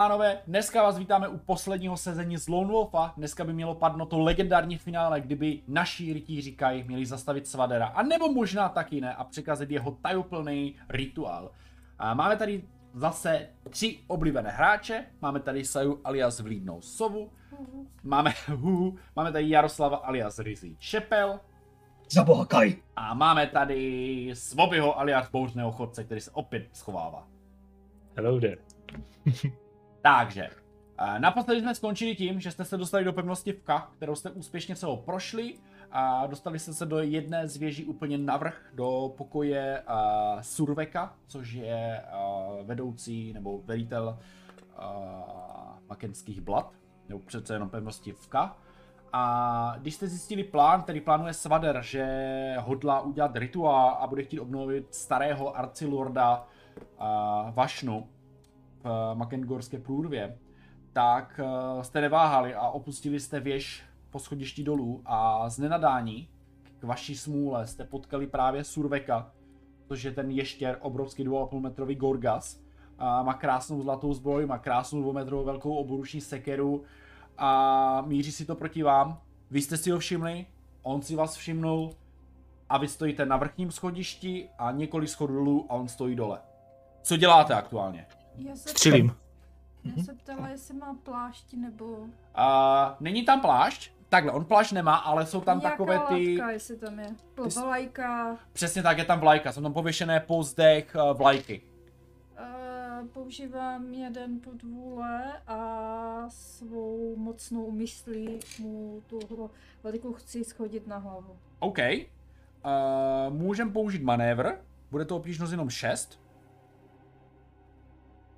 Pánové, dneska vás vítáme u posledního sezení z Lone Wolfa. Dneska by mělo padnout to legendární finále, kdyby naši rytíři Kai měli zastavit Svadera, a nebo možná taky ne, a překazit jeho tajuplný rituál. A máme tady zase tři oblíbené hráče. Máme tady Saju alias Vlídnou sovu. Máme, hu, máme tady Jaroslava alias Rizzy Čepel. Za boha, Kai! A máme tady Svobyho alias Bouřného chodce, který se opět schovává. Hello there. Takže, eh, naposledy jsme skončili tím, že jste se dostali do pevnosti Vka, kterou jste úspěšně celou prošli a dostali jste se do jedné z věží úplně navrch, do pokoje uh, Surveka, což je uh, vedoucí nebo velitel uh, makenských blad, nebo přece jenom pevnosti Vka. A když jste zjistili plán, který plánuje Svader, že hodlá udělat rituál a bude chtít obnovit starého arcilorda uh, Vašnu, v Makengorské průrvě, tak eh, jste neváhali a opustili jste věž po schodišti dolů a z nenadání k vaší smůle jste potkali právě Surveka, což je ten ještěr, obrovský 2,5 metrový Gorgas. A má krásnou zlatou zbroj, má krásnou 2 metrovou velkou oburuční sekeru a míří si to proti vám. Vy jste si ho všimli, on si vás všimnul a vy stojíte na vrchním schodišti a několik schodů dolů a on stojí dole. Co děláte aktuálně? Já se, Střílím. já se ptala, jestli má plášť nebo... Uh, není tam plášť? Takhle, on plášť nemá, ale jsou tam Nějaká takové ty... Látka, jestli tam je. Vlajka. Přesně tak, je tam vlajka, jsou tam pověšené po zdech uh, vlajky. Uh, používám jeden pod vůle a svou mocnou myslí mu tu vlajku chci schodit na hlavu. OK. Uh, můžem použít manévr, bude to obtížnost jenom 6.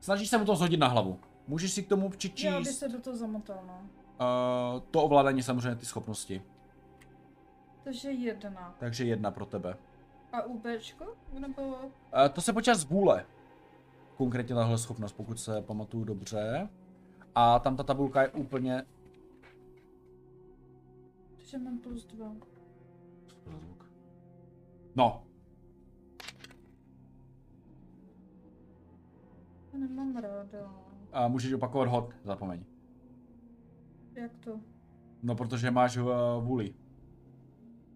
Snažíš se mu to zhodit na hlavu. Můžeš si k tomu Já by přičíst se do toho zamotal, no. uh, to ovládání samozřejmě ty schopnosti. Takže jedna. Takže jedna pro tebe. A UBčko? Nebo... Uh, to se počítá z vůle. Konkrétně tahle schopnost, pokud se pamatuju dobře. A tam ta tabulka je úplně... Takže mám plus dva. No, Já nemám ráda. a můžeš opakovat hod, zapomeň. Jak to? No, protože máš uh, vůli.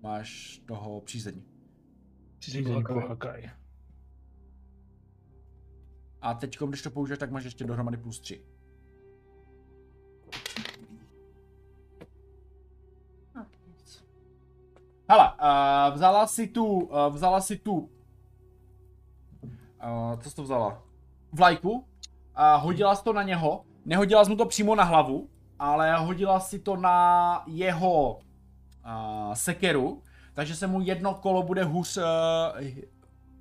Máš toho přízeň. Přízeň boha Kai. A teď, když to použiješ, tak máš ještě dohromady plus 3. A, nic. Hele, uh, vzala si tu, uh, vzala si tu, uh, co jsi to vzala? Vlajku a hodila jsi to na něho. Nehodila jsi mu to přímo na hlavu, ale hodila si to na jeho uh, sekeru, takže se mu jedno kolo bude hůř uh,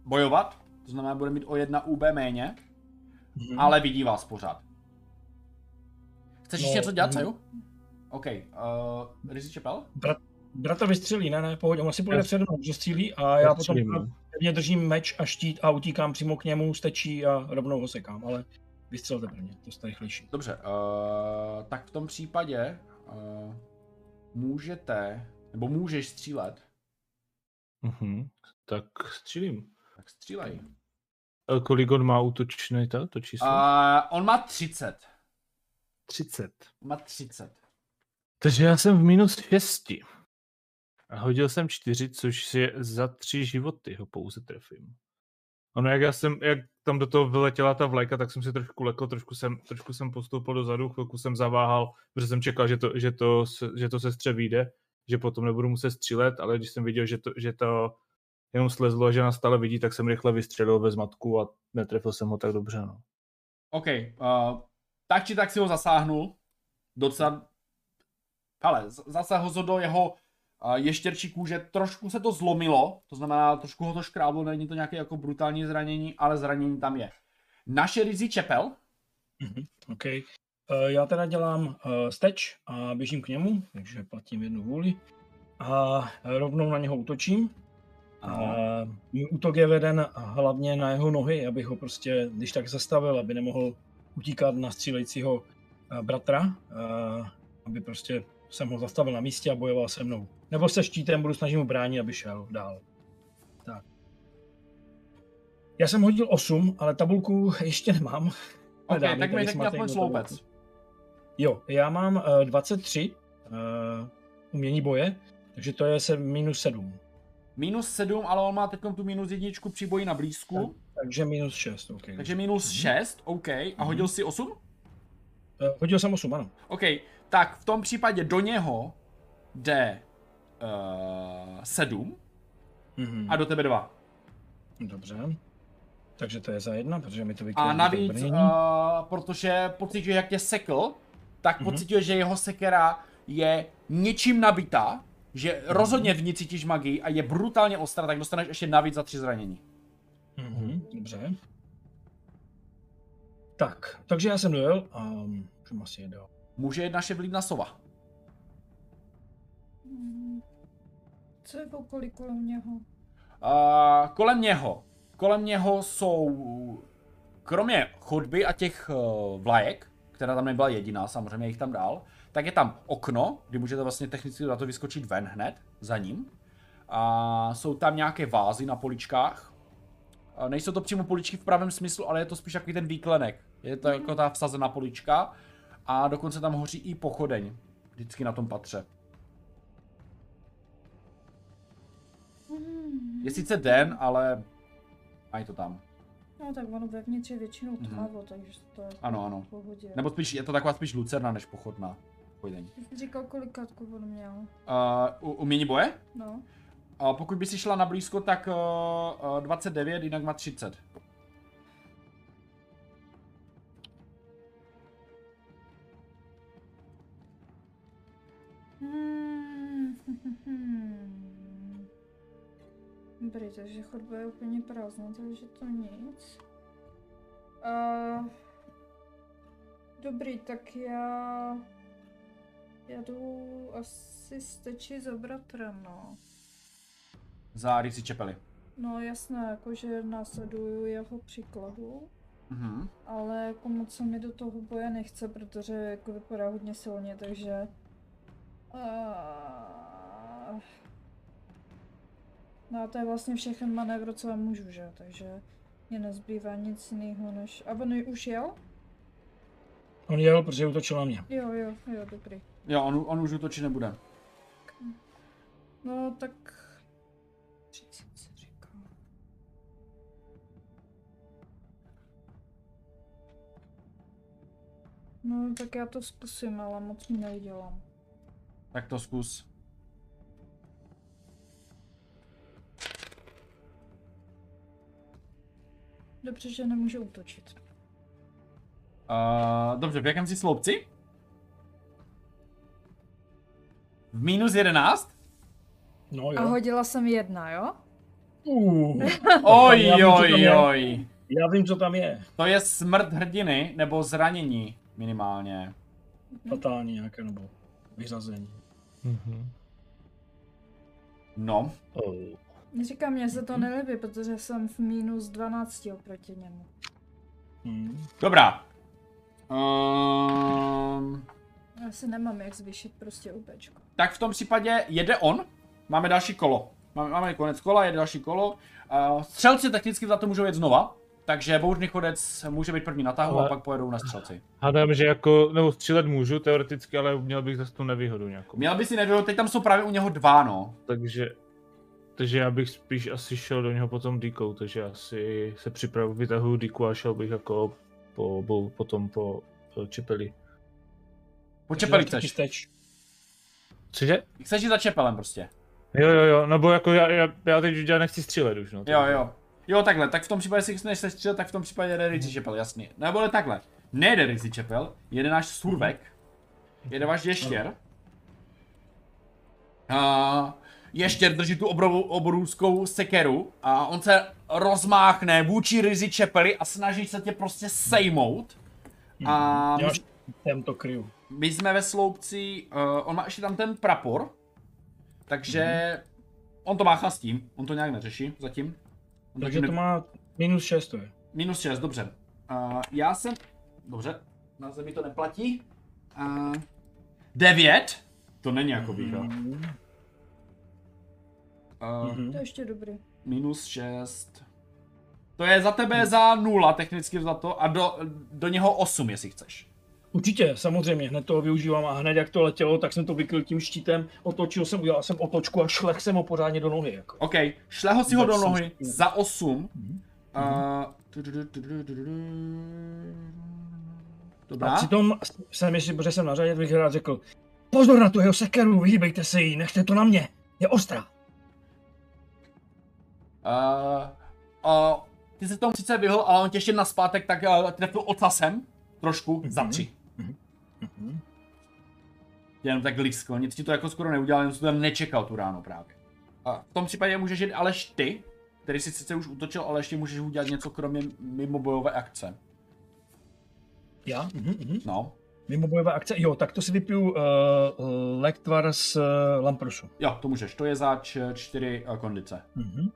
bojovat, to znamená, bude mít o jedna UB méně, Mhm. ale vidí vás pořád. Chceš No, ještě něco dělat, mm. Saju? OK, uh, Rizzy Čepel? Brat, bratra vystřelí, ne, ne, pohodě, on si pojede Já- přede mnou, že střílí a já potom střílím, no. pevně držím meč a štít a utíkám přímo k němu, stečí a rovnou ho sekám, ale vystřelte prvně, to jste rychlejší. Dobře, uh, tak v tom případě uh, můžete, nebo můžeš střílet, Mhm. Tak střílím. tak střílej. A Kolik on má útočný to, to číslo? Uh, on má 30. 30. On má 30. Takže já jsem v minus 6. Hodil jsem 4, což je za 3 životy ho pouze trefím. Ono, jak já jsem, jak tam do toho vyletěla ta vlajka, tak jsem si trošku lekl, trošku jsem, trošku jsem postoupil dozadu, chvilku jsem zaváhal, protože jsem čekal, že to, že to, že to se střevíde, že potom nebudu muset střílet, ale když jsem viděl, že to, že to jenom slezlo a že nás stále vidí, tak jsem rychle vystřelil ve zmatku a netrefil jsem ho tak dobře. No. OK, uh, tak či tak si ho zasáhnul. Docela... Ale zasáhl ho do jeho ještěrčí kůže, trošku se to zlomilo, to znamená, trošku ho to škráblo, není to nějaké jako brutální zranění, ale zranění tam je. Naše Rizzy Čepel, Mhm, OK. Eh, Já teda dělám eh, steč a běžím k němu, takže platím jednu vůli a rovnou na něho útočím. A můj útok je veden hlavně na jeho nohy, abych ho prostě, když tak zastavil, aby nemohl utíkat na střílejícího eh, bratra, eh, aby prostě jsem ho zastavil na místě a bojoval se mnou. Nebo se štítem budu snažit mu bránit, aby šel dál. Tak. Já jsem hodil 8, ale tabulku ještě nemám, OK, Dámy tak mi řekni aspoň sloupec. Jo, já mám uh, 23 uh, umění boje, takže to je se minus 7. Minus 7, ale on má teď tu minus jedničku při boji na blízku. Takže minus 6, OK. Takže minus 6, OK. A hodil si 8? Uh, hodil jsem 8, ano. OK, tak v tom případě do něho jde uh, 7 Mhm. a do tebe 2. Dobře. Takže to je za jedna, protože mi to A vykládá. navíc, uh, protože pocituje, jak tě sekl, tak Mhm. pocituje, že jeho sekera je něčím nabitá, že Mhm. rozhodně v ní cítíš magii a je brutálně ostrá, tak dostaneš ještě navíc za tři zranění. Mhm, dobře. Tak, takže já jsem dojel a můžeme asi jít dál. Může jet naše vlídna sova. Co je okolí kolem něho? Uh, kolem něho. Kolem něho jsou, kromě chodby a těch uh, vlajek, která tam nebyla jediná, samozřejmě jich tam dál, tak je tam okno, kdy můžete vlastně technicky na to vyskočit ven hned, za ním. A jsou tam nějaké vázy na poličkách. A nejsou to přímo poličky v pravém smyslu, ale je to spíš takový ten výklenek. Je to jako ta vsazená polička. A dokonce tam hoří i pochodeň. Vždycky na tom patře. Je sice den, ale mají to tam. No tak ono vevnitř je většinou Mhm. tmavo, takže to je Ano, ano. pohodě. Nebo spíš, je to taková spíš lucerna než pochodná. Pochodeň. Ty jsi říkal, kolik katku on měl. Uh, umění boje? No. Uh, pokud by si šla na blízko, tak uh, uh, 29, jinak má 30. Dobrý, takže chodba je úplně prázdná, takže to nic. Uh, dobrý, tak já... Já jdu asi steči za bratrem, no. Za Rixi Čepely. No jasné, jakože následuju jeho příkladu, Mhm. ale jako moc se mi do toho boje nechce, protože jako vypadá hodně silně, takže... Uh, no a to je vlastně všechen manévr, co já můžu, že? Takže mě nezbývá nic jiného než... A on už jel? On jel, protože útočil na mě. Jo, jo, jo, dobrý. Jo, on, on už útočit nebude. No tak... 30 se říká. No tak já to zkusím, ale moc mi neudělám. Tak to zkus. Dobře, že nemůže útočit. Uh, dobře, v jakém jsi sloupci? V minus 11? No A jo. hodila jsem jedna, jo? Uh, Oj, Já vím, co tam oj, je. oj. já vím, co tam je. To je smrt hrdiny, nebo zranění minimálně. Fatální nějaké, nebo vyřazení. Mhm. No, Oh. Říkám, mně se to nelíbí, protože jsem v minus 12 oproti němu. Hmm. dobrá. Um, Já si nemám jak zvýšit prostě UPčko. tak v tom případě jede on. Máme další kolo. Máme, máme konec kola, jede další kolo. Uh, střelci technicky za to můžou jet znova. Takže bouřný chodec může být první na tahu Ale- a pak pojedou na střelci. Hádám, že jako, nebo střílet můžu teoreticky, ale měl bych zase tu nevýhodu nějakou. Měl by si nevýhodu, teď tam jsou právě u něho dva, no. Takže, takže já bych spíš asi šel do něho potom díkou, takže asi se připravu, vytahuju díku a šel bych jako po, po, potom po, po čepeli. Po čepeli chceš. Cože? Chceš jít za čepelem prostě. Jo, jo, jo, nebo jako já, já, já teď já nechci střílet už, no. Jo, jo. Jo, takhle, tak v tom případě, jestli chceš střelit, tak v tom případě jede Rizzy Čepel, jasně. Nebo ale takhle, nejde Rizzy Čepel, jede náš survek, jede váš ještěr. A ještěr drží tu obrovou, obrovskou sekeru a on se rozmáchne vůči Rizzy Čepeli a snaží se tě prostě sejmout. A Já my, jsem to kryju. my jsme ve sloupci, uh, on má ještě tam ten prapor, takže on to máchá s tím, on to nějak neřeší zatím. On Takže ne- to má minus 6 to je. Minus 6, dobře. Uh, já jsem... Dobře, na zemi to neplatí. Uh, 9. To není jako výhra. Mhm. Uh, Mhm. To je ještě dobrý. minus 6. To je za tebe za nula technicky za to a do, do něho 8, jestli chceš. Určitě, samozřejmě, hned toho využívám a hned jak to letělo, tak jsem to vykryl tím štítem, otočil jsem, udělal jsem otočku a šlech jsem ho pořádně do nohy. Jako. OK, šleho si ho do nohy za 8. Mhm. Uh, tududu. Dobrá. A přitom jsem, jestli protože jsem na řadě, bych rád řekl, pozor na tu jeho sekeru, vyhýbejte se jí, nechte to na mě, je ostrá. Uh, uh, ty se tomu sice vyhl, ale on tě ještě naspátek tak uh, trefil ocasem trošku za Mhm. tři. Mhm. Jenom tak liskl, nic ti to jako skoro neudělal, jenom jsi to tam nečekal tu ráno právě. A v tom případě můžeš jít aleš ty, který si sice už útočil, ale ještě můžeš udělat něco kromě mimo bojové akce. Já? Mhm, mhm. No. Mimo bojové akce, jo, tak to si vypiju uh, lektvar z uh, Lamprosu. Jo, to můžeš, to je za č- čtyři uh, kondice. Mhm.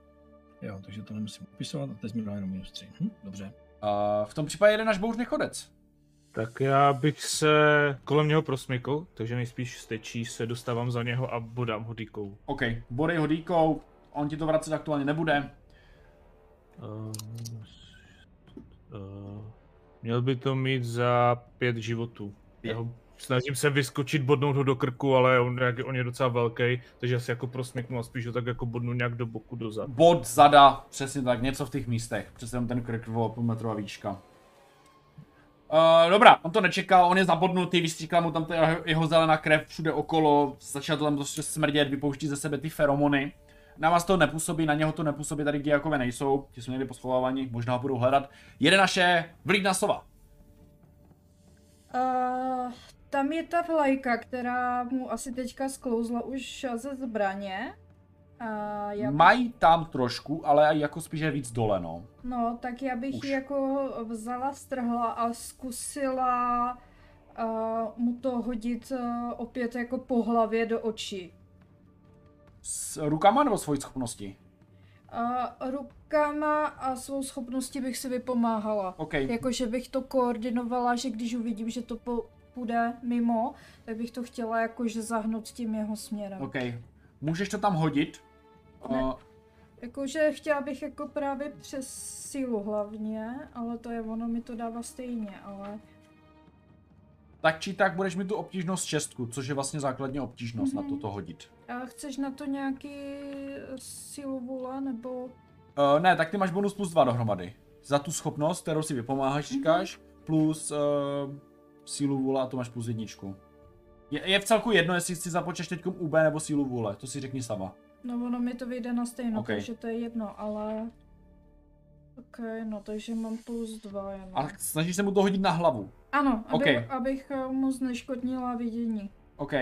Jo, takže to nemusím upisovat, a teď mi dá jenom minus 3. Hm, dobře. Uh, v tom případě jede náš bouřný chodec. Tak já bych se kolem něho prosmykl, takže nejspíš stečí se dostávám za něho a bodám ho dýkou. OK, bodej ho dýkou, on ti to vracet aktuálně nebude. Uh, uh, měl by to mít za pět životů. Pět. Já ho snažím se vyskočit, bodnout ho do krku, ale on, jak, on je docela velký, takže asi jako prosmyknu a spíš ho tak jako bodnu nějak do boku dozad. Bod, zada, přesně tak, něco v těch místech. Přesně ten krk o půl metrová výška. Uh, dobrá, on to nečekal, on je zabodnutý, vystříkla mu tam ta jeho, jeho zelená krev všude okolo, začal to tam prostě smrdět, vypouští ze sebe ty feromony. Na vás to nepůsobí, na něho to nepůsobí, tady diakové nejsou, ti jsou někdy poschovávaní, možná ho budou hledat. Jede naše vlídna sova. Uh, tam je ta vlajka, která mu asi teďka sklouzla už ze zbraně. Uh, já, Mají tam trošku, ale jako spíš je víc dole, no. no, tak já bych Už. ji jako vzala, strhla a zkusila uh, mu to hodit uh, opět jako po hlavě do očí. S rukama nebo svojí schopnosti? Uh, rukama a svou schopností bych si vypomáhala. OK, Jakože bych to koordinovala, že když uvidím, že to po, půjde mimo, tak bych to chtěla jakože zahnout tím jeho směrem. OK. Můžeš to tam hodit? Ne. Uh, Jakože chtěla bych jako právě přes sílu hlavně, ale to je ono, mi to dává stejně, ale... tak či tak budeš mít tu obtížnost šestku, což je vlastně základní obtížnost na Mhm. toto hodit. A chceš na to nějaký sílu vůle, nebo... Uh, ne, tak ty máš bonus plus dva dohromady. Za tu schopnost, kterou si vypomáháš, říkáš, plus uh, sílu vůle a to máš plus jedničku. Je, je v celku jedno, jestli si započteš teď UB nebo sílu vůle, to si řekni sama. No ono mi to vyjde na stejno, Ok. takže to je jedno, ale... Ok, no takže mám plus dva jenom. A snažíš se mu to hodit na hlavu. Ano, aby, Ok. abych eh, mu zneškodnila vidění. OK,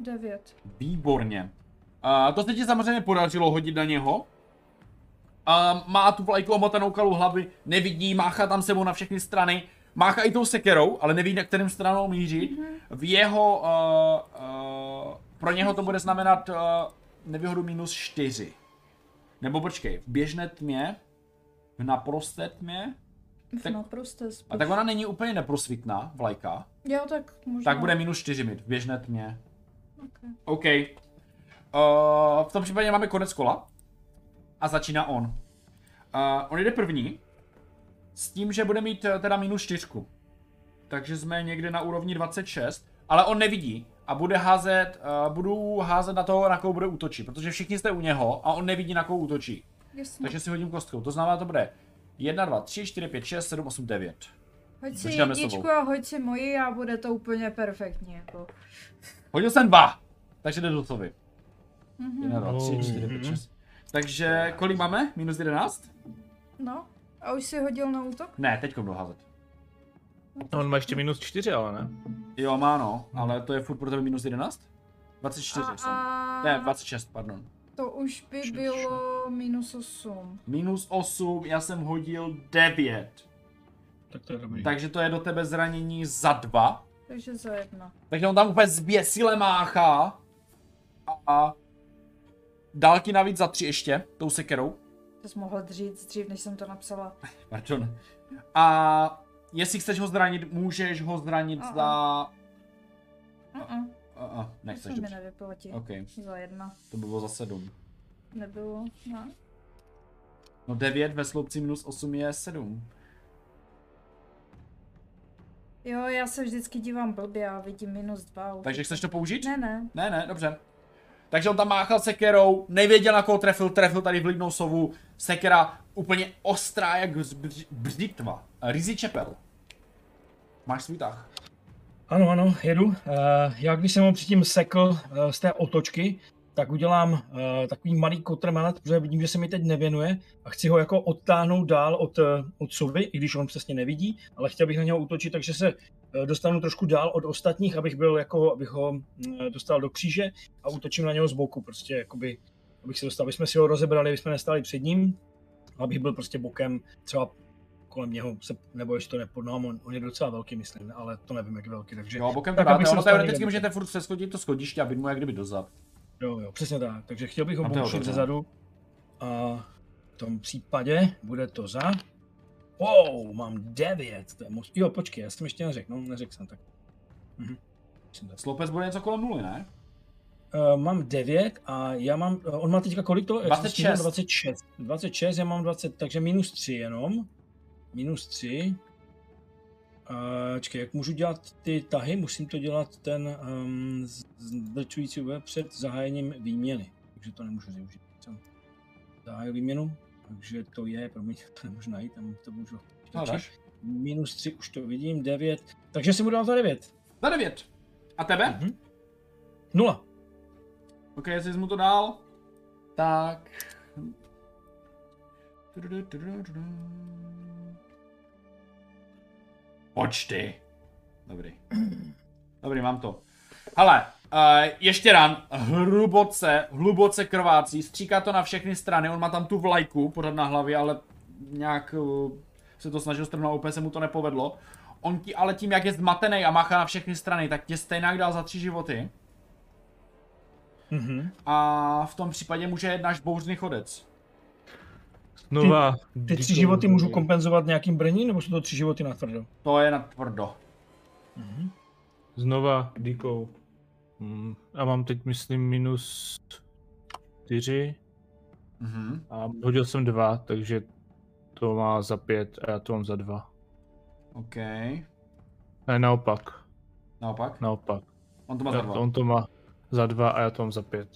Devět. výborně. Uh, to se ti samozřejmě podařilo hodit na něho. A má tu vlajku omotanou kalu hlavy, nevidí, máchá tam sebou na všechny strany. Máchá i tou sekerou, ale neví, na kterým stranou mířit. V jeho, uh, uh, pro něho to bude znamenat uh, nevýhodu minus 4. Nebo počkej, v běžné tmě, v naprosté tmě, V Tak- naprosté spíš. a tak ona není úplně neprosvitná, vlajka, Jo, tak možná. tak bude minus 4 mít v běžné tmě. Okay. OK. Uh, v tom případě máme konec kola. A začíná on. Uh, on jde první. S tím, že bude mít eh, teda minus 4. Takže jsme někde na úrovni 26. Ale on nevidí. A bude házet, uh, budu házet na toho, na koho bude útočit. Protože všichni jste u něho a on nevidí, na koho útočí. Jasně. Takže si hodím kostkou. To znamená, to bude 1, 2, 3, 4, 5, 6, 7, 8, 9. Hoď si jedničku a hoď si moji a bude to úplně perfektní. Jako. Hodil jsem dva. Takže jde do Sovy. Mhm. 1, 2, 3, 4, 5, 6. Takže kolik máme? Minus 11? No, a už si hodil na útok? Ne, teď budu házet. No, on má ještě minus čtyři, ale ne? Jo, má no, ale to je furt pro tebe minus 11? 24 a, jsem. a Ne, 26, pardon. to už by bylo minus 8. Minus 8, já jsem hodil 9. Tak to je dobrý. Takže to je do tebe zranění za 2. Takže za jedna. Takže on tam úplně zběsile máchá. A dál ti navíc za 3 ještě, tou sekerou. To jsi mohl říct dřív, než jsem to napsala. Pardon. A jestli chceš ho zranit, můžeš ho zranit Aha. za... Uh-uh. To nechceš, dobře. nevyplatí. OK, Za jedna. to by bylo za 7. Nebylo, ne. No 9 ve sloupci minus 8 je 7. Jo, já se vždycky dívám blbě a vidím minus dva. Takže chceš to použít? Ne, ne. Ne, ne, dobře. Takže on tam máchal sekerou, nevěděl na koho trefil, trefil tady vlídnou sovu. Sekera úplně ostrá jak bř- břitva. Rizzy Čepel. Máš svůj tah. Ano, ano, jedu. Uh, já když jsem ho předtím sekl uh, z té otočky, tak udělám uh, takový malý kotrmelec, protože vidím, že se mi teď nevěnuje a chci ho jako odtáhnout dál od, od sovy, i když on přesně nevidí, ale chtěl bych na něho útočit, takže se dostanu trošku dál od ostatních, abych byl jako, abych ho uh, dostal do kříže a útočím na něho z boku, prostě jakoby, abych se dostal, aby jsme si ho rozebrali, aby jsme nestáli před ním, abych byl prostě bokem třeba kolem něho, se, nebo ještě to nepodnám, on, on je docela velký, myslím, ale to nevím, jak velký, takže Jo, bokem Tak, dáte, se dostal teoreticky můžete furt přeschodit to schodiště a být mu jak kdyby dozad. Jo, jo, přesně tak. Takže chtěl bych ho boušit ze zadu. A v tom případě bude to za... Wow, mám 9. To je moc... Jo, počkej, já jsem ještě neřekl, no, neřekl jsem tak. Mhm. Sloupec bude něco kolem nuly, ne? Uh, mám 9 a já mám, uh, on má teďka kolik to? Jak jsem 26. snížil? 26. 26, já mám 20, takže minus 3 jenom. Minus 3. Uh, čekaj, jak můžu dělat ty tahy? Musím to dělat ten um, zdrčující web před zahájením výměny. Takže to nemůžu využít. Zahájil výměnu, takže to je, promiň, to nemůžu najít, tam to můžu. No. Minus 3 už to vidím, 9. Takže si mu dám za 9. Za 9. A tebe? Mhm. Nula. Ok, jestli jsi mu to dal, tak... Počty. Dobrý. Dobrý, mám to. Hele, uh, ještě ran, hluboce, hluboce krvácí, stříká to na všechny strany, on má tam tu vlajku pořád na hlavě, ale nějak uh, se to snažil strhnout, úplně se mu to nepovedlo. On ti ale tím, jak je zmatený a máchá na všechny strany, tak tě stejně dal za tři životy. Mhm. A v tom případě může jet náš bouřný chodec. Znova. Ty tři životy můžu kompenzovat nějakým brněním, nebo jsou to tři životy na tvrdo? To je na tvrdo. Znova díkou. Hmm, a mám teď, myslím, minus 4 Mhm. a hodil jsem 2, takže to má za 5 a já to mám za 2. OK. Ne, naopak, Naopak? naopak. On to má za Já, dva. on to má za 2 a já to mám za 5.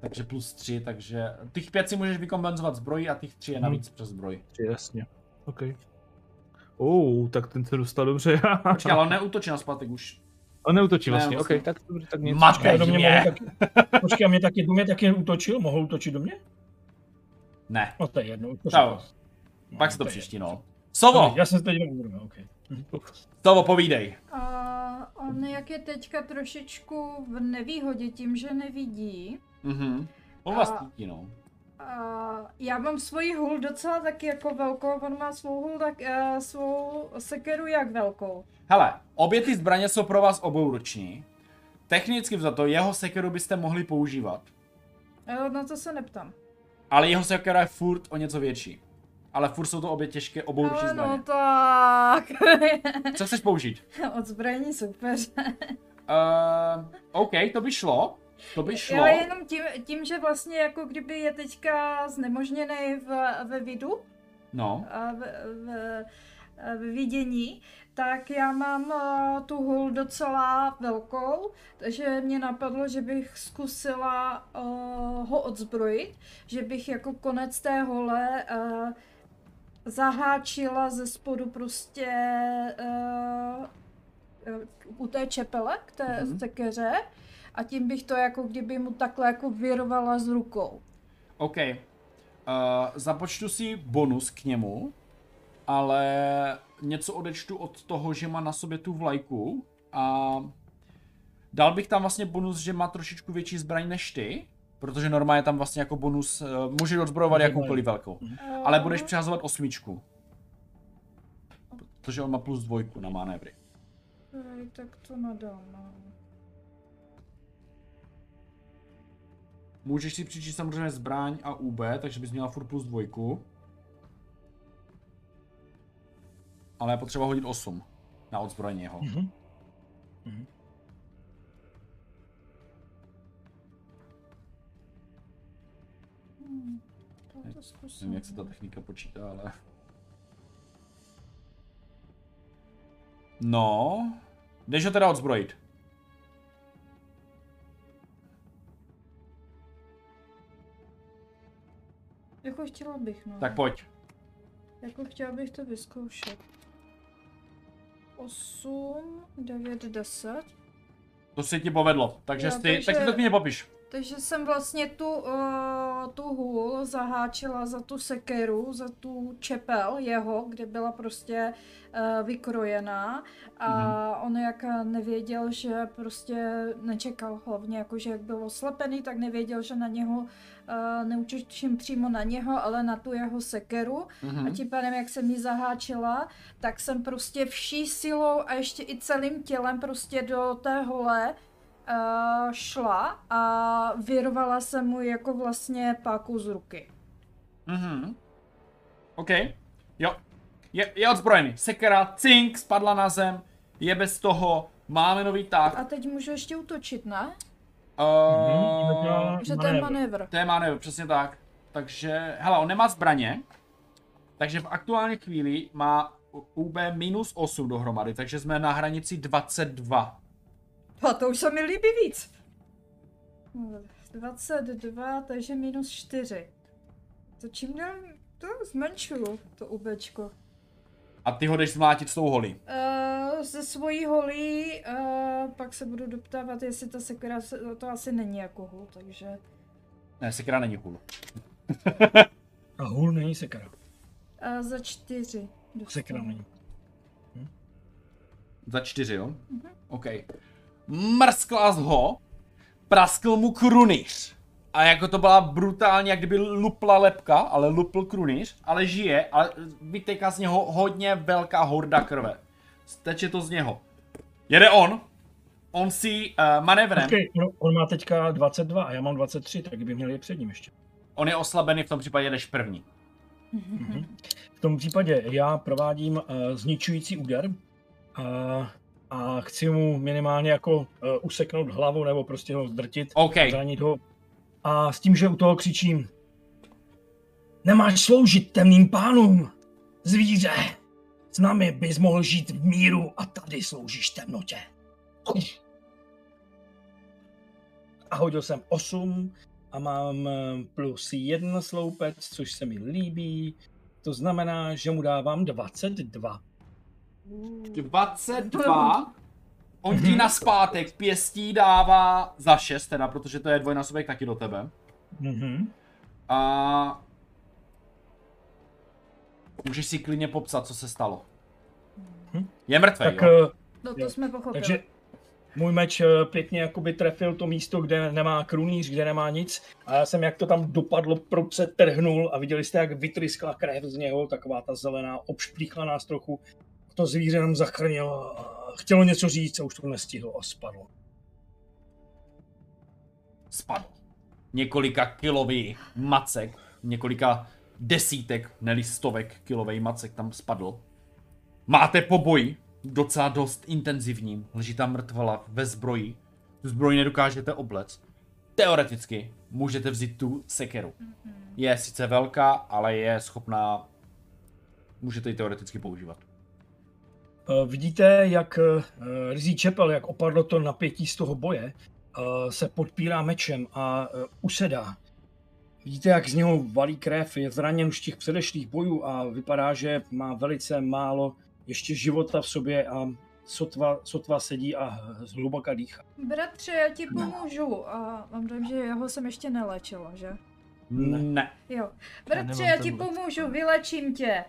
Takže plus tři, takže těch pět si můžeš vykompenzovat zbrojí a těch tři je navíc přes zbroj. Jasně. OK. Oh, tak ten se dostal dobře. Počkej, ale on neútočí na zpátek už. On neutočí Ne, vlastně, vlastně. OK, tak dobře, tak nic. Mate Počkej, do mě mě. taky, počkej, a mě taky, do mě taky útočil? Mohl útočit do mě? Ne, No to je jedno. Čau. No, pak se to příští, no. Sovo, Já jsem se teď neuvědomil, OK. Sovo, povídej. A on jak je teďka trošičku v nevýhodě tím, že nevidí. Mhm. On A- vás cítí, no. A já mám svoji hůl docela taky jako velkou, on má svou hůl tak, uh, svou sekeru jak velkou. Hele, obě ty zbraně jsou pro vás obouroční. Technicky za to jeho sekeru byste mohli používat. Uh, na to se neptám. Ale jeho sekera je furt o něco větší. Ale furt jsou to obě těžké obouroční Ale zbraně. no tak. Co chceš použít? Odzbrojení soupeře. Uh, OK, to by šlo. To by šlo. Ale jenom tím, tím, že vlastně jako kdyby je teďka znemožněný v, ve vidu, No. a v, v, v vidění, tak já mám uh, tu hůl docela velkou, takže mě napadlo, že bych zkusila uh, ho odzbrojit, že bych jako konec té hole uh, zaháčila ze spodu prostě uh, u té čepele k té Mhm. mm-hmm. sekeře a tím bych to jako kdyby mu takhle jako vyrovala z rukou. OK. Uh, započtu si bonus k němu, ale něco odečtu od toho, že má na sobě tu vlajku a dal bych tam vlastně bonus, že má trošičku větší zbraň než ty, protože normálně tam vlastně jako bonus uh, může odzbrojovat jakoukoliv velkou. Ale budeš přehazovat osmičku. Protože on má plus dvojku na manévry. Tak to nadám. no. Můžeš si přičíst samozřejmě zbraň a UB, takže bys měla furt plus dvojku. Ale je potřeba hodit 8 na odzbrojení jeho. Mhm. To zkusím. Nevím, jak se ta technika počítá, ale... No... Jdeš ho teda odzbrojit. Jako chtěla bych, no. Tak pojď. Jako chtěla bych to vyzkoušet. 8, 9, 10. To se ti povedlo. Takže, Jo, jsi, takže- tak si to mě popiš. Takže jsem vlastně tu, uh, tu hůl zaháčila za tu sekeru, za tu čepel jeho, kde byla prostě uh, vykrojená a Mhm. on jak nevěděl, že prostě nečekal hlavně, jakože jak byl oslepený, tak nevěděl, že na něho uh, neučím přímo na něho, ale na tu jeho sekeru Mhm. a tím pádem, jak jsem ji zaháčila, tak jsem prostě vší silou a ještě i celým tělem prostě do té hole uh, šla a vyrvala jsem mu jako vlastně páku z ruky. Mhm. OK. Jo. Je, je odzbrojený. Sekera, cink, spadla na zem. Je bez toho. Máme nový tah. A teď můžu ještě útočit, ne? Uh, Že to je manévr. to je manévr, přesně tak. Takže, hele, on nemá zbraně. Takže v aktuální chvíli má UB minus 8 dohromady, takže jsme na hranici 22. A to už se mi líbí víc. 22, takže minus 4. To čím dál to zmenšuju, to ubečko. A ty ho jdeš zmlátit s tou holí. Uh, ze svojí holí, uh, pak se budu doptávat, jestli ta sekera, se- to asi není jako hul, takže... Ne, sekera není hůl. A hůl není sekera. Uh, za čtyři. dostanu. Sekera není. Za čtyři, jo? Mhm. OK. Mrskla z ho, praskl mu krunýř. A jako to byla brutálně, jak kdyby lupla lepka, ale lupl krunýř, ale žije a vyteká z něho hodně velká horda krve. Steče to z něho. Jede on. On si uh, manévrem, Počkej, no, on má teďka 22 a já mám 23, tak by měl je před ním ještě. on je oslabený, v tom případě jedeš první. Mhm. V tom případě já provádím uh, zničující úder a, a chci mu minimálně jako uh, useknout hlavu nebo prostě ho zdrtit, OK, zranit ho. A s tím, že u toho křičím Nemáš sloužit temným pánům, zvíře! S námi bys mohl žít v míru a tady sloužíš temnotě. A hodil jsem 8 a mám eh, plus 1 sloupec, což se mi líbí. To znamená, že mu dávám 22. 22. On ti na zpátek pěstí dává za 6 teda, protože to je dvojnásobek taky do tebe. Mhm. A můžeš si klidně popsat, co se stalo. Hm. Je mrtvý, Tak, jo? eh, No to jsme pochopili. takže můj meč eh, pěkně jakoby trefil to místo, kde nemá krunýř, kde nemá nic. A já jsem, jak to tam dopadlo, pruce trhnul a viděli jste, jak vytryskla krev z něho, taková ta zelená, obšplíchla nás trochu. To zvíře nám zachrnilo, a chtělo něco říct a už to nestihlo a spadlo. Spadl. Několika kilový macek, několika desítek, neli stovek kilový macek tam spadl. Máte poboj, docela dost intenzivní, leží tam mrtvala ve zbroji. Tu zbroj nedokážete oblec. Teoreticky můžete vzít tu sekeru. Je sice velká, ale je schopná... Můžete ji teoreticky používat. Eh, Vidíte, jak eh, Rizí Čepel, jak opadlo to napětí z toho boje, eh, se podpírá mečem a usedá. Vidíte, jak z něho valí krev, je zraněn už z těch předešlých bojů a vypadá, že má velice málo ještě života v sobě a sotva, sotva sedí a zhluboka dýchá. Bratře, já ti pomůžu. A mám dojem, že jeho jsem ještě nelečila, že? Ne. Ne. Jo. Bratře, já ti tenhle. pomůžu, vylečím tě.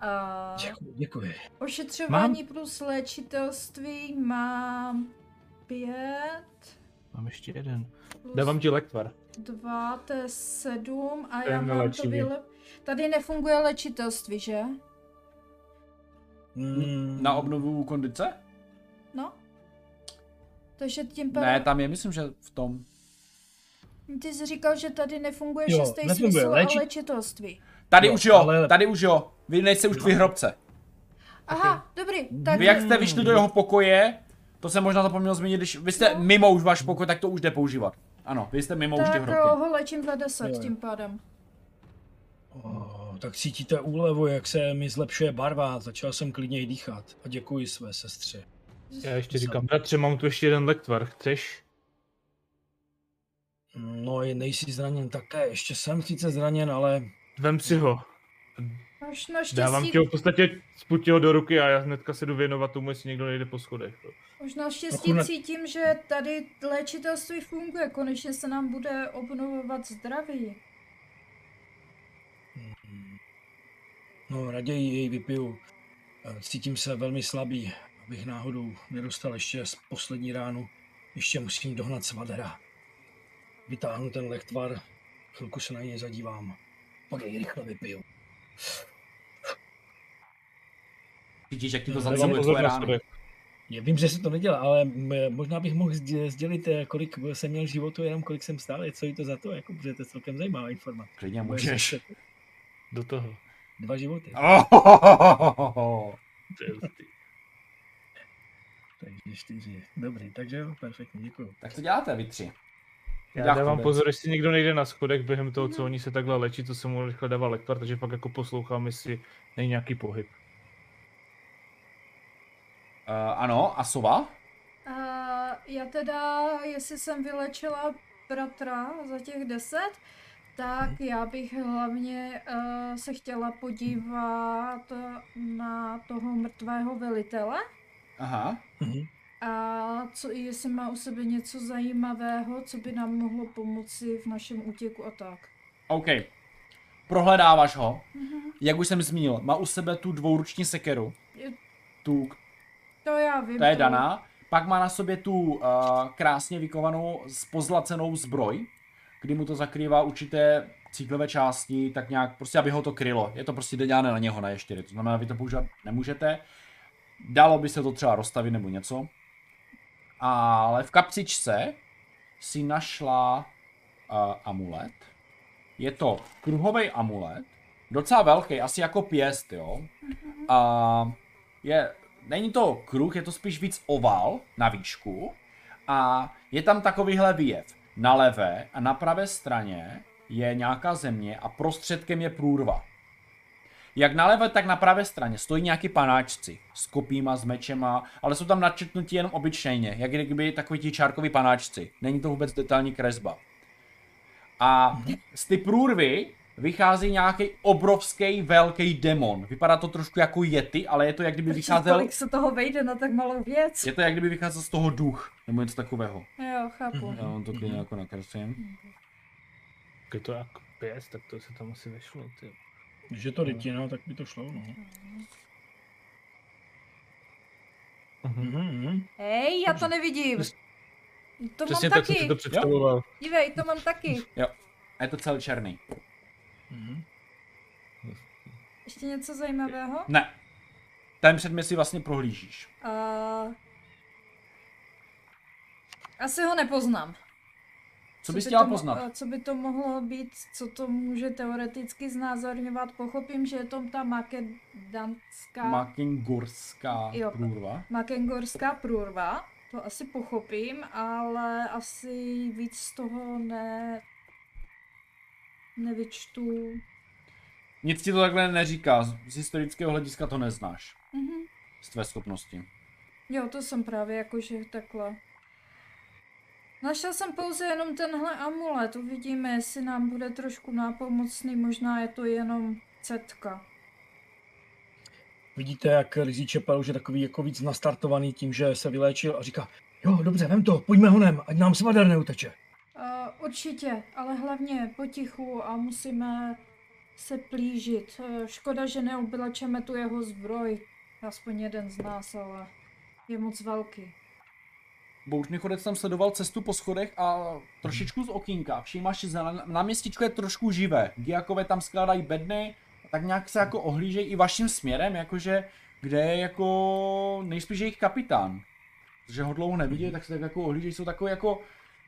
A Děkuji, děkuji. ošetřování plus léčitelství mám pět, Mám ještě jeden. plus Dávám ti lektvar. dva, to je sedm a To já mám to neléčivý. vyle... Tady nefunguje léčitelství, že? Mm, Na obnovu kondice? No. Takže tím pádem... Ne, tam je, myslím, že v tom. Ty jsi říkal, že tady nefunguje Jo, šestý nefunguje. smysl Léči- a léčitelství. Tady Jo, už jo, ale- tady už jo. Vy nejste už v hrobce. Aha, dobrý, tak Vy jak jste vyšli do jeho pokoje, to jsem možná zapomněl zmínit, když vy jste No. mimo už váš pokoj, tak to už jde používat. Ano, vy jste mimo už ty tak hrobky. eh, ho léčím za 10 Jo, jo. tím pádem. O, tak cítíte úlevu, jak se mi zlepšuje barva. Začal jsem klidněji dýchat. A děkuji své sestře. Já ještě říkám, bratře, mám tu ještě jeden lektvar, chceš? No, je- nejsi zraněn také. Ještě jsem sice zraněn, ale Vem si ho. Až naštěstí, Dávám ti ho v podstatě, spuť ho do ruky a já hnedka se jdu věnovat tomu, jestli někdo nejde po schodech. už naštěstí na- cítím, že tady léčitelství funguje. Konečně se nám bude obnovovat zdraví. no, raději jej vypiju. Cítím se velmi slabý, abych náhodou nedostal ještě z poslední ránu. Ještě musím dohnat svadera. Vytáhnu ten lektvar, chvilku se na něj zadívám. Pak jej rychle vypiju. Vidíš, jak ti to Dávám zaciluje tvoje schodech. Já vím, že se to nedělá, ale možná bych mohl sdě- sdělit, eh, kolik jsem měl životu, jenom kolik jsem stál, je co jí to za to, jako, protože to je celkem zajímavá informace. Klidně můžeš. Do toho. Dva životy, Oh, To je hustý. takže čtyři. Dobrý, takže jo, perfektně, děkuji. tak co děláte vy tři? Já Dá dávám pozor, jestli někdo nejde na schodech během toho, co oni se takhle léčí, to se mu rychle dává lektvar, takže pak jako poslouchám, jestli není nějaký pohyb. Uh, ano, a sova? A já teda, jestli jsem vylečila bratra za těch deset, tak já bych hlavně uh, se chtěla podívat na toho mrtvého velitele. Aha. Mhm. A co, jestli má u sebe něco zajímavého, co by nám mohlo pomoci v našem útěku a tak. OK. Prohledáváš ho. Mhm. Jak už jsem zmínil, má u sebe tu dvouruční sekeru. Je- Tu, To já vím. to je daná. Pak má na sobě tu uh, krásně vykovanou pozlacenou zbroj, kdy mu to zakrývá určité cíklové části, tak nějak, prostě aby ho to krylo. Je to prostě dělané na něho na ještěry, to znamená, vy to používat nemůžete. Dalo by se to třeba rozstavit nebo něco. Ale v kapsičce si našla uh, amulet. Je to kruhový amulet, docela velký, asi jako pěst, jo. A je, není to kruh, je to spíš víc oval na výšku a je tam takovýhle výjev. Na levé a na pravé straně je nějaká země a prostředkem je průrva. Jak na levé, tak na pravé straně stojí nějaký panáčci s kopíma, s mečema, ale jsou tam načetnutí jenom obyčejně, jak kdyby takový ti čárkoví panáčci. Není to vůbec detailní kresba. A z ty průrvy vychází nějaký obrovský velký demon. Vypadá to trošku jako yeti, ale je to jak kdyby vycházel, Kolik se toho vejde na tak malou věc. je to jak kdyby vycházel z toho duch, nebo něco takového. Jo, chápu. Já vám to klidně jako nakreslím. Je to jak pěst, tak to se tam asi vešlo. Ty. Když je to rytina, tak by to šlo, no. Mhm. Mhm, mhm. Hej, já to nevidím. To Přesně mám tak jsem taky. to představoval. Dívej, to mám taky. A je to celý černý. Mhm. Ještě něco zajímavého? Ne. Ten předmět si vlastně prohlížíš. Uh, asi ho nepoznám. Co bys by chtěla to poznat? eh, Co by to mohlo být, co to může teoreticky znázorňovat? Pochopím, že je to ta makedanská, Ma- Makingurská Jo. průrva. makengorská průrva. To asi pochopím, ale asi víc z toho ne... nevyčtu. Nic ti to takhle neříká, z historického hlediska to neznáš. Mhm. Z tvé schopnosti. Jo, to jsem právě jakože takhle. Našel jsem pouze jenom tenhle amulet, uvidíme, jestli nám bude trošku nápomocný, možná je to jenom cetka. Vidíte, jak Rizí Čepel už je takový jako víc nastartovaný tím, že se vyléčil a říká, jo, dobře, vem to, pojďme honem, ať nám svader neuteče. Uh, určitě, ale hlavně potichu a musíme se plížit. Uh, škoda, že neoblečeme tu jeho zbroj. Aspoň jeden z nás, ale je moc velký. Bouřný chodec tam sledoval cestu po schodech a trošičku z okýnka. Všímáš, že na, na městičku je trošku živé. Giakové tam skládají bedny, a tak nějak se jako ohlížejí i vaším směrem, jakože kde je jako nejspíš jejich kapitán. Protože ho dlouho nevidí, tak se tak jako ohlížejí, jsou takové jako...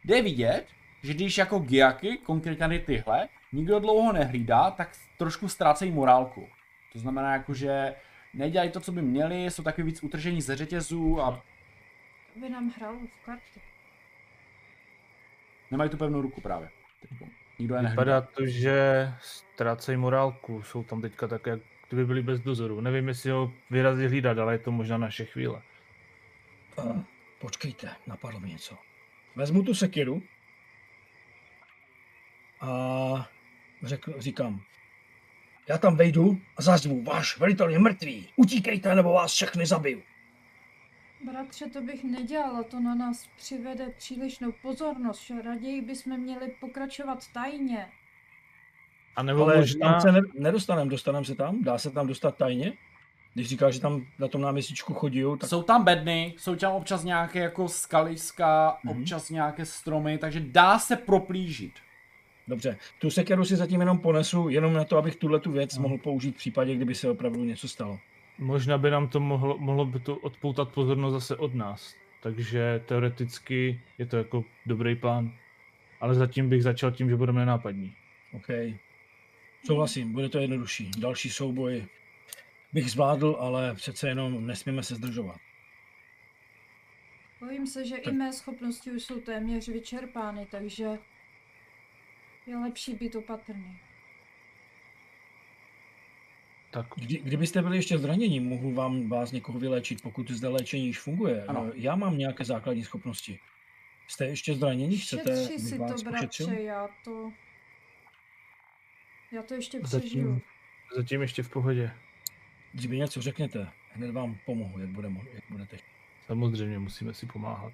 Jde vidět, že když jako Giaky, konkrétně tyhle, nikdo dlouho nehlídá, tak trošku ztrácejí morálku. To znamená jako, že nedělají to, co by měli, jsou takový víc utržení ze řetězů a By nám hrál v karty. Nemají tu pevnou ruku právě. teďko. Nikdo je. Vypadá to, že ztrácejí morálku, jsou tam teďka tak, jak kdyby byli bez dozoru. Nevím, jestli ho vyrazí hlídat, ale je to možná naše chvíle. A, počkejte, napadlo mi něco. Vezmu tu sekiru a řekl, říkám, já tam vejdu a zazvu, váš velitel je mrtvý, utíkejte, nebo vás všechny zabiju. Bratře, to bych nedělala, to na nás přivede přílišnou pozornost. že Raději bychom měli pokračovat tajně. A nebo Ale možná... tam se ne, nedostaneme, dostaneme se tam, dá se tam dostat tajně. Když říká, že tam na tom náměstíčku chodí, tak Jsou tam bedny, jsou tam občas nějaké jako skaliska, Mhm. občas nějaké stromy, takže dá se proplížit. dobře. Tu sekeru si zatím jenom ponesu, jenom na to, abych tuhle tu věc No. mohl použít v případě, kdyby se opravdu něco stalo. Možná by nám to mohlo, mohlo by to odpoutat pozornost zase od nás. Takže teoreticky je to jako dobrý plán. Ale zatím bych začal tím, že budeme nenápadní. OK. Souhlasím, bude to jednodušší. Další souboj bych zvládl, ale přece jenom nesmíme se zdržovat. Bojím se, že i Tak- mé schopnosti už jsou téměř vyčerpány, takže je lepší být opatrný. Tak Kdy, kdybyste byli ještě zranění, mohu vám vás někoho vyléčit, pokud zde léčení již funguje. Ano. Já mám nějaké základní schopnosti. Jste ještě zranění? Chcete, Šetři si vás to, ošetřil? bratře, já to... Já to ještě Zatím. přežiju. zatím ještě v pohodě. Když mi něco řekněte, hned vám pomohu, jak, bude, jak budete. Samozřejmě musíme si pomáhat.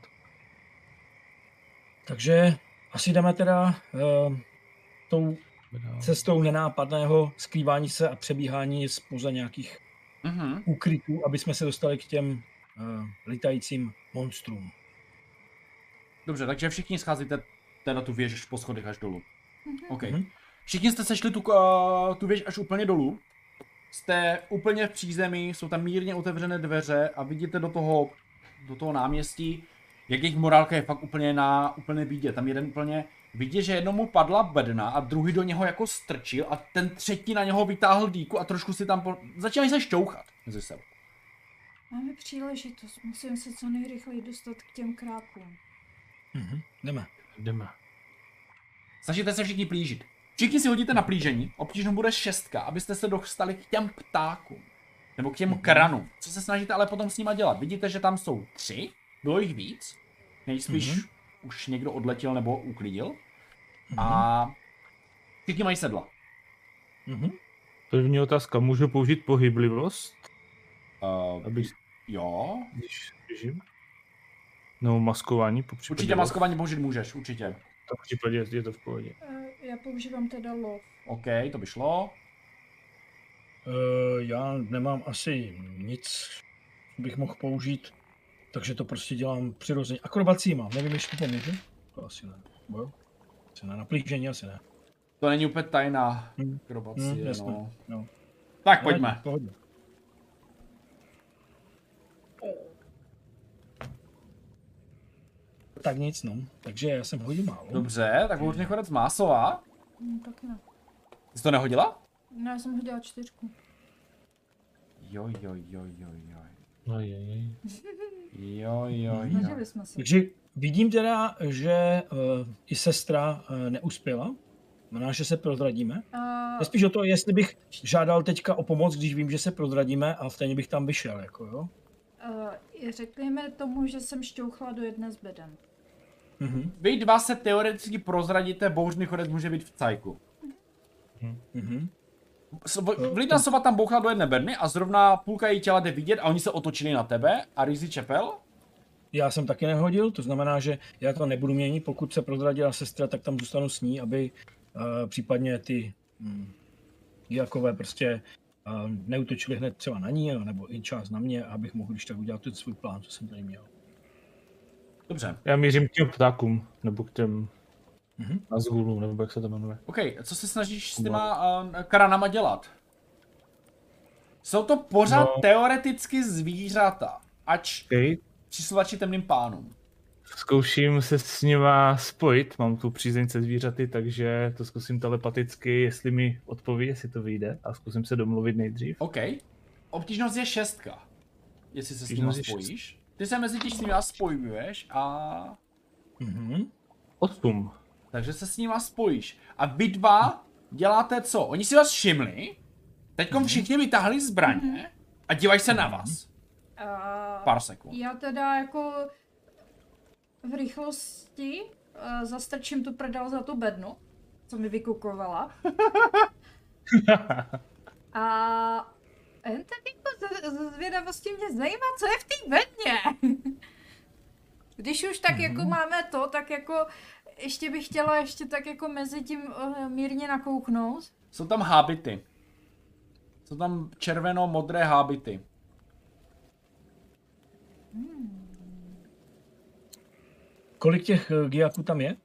Takže asi jdeme teda uh, tou. Cestou nenápadného skrývání se a přebíhání spoza nějakých Mhm. úkrytů, aby jsme se dostali k těm uh, litajícím monstrům. Dobře, takže všichni scházíte teda tu věž po schodech až dolů. Mhm. OK. Mhm. Všichni jste sešli tu, uh, tu věž až úplně dolů. Jste úplně v přízemí, jsou tam mírně otevřené dveře a vidíte do toho, do toho náměstí, jak jejich morálka je fakt úplně na úplně bídě. Tam jeden úplně vidí, že jednomu padla bedna a druhý do něho jako strčil a ten třetí na něho vytáhl dýku a trošku si tam po... začínají se šťouchat mezi sebou. Máme příležitost, musím se co nejrychleji dostat k těm krákům. Mhm. Jdeme. Jdeme. Snažíte se všichni plížit. Všichni si hodíte na plížení, obtížnou bude šestka, abyste se dostali k těm ptákům. Nebo k těm Mhm. kranům. Co se snažíte ale potom s nima dělat? Vidíte, že tam jsou tři, bylo jich víc. Nejspíš Mhm. Už někdo odletěl nebo uklidil. A všichni mají sedla. Mhm. První otázka, můžu použít pohyblivost, Uh, aby, jo. když běžím? No, maskování, po případě. Určitě maskování použít můžeš, určitě. Tak v případě je to v pohodě. Eh, Já používám teda lov. OK, to by šlo. Uh, já nemám asi nic, co bych mohl použít, takže to prostě dělám přirozeně. Akrobací mám, nevím, jestli to pomůže. To asi ne. Bo jo? Asi ne, na plížení asi ne. To není úplně tajná Hmm. akrobacie, Hmm, no. no. Tak Ale pojďme. pohodě. Tak nic, no. Takže já jsem hodil málo. Dobře, tak už chodec Másová. Hm, tak ne. Jsi to nehodila? No, já jsem hodila čtyřku. Jo, jo, jo, jo, jo. No je, je. Jo, jo, jo. Snažili jsme se. Takže vidím teda, že uh, i sestra uh, neuspěla. Znamená, že se prozradíme. A Je spíš o to, jestli bych žádal teďka o pomoc, když vím, že se prozradíme a stejně bych tam vyšel, jako jo. uh, řekněme tomu, že jsem šťouchla do jedné z beden. Mhm. Vy dva se teoreticky prozradíte, bouřný chodec může být v cajku. Mhm. S- Vlídna sova tam bouchla do jedné bedny a zrovna půlka její těla jde vidět a oni se otočili na tebe a Rizzy Čepel? Já jsem taky nehodil, to znamená, že já to nebudu měnit, pokud se prozradila sestra, tak tam zůstanu s ní, aby uh, případně ty hm, Jakové prostě uh, neutočili hned třeba na ní, nebo i čas na mě, abych mohl když tak udělat ten svůj plán, co jsem tady měl. Dobře. Já mířím k těm ptákům, nebo k těm Mhm. Nazgulům, nebo jak se to jmenuje. OK, co se snažíš s těma uh, karanama dělat? Jsou to pořád No. teoreticky zvířata, ač Okay. přisluhači temným pánům. Zkouším se s nima spojit, mám tu přízeň se zvířaty, takže to zkusím telepaticky, jestli mi odpoví, jestli to vyjde a zkusím se domluvit nejdřív. OK. Obtížnost je šestka. Jestli se s nimi Obtížnost je spojíš. Ty se mezi tím s nimi spojuješ a... Mhm. Osm. Takže se s nima spojíš. A vy dva děláte co? Oni si vás všimli, teďkom všichni vytáhli zbraně a dívají se na vás. A Pár sekund. já teda jako v rychlosti uh, zastrčím tu prdel za tu bednu, co mi vykukovala. A jen tak jako z- z zvědavosti mě zajímá, co je v té bedně. Když už tak jako máme to, tak jako ještě bych chtěla ještě tak jako mezi tím uh, mírně nakouknout. Jsou tam hábity. Jsou tam červeno-modré hábity. Kolik těch uh, giaků tam je?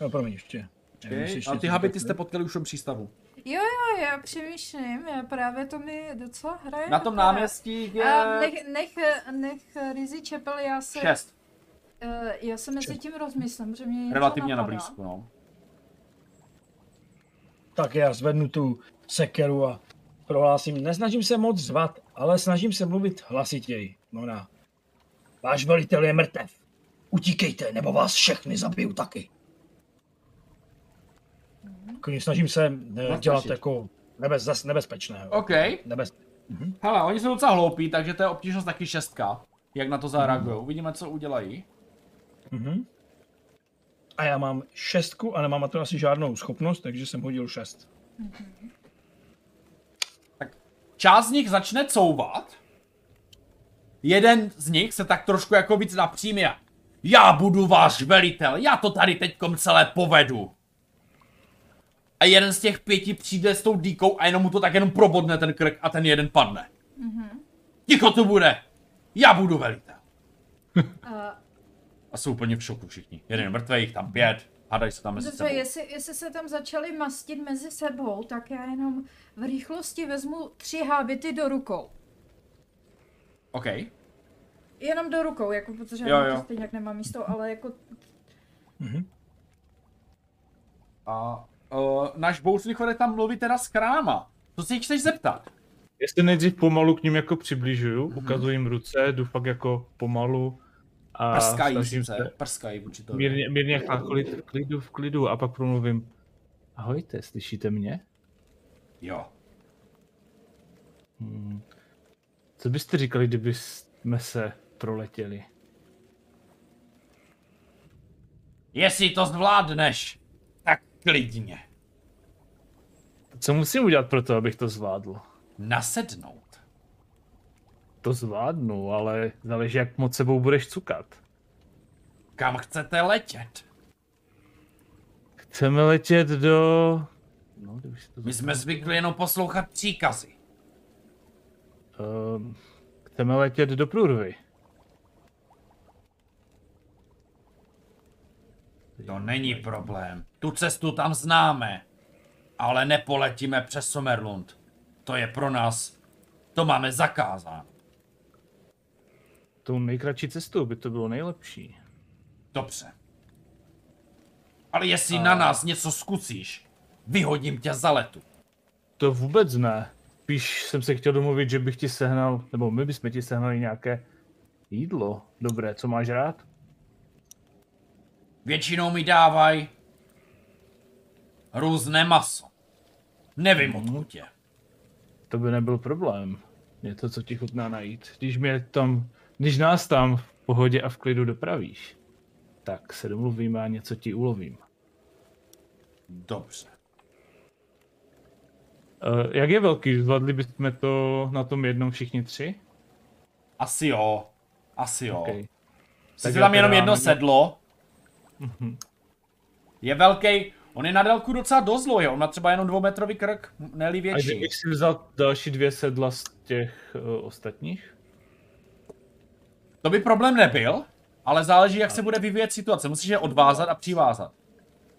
No, promiň, ještě. Nevím, jestli ještě A ty hábity jste potkali už v přístavu. Jo, jo, já přemýšlím, já právě to mi docela hraje. Na tom náměstí A je nech, nech, nech Rizzy Čepel, já se, šest. Eh, já se mezi tím rozmyslím, že mě něco Relativně na blízku, no. Tak já zvednu tu sekeru a prohlásím, nesnažím se moc zvat, ale snažím se mluvit hlasitěji. Mona, váš velitel je mrtev. Utíkejte, nebo vás všechny zabiju taky. Jako Snažím se eh, dělat jako nebez, zas nebezpečného. OK. Nebez... Hele, oni jsou docela hloupí, takže to je obtížnost taky šestka. Jak na to zareagují. Uvidíme, co udělají. Mhm. A já mám šestku a nemám na to asi žádnou schopnost, takže jsem hodil šest. Část z nich začne couvat. Jeden z nich se tak trošku jako víc napřímě. Já budu váš velitel, já to tady teďkom celé povedu. A jeden z těch pěti přijde s tou dýkou a jenom mu to tak jenom probodne ten krk a ten jeden padne. Ticho tu bude. Já budu velitel. A, A jsou úplně v šoku všichni. Jeden je mrtvý, jich tam pět. Hádají se tam mezi dobře, sebou. jestli, jestli se tam začali mastit mezi sebou, tak já jenom v rychlosti vezmu tři hábity do rukou. OK. Jenom do rukou, jako protože Jo, já jo. to stejně nemám místo, ale jako Mhm. A uh, náš bouřný chodek tam mluví teda s kráma. Co si jich chceš zeptat? Jestli nejdřív pomalu k ním jako přibližuju, Mhm. ukazuji jim ruce, jdu fakt jako pomalu a Prskají snažím se prskají vůči to. mírně, mírně v klidu, v klidu a pak promluvím. Ahojte, slyšíte mě? Jo. Hmm. Co byste říkali, kdyby jsme se proletěli? Jestli to zvládneš, tak klidně. Co musím udělat pro to, abych to zvládl? Nasednout. To zvládnu, ale záleží, jak moc sebou budeš cukat. Kam chcete letět? Chceme letět do... No, kdyby si to My jsme zvyklí jenom poslouchat příkazy. Um, chceme letět do průrvy. To není problém. Tu cestu tam známe. Ale nepoletíme přes Somerlund. To je pro nás. To máme zakázáno. Tou nejkratší cestou by to bylo nejlepší. Dobře. Ale jestli na nás něco zkusíš, vyhodím tě za letu. To vůbec ne. Spíš jsem se chtěl domluvit, že bych ti sehnal, nebo my bychom ti sehnali nějaké jídlo. Dobré, co máš rád? Většinou mi dávaj různé maso. Nevím odkud je. To by nebyl problém. Je to, co ti chutná najít. Když mě tam, když nás tam v pohodě a v klidu dopravíš, tak se domluvíme a něco ti ulovím. Dobře. Uh, jak je velký? Zvládli bychom to na tom jednom všichni tři? Asi jo. Asi jo. Okay. Sice tam jenom jedno sedlo. Mhm. Je velký. On je na délku docela dost dlouhý. On má třeba jenom dvoumetrový krk, ne A větší. kdybych si vzal další dvě sedla z těch uh, ostatních? To by problém nebyl, ale záleží, jak se bude vyvíjet situace. Musíš je odvázat a přivázat.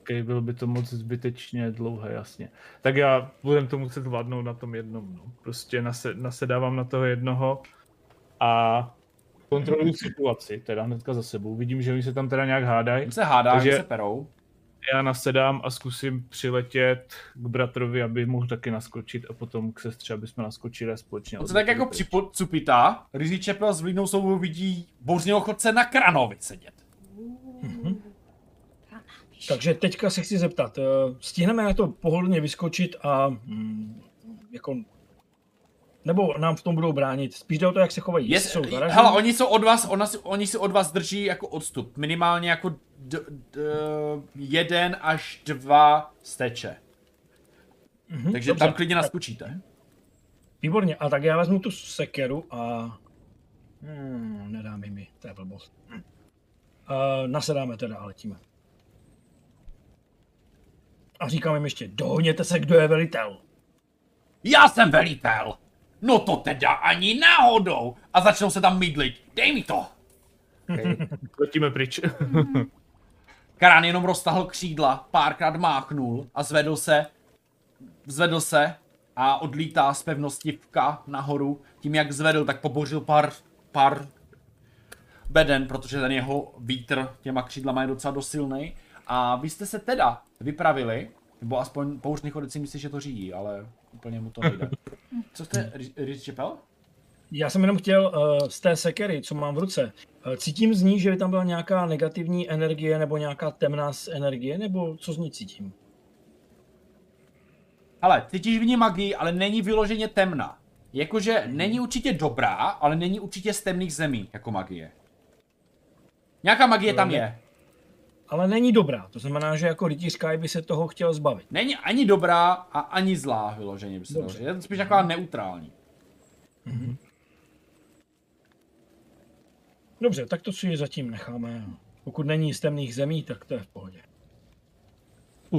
Okay, byl by to moc zbytečně dlouhé, jasně. Tak já budem to muset zvládnout na tom jednom. No. Prostě nase, nasedávám na toho jednoho a kontroluji situaci, teda hnedka za sebou. Vidím, že oni se tam teda nějak hádají. Se hádá, Takže- Takže... se perou. Já nasedám a zkusím přiletět k bratrovi, aby mohl taky naskočit a potom k sestře, aby jsme naskočili a společně. On se tak jako přicupitá, Rizí Čepel s vlídnou soubou vidí bouřního chodce na kranovi sedět. Takže teďka se chci zeptat, eh, stihneme na to pohodlně vyskočit a mm, jako nebo nám v tom budou bránit? Spíš jde o to, jak se chovají. Je, Jestli jsou hele, oni jsou od vás, ona oni si od vás drží jako odstup. Minimálně jako d, d, jeden až dva steče. Mhm, Takže dobře, tam klidně tak naskočíte. Výborně, a tak já vezmu tu sekeru a... Hmm, nedáme mi, to je blbost. Hm. A nasedáme teda a letíme. A říkám jim ještě, dohodněte se, kdo je velitel. Já jsem velitel! No to teda ani náhodou! A začnou se tam mydlit. Dej mi to! Letíme pryč. Karán jenom roztahl křídla, párkrát máchnul a zvedl se, zvedl se a odlítá z pevnosti vka nahoru. Tím jak zvedl, tak pobořil pár, pár beden, protože ten jeho vítr těma křídlama je docela dosilný. A vy jste se teda vypravili, nebo aspoň pouštný chodec si myslí, že to řídí, ale úplně mu to nejde. Co jste, Rich Chappell? Já jsem jenom chtěl uh, z té sekery, co mám v ruce, uh, cítím z ní, že by tam byla nějaká negativní energie nebo nějaká temná z energie, nebo co z ní cítím? Ale cítíš v ní magii, ale není vyloženě temná. Jakože není určitě dobrá, ale není určitě z temných zemí, jako magie. Nějaká magie tam je. Ale není dobrá, to znamená, že jako rytířka by se toho chtěl zbavit. Není ani dobrá a ani zlá vyloženě by se Dobře. Je to spíš taková neutrální. Dobře, tak to si zatím necháme. Pokud není z temných zemí, tak to je v pohodě.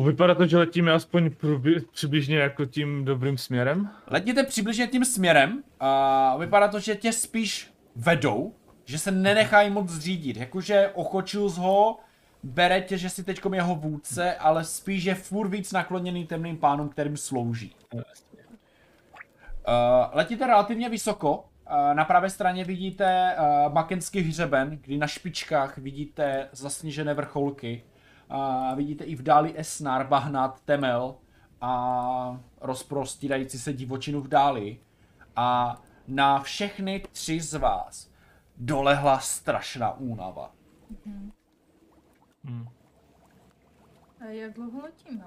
Vypadá to, že letíme aspoň průbě- přibližně jako tím dobrým směrem. Letněte přibližně tím směrem a vypadá to, že tě spíš vedou, že se nenechají moc řídit. Jakože ochočil z ho, bere tě, že si teďkom jeho vůdce, ale spíš je furt víc nakloněný temným pánům, kterým slouží. Uh, letíte relativně vysoko. Uh, na pravé straně vidíte uh, makenský hřeben, kdy na špičkách vidíte zasněžené vrcholky. Uh, vidíte i v dáli Esnar, Bahnat, Temel a rozprostírající se divočinu v dáli. A na všechny tři z vás dolehla strašná únava. A jak dlouho letíme?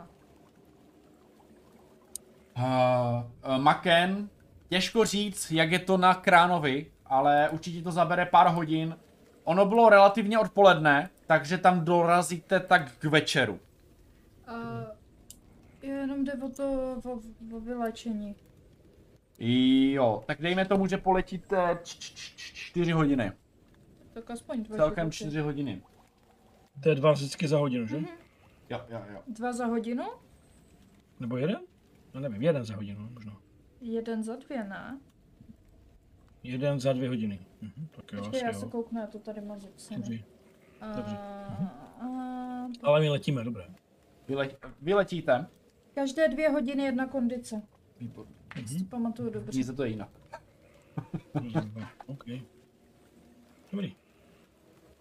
Uh, uh, Maken, těžko říct, jak je to na Kránovi, ale určitě to zabere pár hodin. Ono bylo relativně odpoledne, takže tam dorazíte tak k večeru. A jenom jde o to, o, o vylečení. Jo, tak dejme tomu, že poletíte 4 hodiny. Tak aspoň dva Celkem životy. 4 hodiny. To je dva vždycky za hodinu, že? Jo, jo, jo. Dva za hodinu? Nebo jeden? No nevím, jeden za hodinu možná. Jeden za dvě, ne? Jeden za dvě hodiny. Mhm, tak jo, Počkej, já se kouknu, já to tady mám zapsané. Dobře. A, dobře. a, Ale my letíme, dobré. Vyle, vyletíte. každé dvě hodiny jedna kondice. Výborně. Si pamatuju dobře. Zní se to jinak. OK. Dobrý.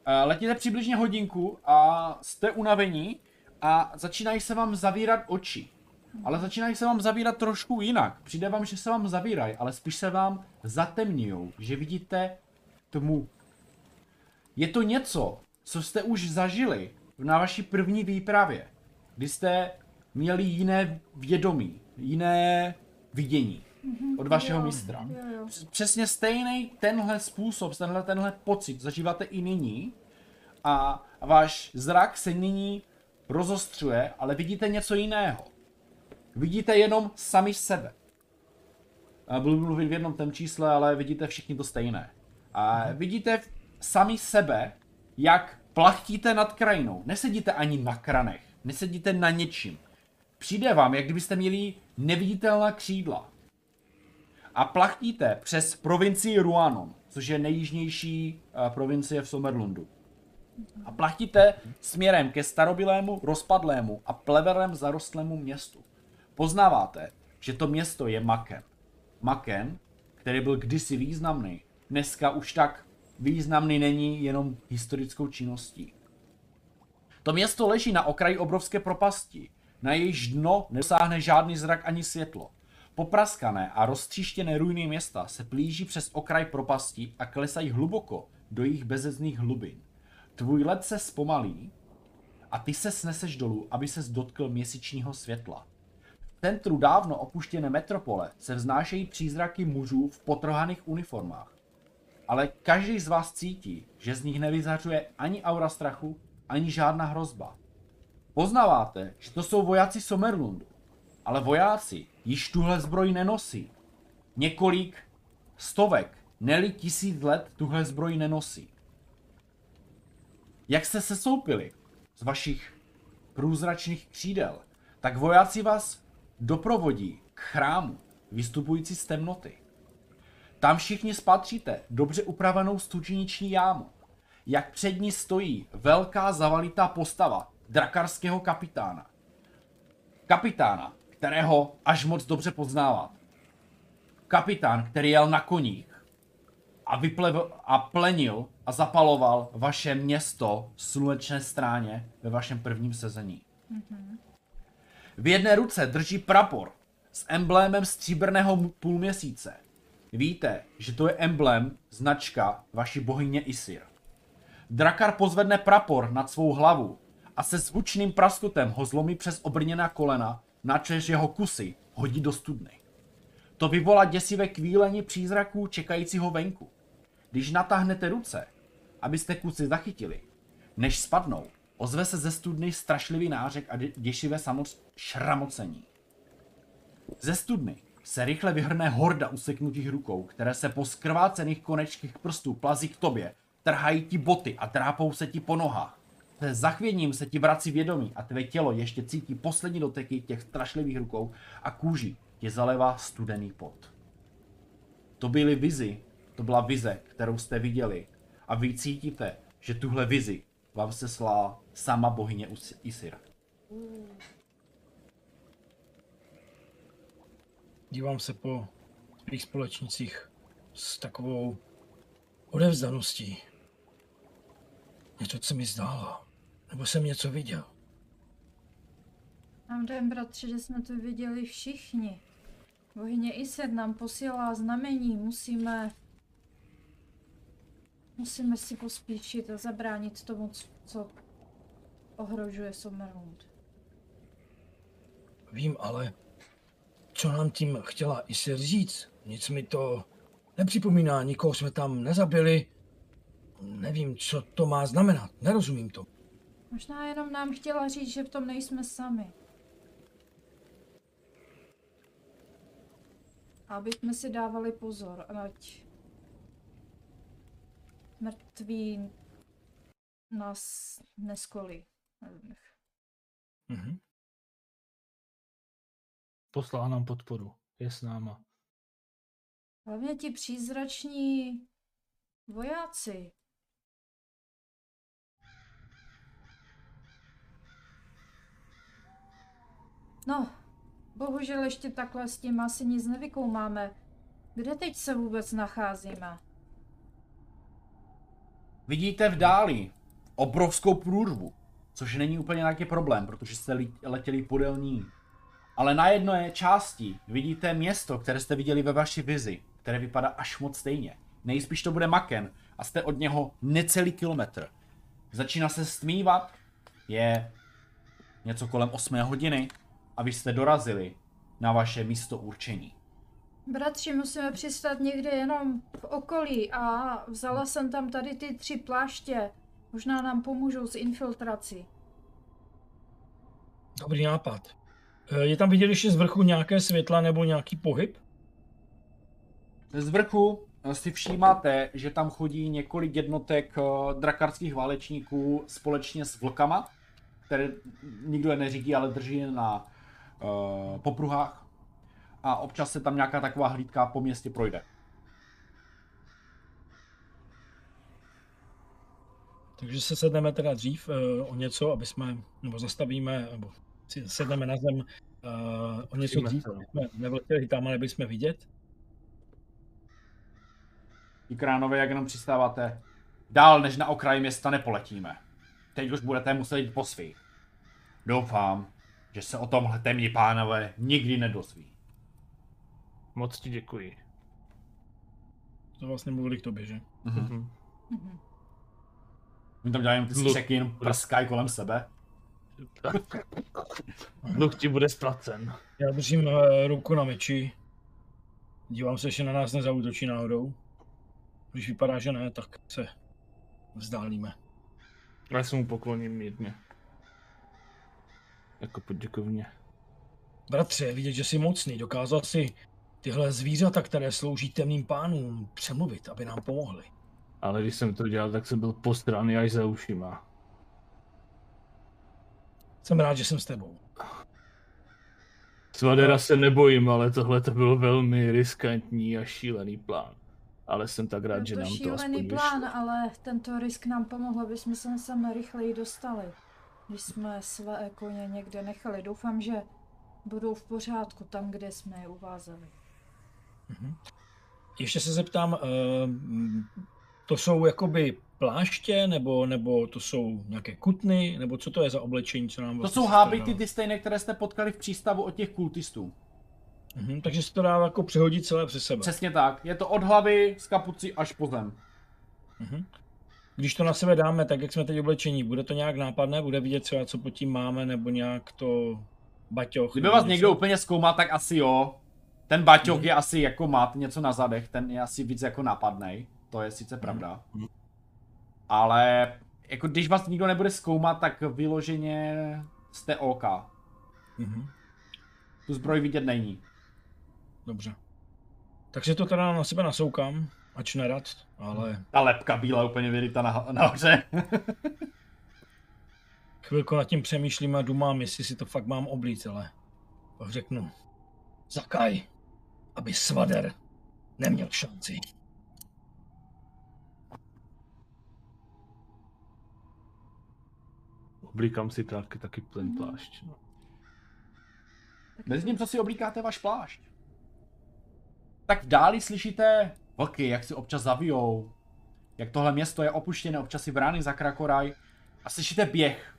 Eh, Letíte přibližně hodinku a jste unavení a začínají se vám zavírat oči. Ale začínají se vám zavírat trošku jinak. Přijde vám, že se vám zavírají, ale spíš se vám zatemňují, že vidíte tmu. Je to něco, co jste už zažili na vaší první výpravě, kdy jste měli jiné vědomí, jiné vidění od vašeho Jo, mistra. Jo, jo. Přesně stejný tenhle způsob, tenhle, tenhle pocit zažíváte i nyní a váš zrak se nyní rozostřuje, ale vidíte něco jiného. Vidíte jenom sami sebe. A budu mluvit v jednom tom čísle, ale vidíte všichni to stejné. A vidíte v- sami sebe, jak plachtíte nad krajinou. Nesedíte ani na kranech, nesedíte na něčím. Přijde vám, jak kdybyste měli neviditelná křídla a plachtíte přes provincii Ruanon, což je nejjižnější uh, provincie v Somerlundu. A plachtíte směrem ke starobilému, rozpadlému a pleverem zarostlému městu. Poznáváte, že to město je Maken. Maken, který byl kdysi významný, dneska už tak významný není jenom historickou činností. To město leží na okraji obrovské propasti, na jejíž dno nedosáhne žádný zrak ani světlo. Popraskané a roztříštěné ruiny města se plíží přes okraj propasti a klesají hluboko do jejich bezezných hlubin. Tvůj let se zpomalí a ty se sneseš dolů, aby ses dotkl měsíčního světla. V centru dávno opuštěné metropole se vznášejí přízraky mužů v potrhaných uniformách. Ale každý z vás cítí, že z nich nevyzařuje ani aura strachu, ani žádná hrozba. Poznáváte, že to jsou vojáci Somerlundu, ale vojáci již tuhle zbroj nenosí. Několik stovek, neli tisíc let tuhle zbroj nenosí. Jak jste se soupili z vašich průzračných křídel, tak vojáci vás doprovodí k chrámu, vystupující z temnoty. Tam všichni spatříte dobře upravenou stučniční jámu. Jak před ní stojí velká zavalitá postava drakarského kapitána. Kapitána, kterého až moc dobře poznáváte. Kapitán, který jel na koních a, vyplev, a plenil a zapaloval vaše město slunečné stráně ve vašem prvním sezení. V jedné ruce drží prapor s emblémem stříbrného půlměsíce. Víte, že to je emblém, značka vaší bohyně Isir. Drakar pozvedne prapor nad svou hlavu a se zvučným praskotem ho zlomí přes obrněná kolena, načež jeho kusy hodí do studny. To vyvolá děsivé kvílení přízraků čekajícího venku. Když natáhnete ruce, abyste kusy zachytili, než spadnou, ozve se ze studny strašlivý nářek a dě- děsivé samoz šramocení. Ze studny se rychle vyhrne horda useknutých rukou, které se po skrvácených konečkých prstů plazí k tobě, trhají ti boty a trápou se ti po nohách. Se zachvěním se ti vrací vědomí a tvé tělo ještě cítí poslední doteky těch strašlivých rukou a kůži tě zalevá studený pot. To byly vizi, to byla vize, kterou jste viděli a vy cítíte, že tuhle vizi vám se slá sama bohyně Isir. Dívám se po svých společnicích s takovou odevzdaností. Něco se mi zdálo. Nebo jsem něco viděl. Mám dojem, bratře, že jsme to viděli všichni. Bohyně Ised nám posílá znamení, musíme... Musíme si pospíšit a zabránit tomu, co ohrožuje Sommerhund. Vím ale, co nám tím chtěla Isir říct. Nic mi to nepřipomíná, nikoho jsme tam nezabili. Nevím, co to má znamenat. Nerozumím to. Možná jenom nám chtěla říct, že v tom nejsme sami. Aby jsme si dávali pozor, ať mrtví nás neskolí. Mhm. Poslala nám podporu. Je s náma. Hlavně ti přízrační vojáci. No, bohužel ještě takhle s tím asi nic nevykoumáme. Kde teď se vůbec nacházíme? Vidíte v dáli obrovskou průrvu, což není úplně nějaký problém, protože jste li- letěli podél ní. Ale na jedné části vidíte město, které jste viděli ve vaší vizi, které vypadá až moc stejně. Nejspíš to bude Maken a jste od něho necelý kilometr. Začíná se stmívat, je něco kolem 8 hodiny a vy jste dorazili na vaše místo určení. Bratři, musíme přistát někde jenom v okolí a vzala jsem tam tady ty tři pláště. Možná nám pomůžou s infiltrací. Dobrý nápad. Eh, Je tam vidět ještě z vrchu nějaké světla nebo nějaký pohyb? Z vrchu eh, si všímáte, že tam chodí několik jednotek eh, drakarských válečníků společně s vlkama, které nikdo je neřídí, ale drží je na uh, popruhách. A občas se tam nějaká taková hlídka po městě projde. Takže se sedneme teda dřív eh, o něco, aby jsme, nebo zastavíme, nebo si sedneme na zem eh, o něco Přijme dřív, se, no. aby jsme nevletěli tam, ale bychom vidět. I kránové, jak jenom přistáváte, dál než na okraji města nepoletíme. Teď už budete muset jít po svých. Doufám, že se o tomhle temní pánové nikdy nedozví. Moc ti děkuji. To vlastně mluvili k tobě, že? Mhm. Mhm. Mhm. Oni tam dělají jenom ty střeky, jenom prskají kolem sebe. Dluh ti bude splacen. Já držím eh, ruku na meči. Dívám se, že na nás nezautočí náhodou. Když vypadá, že ne, tak se vzdálíme. Já se mu pokloním mírně. Jako poděkovně. Bratře, vidět, že jsi mocný. Dokázal si tyhle zvířata, které slouží temným pánům, přemluvit, aby nám pomohli. Ale když jsem to dělal, tak jsem byl postraný až za ušima. Jsem rád, že jsem s tebou. Svadera se nebojím, ale tohle to byl velmi riskantní a šílený plán. Ale jsem tak rád, Byl že to nám to šílený aspoň plán, vyšlo. ale tento risk nám pomohl, aby jsme se sem rychleji dostali. Když jsme své koně někde nechali. Doufám, že budou v pořádku tam, kde jsme je uvázali. Ještě se zeptám, ehm, to jsou jakoby pláště, nebo, nebo to jsou nějaké kutny, nebo co to je za oblečení, co nám To vlastně jsou hábity ty stejné, které jste potkali v přístavu od těch kultistů. Mhm, takže se to dá jako přehodit celé přes sebe. Přesně tak. Je to od hlavy z kapuci až po zem. Mhm. Když to na sebe dáme, tak jak jsme teď oblečení, bude to nějak nápadné? Bude vidět třeba, co pod tím máme, nebo nějak to baťoch? Kdyby vás něco? někdo úplně zkoumal, tak asi jo. Ten baťoch Mhm. je asi jako mat něco na zadech, ten je asi víc jako nápadnej. To je sice pravda. Mhm. Ale jako když vás nikdo nebude zkoumat, tak vyloženě jste OK. Mhm. Tu zbroj vidět není. Dobře. Takže to teda na sebe nasoukám, ač nerad, ale Ta lepka bílá úplně vyryta na, nahoře. chvilku nad tím přemýšlím a dumám, jestli si to fakt mám oblít, ale pak řeknu, zakaj, aby svader neměl šanci. Oblíkám si taky, taky ten plášť. No. Mezi tím, co si oblíkáte váš plášť. Tak v dáli slyšíte vlky, jak si občas zavijou. Jak tohle město je opuštěné, občas si brány za krakoraj. A slyšíte běh.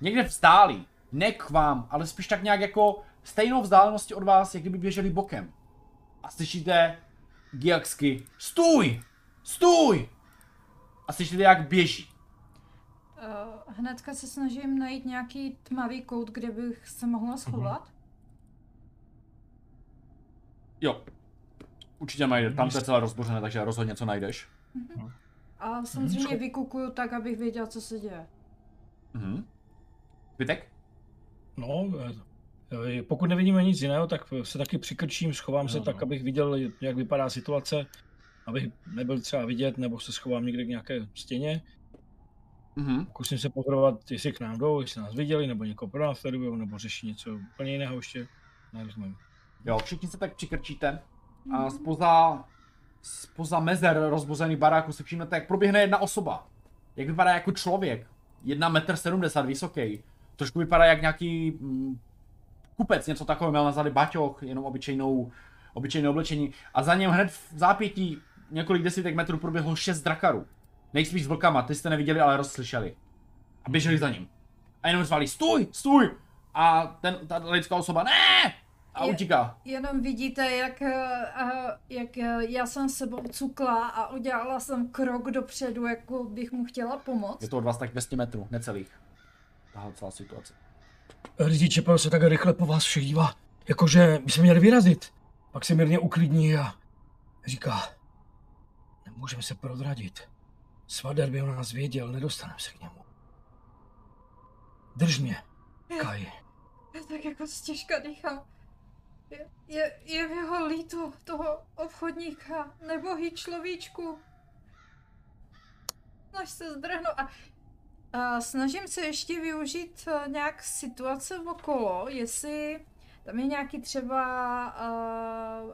Někde v dáli. Ne k vám, ale spíš tak nějak jako stejnou vzdálenosti od vás, jak kdyby běželi bokem. A slyšíte Giaxky. Stůj! Stůj! A slyšíte, jak běží. Uh, hnedka se snažím najít nějaký tmavý kout, kde bych se mohla schovat. Jo. Určitě najde, tam to je celé rozbořené, takže rozhodně něco najdeš. A samozřejmě schop- vykukuju tak, abych věděla, co se děje. Mhm. Zbytek? No, eh, pokud nevidíme nic jiného, tak se taky přikrčím, schovám se Jo, tak, no. abych viděl, jak vypadá situace, abych nebyl třeba vidět, nebo se schovám někde k nějaké stěně. Mhm. Pokusím se pozorovat, jestli k nám jdou, jestli nás viděli, nebo někoho pro nás sledují, nebo řeší něco úplně jiného ještě. Nerozumím. Jo, všichni se tak přikrčíte a spoza, spoza mezer rozbozených baráků si všimnete, jak proběhne jedna osoba. Jak vypadá jako člověk. 1,70 m vysoký. Trošku vypadá jak nějaký mm, kupec, něco takového, měl na zady baťoch, jenom obyčejnou, obyčejné oblečení. A za něm hned v zápětí několik desítek metrů proběhlo šest drakarů. Nejspíš s vlkama, ty jste neviděli, ale rozslyšeli. A běželi za ním. A jenom zvali, stůj, stůj! A ten, ta lidská osoba, ne! A Je- utíká. Jenom vidíte, jak, eh, eh, jak eh, já jsem sebou cukla a udělala jsem krok dopředu, jako bych mu chtěla pomoct. Je to od vás tak 200 metrů, necelých. Tahle celá situace. Rizí Čepel se tak rychle po vás všech dívá, jakože bychom měli vyrazit. Pak se mírně uklidní a říká, nemůžeme se prozradit. Svader by o nás věděl, nedostaneme se k němu. Drž mě, Kaj. Já tak jako stěžka dýchám. Je, je, je v jeho líto toho obchodníka, nebohý človíčku. Snaž se zdrhnout a, a snažím se ještě využít eh, nějak situace okolo, jestli tam je nějaký třeba uh,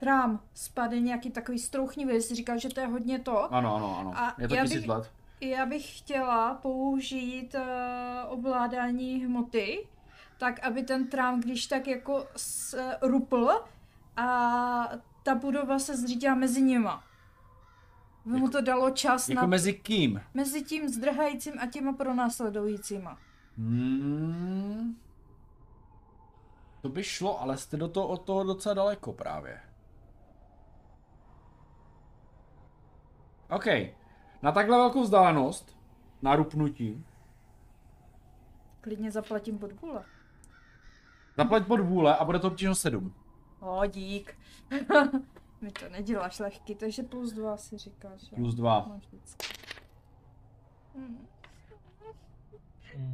trám, spady, nějaký takový strouchnivý, jestli říkal, že to je hodně to. Ano, ano, ano. A je to já tisíc bych- let. Já bych chtěla použít uh, ovládání hmoty, tak aby ten trám, když tak jako s, rupl a ta budova se zřítila mezi nima. By mu to dalo čas Jako na, mezi kým? mezi tím zdrhajícím a těma pronásledujícíma. Hmm. To by šlo, ale jste do toho, od toho docela daleko právě. OK. Na takhle velkou vzdálenost, na rupnutí, klidně zaplatím pod vůle. Zaplať pod vůle a bude to obtížnost 7. O, dík. Mi to neděláš lehký, takže plus dva si říkáš. Plus 2. Máš vždycky. Hmm.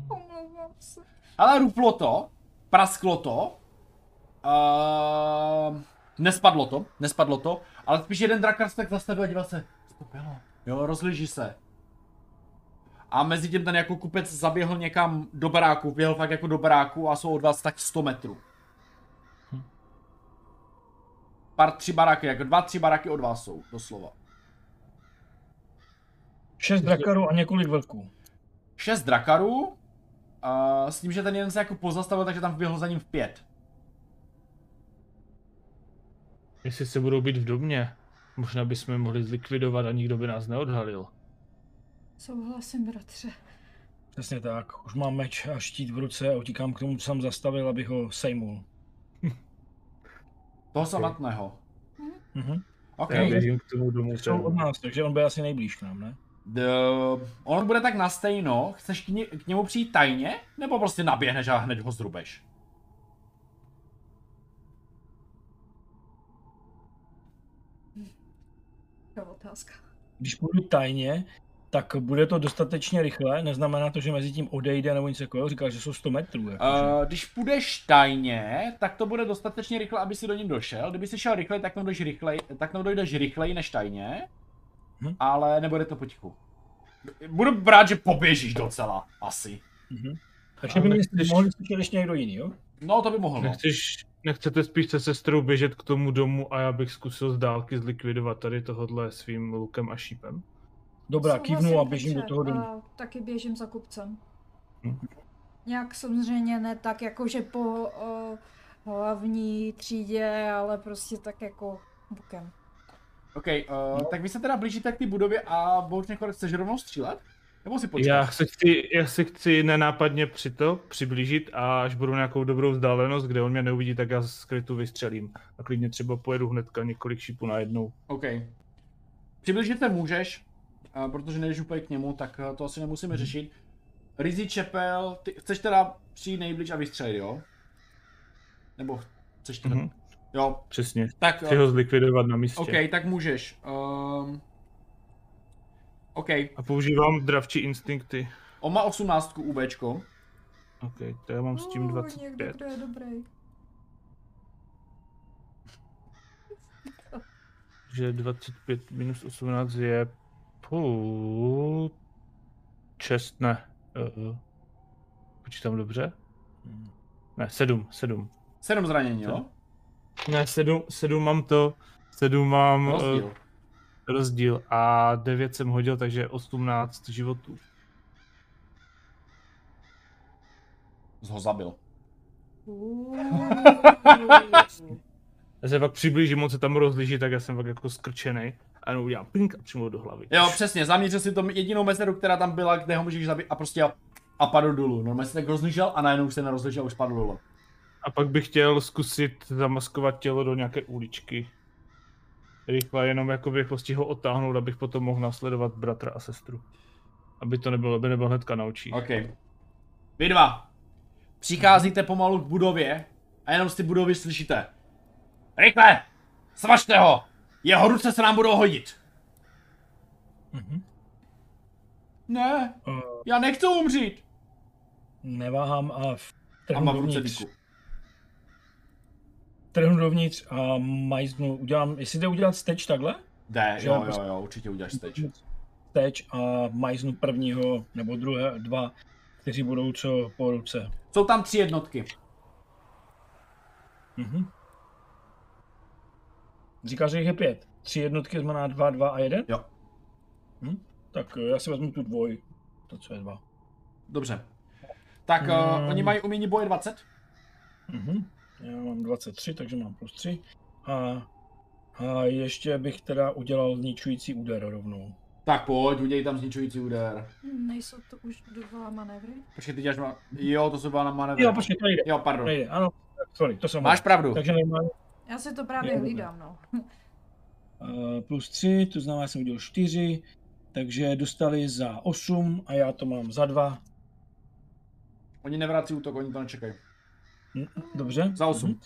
Omlouvám se. Ale ruplo to, prasklo to, uh, nespadlo to, nespadlo to, ale spíš jeden drakar se tak zastavil a díval se, stopilo, jo, rozliží se. A mezi tím ten jako kupec zaběhl někam do baráku, běhl fakt jako do baráku a jsou od vás tak 100 metrů. Pár tři baráky, jako dva, tři baráky od vás jsou, doslova. Šest drakarů a několik vlků. Šest drakarů, uh, s tím, že ten jeden se jako pozastavil, takže tam vběhl za ním v pět. Jestli se budou být v domě, možná bychom je mohli zlikvidovat a nikdo by nás neodhalil. Souhlasím, bratře. Přesně tak. Už mám meč a štít v ruce a utíkám k tomu, co jsem zastavil, abych ho sejmul. Toho samotného. Mhm. OK. Já běžím k tomu domu. Jsou od nás, takže on bude asi nejblíž k nám, ne? D- on bude tak na stejno, chceš k, ně, k němu přijít tajně, nebo prostě naběhneš a hned ho zrubeš? To je otázka. Když půjdu tajně, tak bude to dostatečně rychle, neznamená to, že mezi tím odejde nebo něco takového, říkal, že jsou 100 metrů. Jako, Uh, když půjdeš tajně, tak to bude dostatečně rychle, aby si do něj došel. Kdyby si šel rychleji, tak dojdeš rychleji, tak dojdeš rychleji než tajně, Hm. ale nebude to potichu. Budu brát, že poběžíš docela, asi. Mhm. Takže by když- mohli slyšet ještě někdo jiný, jo? No, to by mohlo. no. Nechceš, nechcete spíš se sestrou běžet k tomu domu a já bych zkusil z dálky zlikvidovat tady tohodle svým lukem a šípem? Dobrá, Souhlasím, kývnu a běžím do toho domu. Taky běžím za kupcem. Hm. Nějak samozřejmě ne tak jakože po uh, hlavní třídě, ale prostě tak jako bokem. OK, uh, tak vy se teda blížíte k té budově a Boučněk, chceš rovnou střílet? Nebo si počkáš? Já se, chci, já se chci nenápadně při to přiblížit a až budu nějakou dobrou vzdálenost, kde on mě neuvidí, tak já skrytu vystřelím. A klidně třeba pojedu hnedka několik šípů najednou. OK. Přiblížit se můžeš, protože nejdeš úplně k němu, tak eh, to asi nemusíme řešit. Rizzy Čepel, ty chceš teda přijít nejblíž a vystřelit, jo? Nebo chceš teda... Mhm. Jo, Přesně. tak... Chci ho zlikvidovat na místě. OK, tak můžeš. Um, OK, A používám dravčí instinkty. on má 18 UBčko. OK, to já mám s tím Uh, Někdo, 25. kdo je dobrý. Že 25 minus 18 je půl... Čest, ne. Uh, počítám dobře? Ne, 7, 7. 7 zranění, jo? Ne, 7, 7 mám to, 7 mám rozdíl. Rozdíl. Uh, rozdíl a 9 jsem hodil, takže 18 životů. Jsi ho zabil. Já se pak přiblížím, on se tam rozliší, tak já jsem pak jako skrčený a jenom udělám pink a přímo do hlavy. Jo, přesně, zaměřil si to jedinou mezeru, která tam byla, kde ho můžeš zabít a prostě a padl dolů. Normálně se tak rozlížel a najednou se nerozlížel a už padl dolů. A pak bych chtěl zkusit zamaskovat tělo do nějaké uličky. Rychle, jenom jako bych prostě ho otáhnout, abych potom mohl nasledovat bratra a sestru. Aby to nebylo, aby nebyl hnedka na očích. OK. Vy dva. Přicházíte pomalu k budově a jenom z ty budovy slyšíte. Rychle! Svažte ho! Jeho ruce se nám budou hodit. Mhm. Ne, Uh, já nechci umřít. neváhám a A trhnu ruce dovnitř, trhnu dovnitř a majznu, udělám, jestli jde udělat steč takhle? Jde, jo, jo, prostě- jo, určitě uděláš steč. Steč a majznu prvního nebo druhé, dva, kteří budou co po ruce. Jsou tam tři jednotky. Mhm. Říkáš, že jich je pět. Tři jednotky znamená dva, dva a jeden? Jo. Hm? Tak eh, já si vezmu tu dvoj, to co je dva. Dobře. Tak uh, Hmm. oni mají umění boje 20. Mhm. Já mám 23, takže mám plus 3. A, a ještě bych teda udělal zničující úder rovnou. Tak pojď, udělej tam zničující úder. Nejsou to už dva manévry? Počkej, ty děláš ma... Jo, to jsou byla na manévr. Jo, počkej, to jde. Jo, pardon. To jde, ano. Sorry, to jsem Máš pravdu. Takže normálně Já si to právě hlídám, no. uh, plus 3, to znamená, že jsem udělal 4, takže dostali za 8 a já to mám za 2. Oni nevrací útok, oni to nečekají. Hm, Dobře. Za osm. Mhm.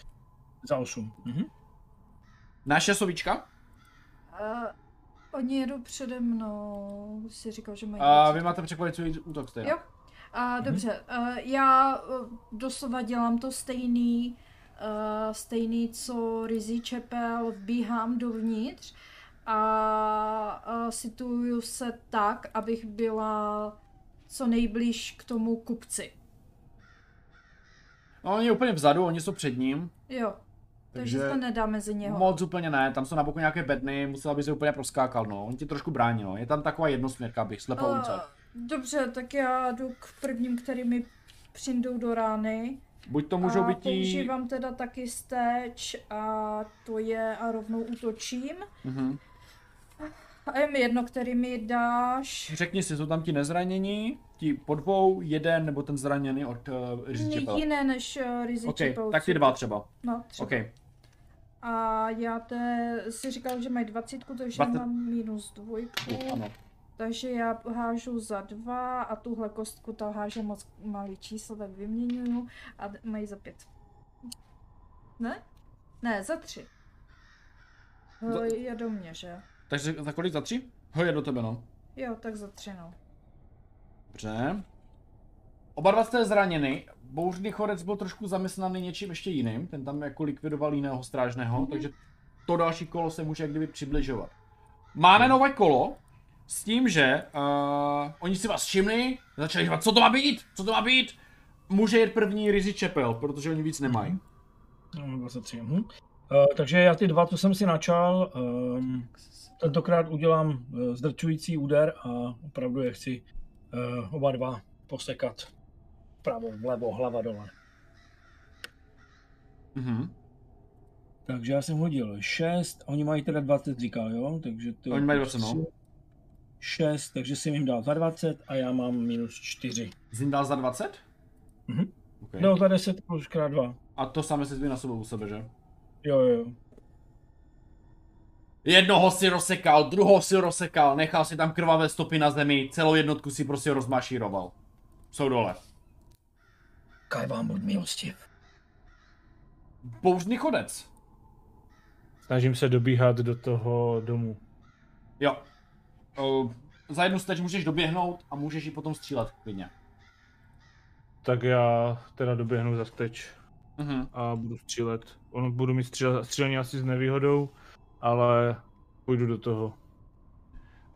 Za 8. Mhm. Naše sovíčka? Uh, oni jedou přede mnou, si říkal, že mají A 20. vy máte překvapující útok stejně. Jo. A dobře, uh, já uh, doslova dělám to stejný, uh, stejný, co Rizzy Čepel, vbíhám dovnitř a uh, situuju se tak, abych byla co nejblíž k tomu kupci. No, oni úplně vzadu, oni jsou před ním. Jo, takže, Takže to nedá mezi něho. moc úplně ne, tam jsou na boku nějaké bedny, musela by se úplně proskákal, no. On ti trošku brání, no. Je tam taková jednosměrka, bych slepou ulice. Uh, dobře, tak já jdu k prvním, který mi přijdou do rány. Buď to můžou být tí... používám teda taky steč a to je a rovnou útočím. Mhm. A je mi jedno, který mi dáš. Řekni si, jsou tam ti nezranění, ti po dvou, jeden nebo ten zraněný od uh, Rizzy Chapel. Jiné než uh, Rizzy OK, Chapel, tak ty dva třeba. No, třeba. OK. A já te, si říkal, že mají dvacítku, takže 20. mám minus dvojku. Ano. Takže já hážu za dva a tuhle kostku ta háže moc malý číslo, tak vyměňuju a mají za pět. Ne? Ne, za tři. Za- Za... Je do mě, že? Takže za kolik? Za tři? Ho je do tebe, no. Jo, tak za tři, no. Dobře. Oba dva jste zraněni. Bouřný chodec byl trošku zamyslený něčím ještě jiným. Ten tam jako likvidoval jiného strážného, Mhm. takže to další kolo se může jak kdyby přibližovat. Máme nové kolo s tím, že uh, oni si vás všimli, začali říkat, co to má být, co to má být. Může jít první Rizzy Chapel, protože oni víc nemají. No, 23. Hm. Uh, takže já ty dva, co jsem si načal, um, tentokrát udělám uh, zdrčující úder a opravdu je chci uh, oba dva posekat. Vpravo, vlevo, hlava dole. Mhm. Takže já jsem hodil 6, oni mají teda 20 říkal, jo? Takže to Oni mají 20, no. 6, takže jsem jim dal za 20 a já mám minus 4. Jsi dal za 20? Mhm. Okay. No, za 10 plus krát 2. A to samé se na sobou u sebe, že? Jo, jo. Jednoho si rozsekal, druhou si rozsekal, nechal si tam krvavé stopy na zemi, celou jednotku si prostě rozmašíroval. Jsou dole. Kaj vám buď milostiv. Bouřný chodec. Snažím se dobíhat do toho domu. Jo. Uh, za jednu steč můžeš doběhnout a můžeš ji potom střílet klidně. Tak já teda doběhnu za steč Mhm. a budu střílet. On budu mít stříle, střílení asi s nevýhodou, ale půjdu do toho.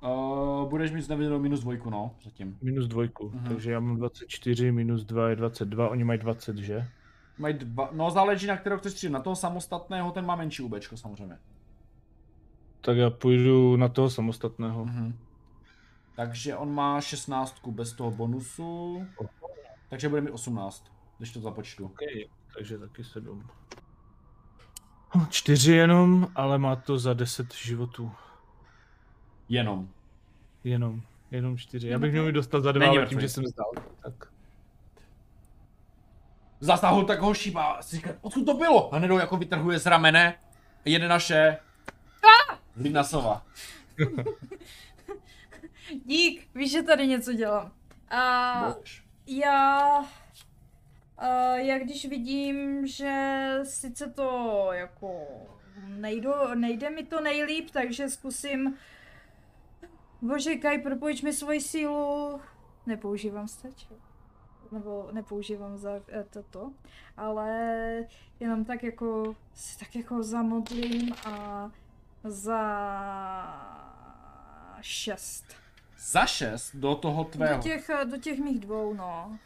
Uh, budeš mít neviděnou minus dvojku, no, zatím. Minus dvojku, Mhm. takže já mám 24, minus 2 je 22, oni mají 20, že? Mají dva, no záleží na kterého chceš střílet. Na toho samostatného ten má menší UBčko samozřejmě. Tak já půjdu na toho samostatného. Mhm. Takže on má 16 bez toho bonusu. Takže bude mít 18, když to započtu. Okay, takže taky 7. Čtyři jenom, ale má to za 10 životů. Jenom. Jenom, jenom čtyři. Já bych měl mít dostat za dva, Není ale tím, mrtvý. že jsem zdal. Tak. Zasáhl tak ho šíba, si říká, odkud to bylo? A hned ho jako vytrhuje z ramene, jede naše... Hlídna sova. Dík, víš, že tady něco dělám. A Budeš. já... A já když vidím, že sice to jako nejdu, nejde mi to nejlíp, takže zkusím Bože, Kaj, propojč mi svoji sílu. Nepoužívám steč. Nebo nepoužívám za eh, toto. Ale jenom tak jako si tak jako zamodlím a za šest. Za šest do toho Do tvého. těch, do těch mých dvou, no.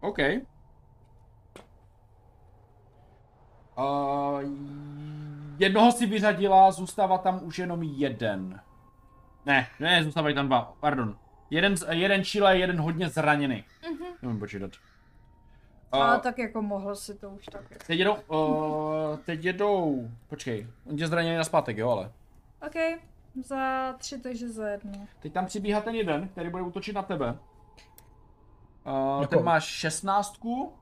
OK. Uh, jednoho si vyřadila, zůstává tam už jenom jeden. Ne, ne, zůstávají tam dva, pardon. Jeden, jeden čile, jeden hodně zraněný. Mhm. Nemůžu počítat. Ale Uh, tak jako mohl si to už tak. jako- teď jedou, uh, teď jedou, počkej, on tě zraněný na zpátek, jo, ale. OK, za tři, takže za jednu. Teď tam přibíhá ten jeden, který bude útočit na tebe. Uh, Jako? ten má šestnáctku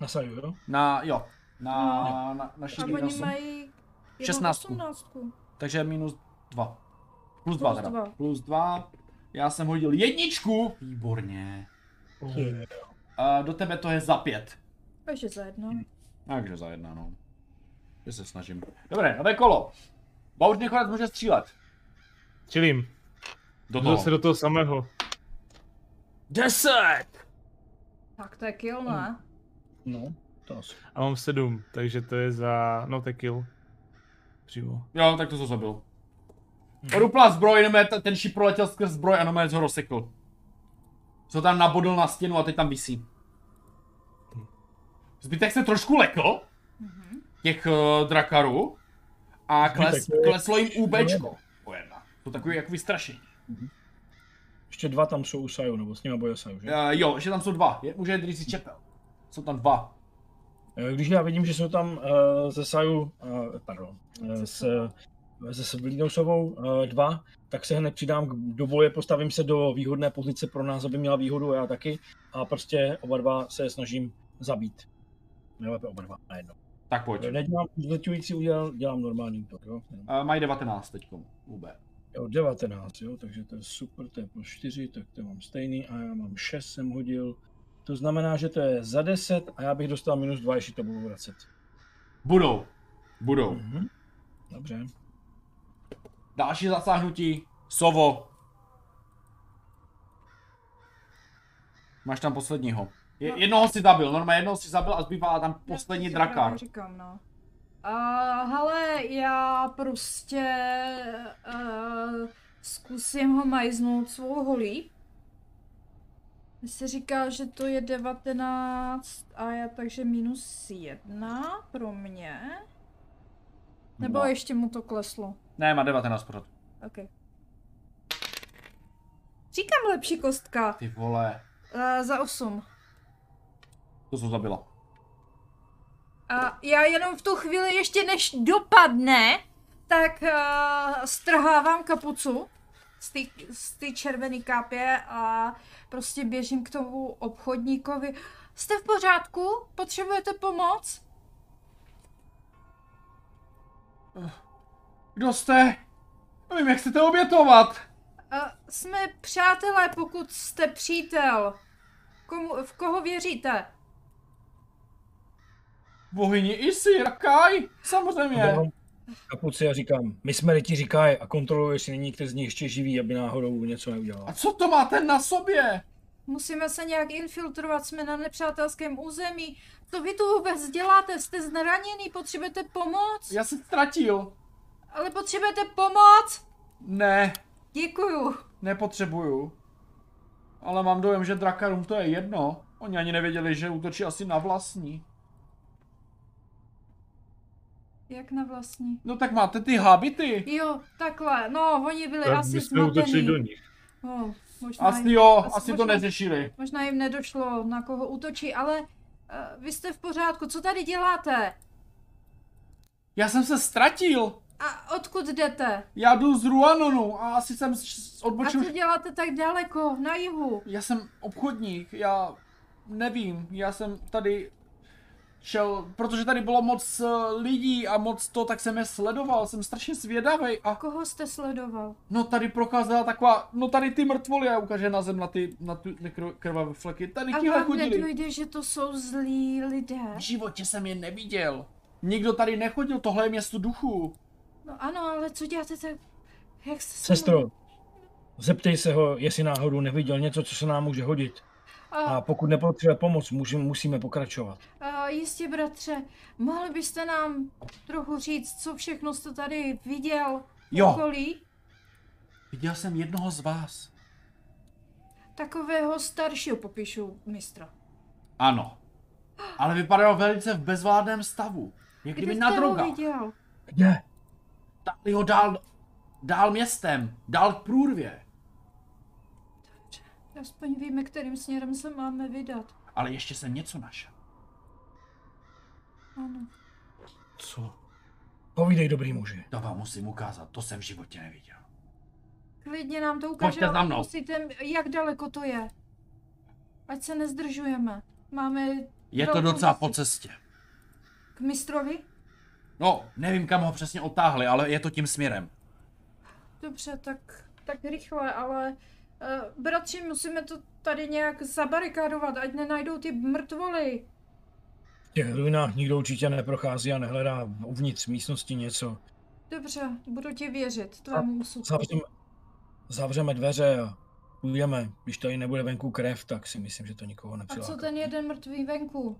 Nasaju, jo? na, jo, na, No. na, na A šíří oni mají jenom Šestnáctku. osmnáctku. Takže minus dva. Plus dva Plus teda. dva. Plus dva. Já jsem hodil jedničku. Výborně. A do tebe to je za pět. Takže za jedno. Takže za jedna, no. Já se snažím. Dobré, nové kolo. Bouř nakonec může střílet. Čilím. Do toho. zase do toho samého. Deset! Tak to je kill, ne? No, to asi. A mám sedm, takže to je za... No, to je kill. Přímo. Jo, tak to to zabil. Rupla zbroj, jenom ten šip proletěl skrz zbroj a nomé ho rozsekl. Co tam nabodl na stěnu a teď tam visí. Zbytek se trošku lekl, těch uh, drakarů, a kles, kleslo jim úbčko. O jedna. To takový jako vystrašení. Ještě dva tam jsou u Saju, nebo s nimi boje Saju, že? Uh, jo, ještě tam jsou dva. Je, může jít si čepel. Jsou tam dva. Eh, Když já vidím, že jsou tam uh, ze Saju, uh, pardon, uh, s, se Svlínosovou uh, dva, tak se hned přidám k, do boje, postavím se do výhodné pozice pro nás, aby měla výhodu a já taky. A prostě oba dva se snažím zabít. Nejlépe oba dva najednou. Tak pojď. Nedělám zletující úděl, dělám normální útok, jo. Uh, mají 19 teď. UB. Jo, 19, jo, takže to je super, to je plus 4, tak to mám stejný a já mám 6 jsem hodil. To znamená, že to je za 10 a já bych dostal minus 2, ještě to budu vracet. Budou. Budou. Mhm. Dobře. Další zasáhnutí. Sovo. Máš tam posledního. Je, No. jednoho si zabil, normálně jednoho si zabil a zbývá tam poslední si drakar. Říkám, no. Uh, hele, já prostě uh, zkusím ho majznout svou holí. Mně se říká, že to je 19 a já takže minus 1 pro mě. Nebo No. ještě mu to kleslo. Ne, má 19 pořád. OK. Říkám lepší kostka. Ty vole, Uh, za 8. to jsou zabila. A já jenom v tu chvíli, ještě než dopadne, tak uh, strhávám kapucu z té z červené kápě a prostě běžím k tomu obchodníkovi. Jste v pořádku? Potřebujete pomoc? Kdo jste? Nevím, jak chcete obětovat. Uh, jsme přátelé, pokud jste přítel. Komu, v koho věříte? Bohyni Isi, Rakaj, samozřejmě. Kapuci a říkám, my jsme ti říkají a kontroluji, jestli není někdo z nich ještě živý, aby náhodou něco neudělal. A co to máte na sobě? Musíme se nějak infiltrovat, jsme na nepřátelském území. Co vy tu vůbec děláte? Jste zraněný, potřebujete pomoc? Já jsem ztratil. Ale potřebujete pomoc? Ne, Děkuju. nepotřebuju. Ale mám dojem, že drakarům to je jedno. Oni ani nevěděli, že útočí asi na vlastní. Jak na vlastní? No tak máte ty habity. Jo, takhle. No, oni byli Tak asi zmatení. do nich. No, možná, Asi jim- jo, asi to možná- neřešili. Možná jim nedošlo, na koho útočí, ale uh, vy jste v pořádku. Co tady děláte? Já jsem se ztratil. A odkud jdete? Já jdu z Ruanonu a asi jsem s- A odbočil. co děláte tak daleko, na jihu? Já jsem obchodník, já nevím, já jsem tady šel, protože tady bylo moc eh, lidí a moc to, tak jsem je sledoval, jsem strašně zvědavý a Koho jste sledoval? no tady prokázala taková, no tady ty mrtvoly a ukáže na zem na ty, na ty krvavé fleky, tady A tihle vám chodili. nedojde, že to jsou zlí lidé? V životě jsem je neviděl. Nikdo tady nechodil, tohle je město duchů. No ano, ale co děláte tak? Jak jste se... Sestro, zeptej se ho, jestli náhodou neviděl něco, co se nám může hodit. A A, pokud nepotřebuje pomoc, můžeme, musíme pokračovat. a jistě, bratře, mohli byste nám trochu říct, co všechno jste tady viděl v Jo. okolí? Viděl jsem jednoho z vás. Takového staršího popíšu mistra. Ano. Ale vypadal velice v bezvládném stavu. Jak kdyby na viděl? Kde? Dali ho dál, dál městem, dál k průrvě. Aspoň víme, kterým směrem se máme vydat. Ale ještě jsem něco našel. Ano. Co? Povídej, dobrý muži. To vám musím ukázat, to jsem v životě neviděl. Klidně nám to Pojďte ukáže, za ale mnou. musíte, jak daleko to je. Ať se nezdržujeme. Máme Je to docela po cestě. k mistrovi? No, nevím, kam ho přesně otáhli, ale je to tím směrem. Dobře, tak, tak rychle, ale Uh, bratři, musíme to tady nějak zabarikádovat, ať nenajdou ty mrtvoly. V těch ruinách nikdo určitě neprochází a nehledá uvnitř místnosti něco. Dobře, budu ti věřit, tvému úsudku. Zavřeme, zavřeme dveře a půjdeme. Když tady nebude venku krev, tak si myslím, že to nikoho A nepřiláká. co ten jeden mrtvý venku?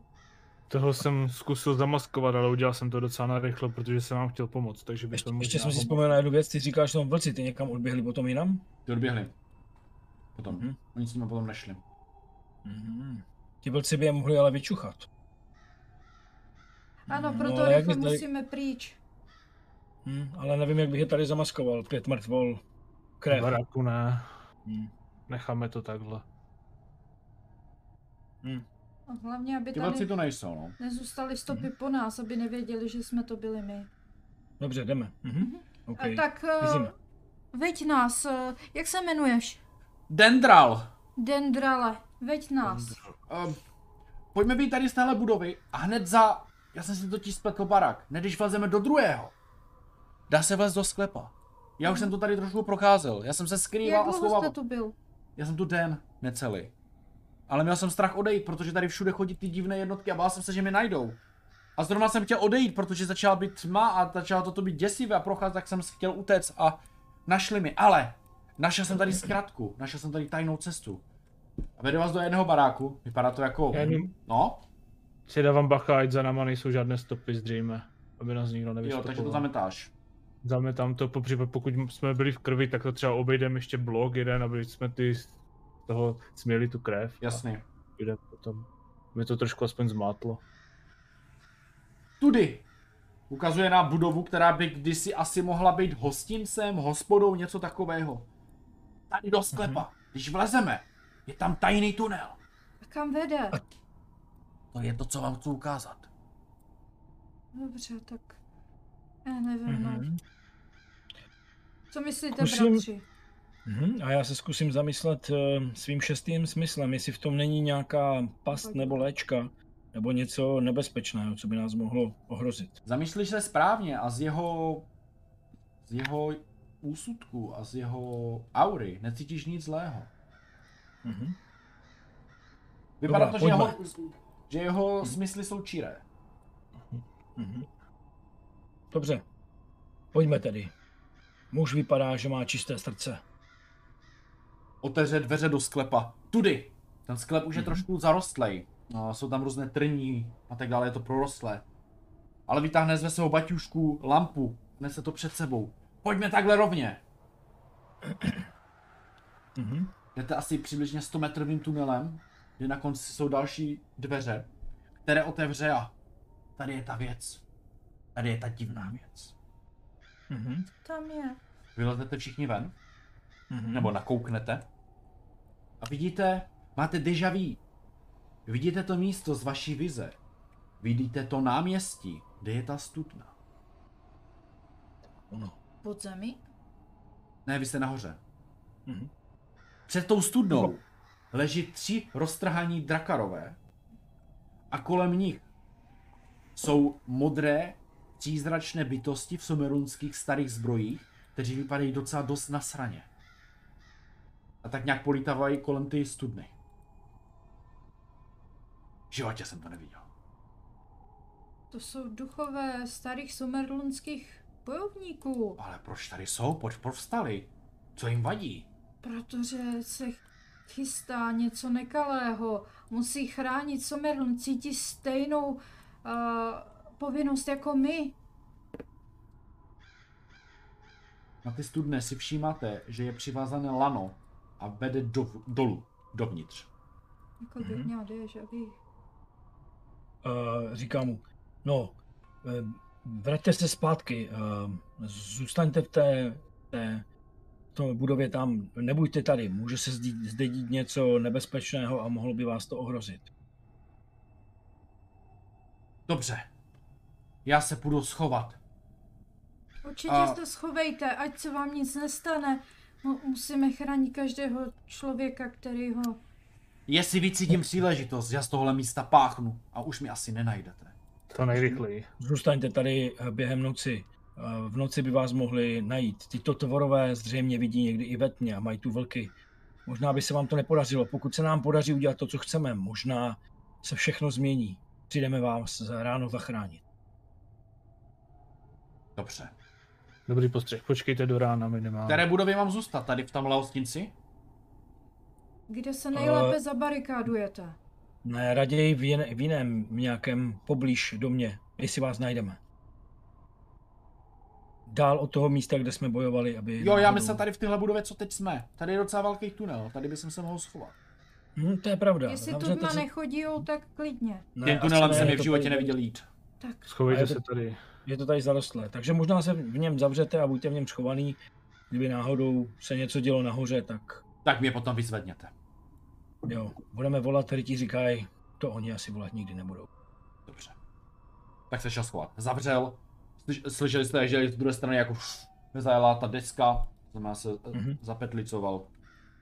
Toho jsem zkusil zamaskovat, ale udělal jsem to docela narychlo, protože jsem vám chtěl pomoct, takže by Ještě, to ještě jsem si vzpomněl na jednu věc, ty říkáš, že jsou vlci, ty někam odběhli potom jinam? Ty odběhli. Potom. Mhm. Oni s nimi potom nešli. Mhm. Ti vlci by je mohli ale vyčuchat. Ano, No, proto jak rychle tady- musíme pryč. Hm, ale nevím, jak bych je tady zamaskoval. Pět mrtvol, krev. baráku ne, Hm. necháme to takhle. Hm. A hlavně, aby Ty tady tu nejsou, no. nezůstaly stopy Mhm. po nás, aby nevěděli, že jsme to byli my. Dobře, jdeme. Mhm. A Okay. tak, uh, Vyzíme. veď nás, uh, jak se jmenuješ? Dendral! Dendrale, veď nás. Um, pojďme být tady z téhle budovy a hned za... Já jsem si totiž spletl barak. Ne, když vlezeme do druhého. Dá se vlez do sklepa. Já už jsem to tady trošku procházel. Já jsem se skrýval Jak a dlouho schoval. jste tu byl? Já jsem tu den, necelý. Ale měl jsem strach odejít, protože tady všude chodí ty divné jednotky a bál jsem se, že mě najdou. A zrovna jsem chtěl odejít, protože začala být tma a začalo toto být děsivé a procházet, tak jsem chtěl utéct a našli mi. Ale našel jsem tady zkratku, našel jsem tady tajnou cestu. A vedu vás do jedného baráku, vypadá to jako... Jenom- No, Si dávám bacha, ať za náma nejsou žádné stopy zřejmě, aby nás nikdo jo, nevystopoval. takže to zametáš. Dáme tam to, popřípad pokud jsme byli v krvi, tak to třeba obejdeme ještě blok jeden, aby jsme ty toho směli tu krev. Jasně. A půjdeme potom. By to trošku aspoň zmátlo. Tudy. Ukazuje na budovu, která by kdysi asi mohla být hostincem, hospodou, něco takového. Tady do sklepa. Když vlezeme, je tam tajný tunel. A kam vede? To je to, co vám chci ukázat. Dobře, tak já nevím, no. Mhm. Co myslíte, Zkusím- bratři? Mhm. A já se zkusím zamyslet uh, svým šestým smyslem, jestli v tom není nějaká past nebo léčka, nebo něco nebezpečného, co by nás mohlo ohrozit. Zamýšlíš se správně a z jeho... z jeho úsudku a z jeho aury necítíš nic zlého. Mhm. Vypadá Dobrá, to, že jeho, pojďme. že jeho smysly jsou čiré. Mhm. Dobře, pojďme tedy. Muž vypadá, že má čisté srdce. Otevře dveře do sklepa. Tudy! Ten sklep už je trošku zarostlej. No, jsou tam různé trní a tak dále, je to prorostlé. Ale vytáhne z svého baťušku lampu, nese to před sebou. Pojďme takhle rovně. Mhm. Jdete asi přibližně 100 metrovým tunelem, kde na konci jsou další dveře, které otevře a tady je ta věc. Tady je ta divná věc. Mhm. Tam je. Vylezete všichni ven, Mhm. nebo nakouknete a vidíte, máte déjà vu. Vidíte to místo z vaší vize. Vidíte to náměstí, kde je ta studna. Ono. Pod zemi? Ne, vy jste nahoře. Mhm. Před tou studnou leží tři roztrhaní drakarové a kolem nich jsou modré přízračné bytosti v sumerunských starých zbrojích, kteří vypadají docela dost nasraně. A tak nějak polítávají kolem ty studny. V životě jsem to neviděl. To jsou duchové starých sumerlunských bojovníků. Ale proč tady jsou? Proč povstali? Co jim vadí? Protože se chystá něco nekalého. Musí chránit Somerlun, cítí stejnou uh, povinnost jako my. Na ty studny si všímáte, že je přivázané lano a vede do, dolů, dovnitř. Jako Mhm. bych měla vu. Uh, říká mu, no, eh, vraťte se zpátky, uh, zůstaňte v té, té v tom budově tam, nebuďte tady, může se zde, zde dít něco nebezpečného a mohlo by vás to ohrozit. Dobře. Já se půjdu schovat. Určitě A- se schovejte, ať se vám nic nestane. Mu- Musíme chránit každého člověka, který ho... Jestli vycítím příležitost, já z tohohle místa páchnu a už mi asi nenajdete. To nejrychleji. Zůstaňte tady eh, během noci. Eh, V noci by vás mohli najít. Tyto tvorové zřejmě vidí někdy i ve tmě a mají tu vlky možná by se vám to nepodařilo. Pokud se nám podaří udělat to, co chceme, možná se všechno změní. Přijdeme vás za- ráno zachránit. Dobře. Dobrý postřeh, počkejte do rána V minimálně. které budově mám zůstat? Tady v tamhle hostinci? Kde se nejlépe Eh. zabarikádujete? Ne, raději v, jen, v jiném nějakém poblíž domě, jestli vás najdeme. Dál od toho místa, kde jsme bojovali, aby... Jo, já myslím tady v téhle budově, co teď jsme. Tady je docela velký tunel, tady by se mohl schovat. Hm, to je pravda. Jestli tu si- nechodí, tak klidně. Ne, Tím tunelem ne, jsem je v životě neviděl jít. Tak, Schovejte se tady. Je to tady zarostlé, takže možná se v něm zavřete a buďte v něm schovaný. Kdyby náhodou se něco dělo nahoře, tak Tak mě potom vyzvedněte. jo, budeme volat, rytíři říkají, to oni asi volat nikdy nebudou. Dobře. Tak se šel schovat. Zavřel. Slyš, slyšeli jste, že z druhé strany jako zajela ta deska. To Znamená se Mhm. mm-hmm. zapetlicoval.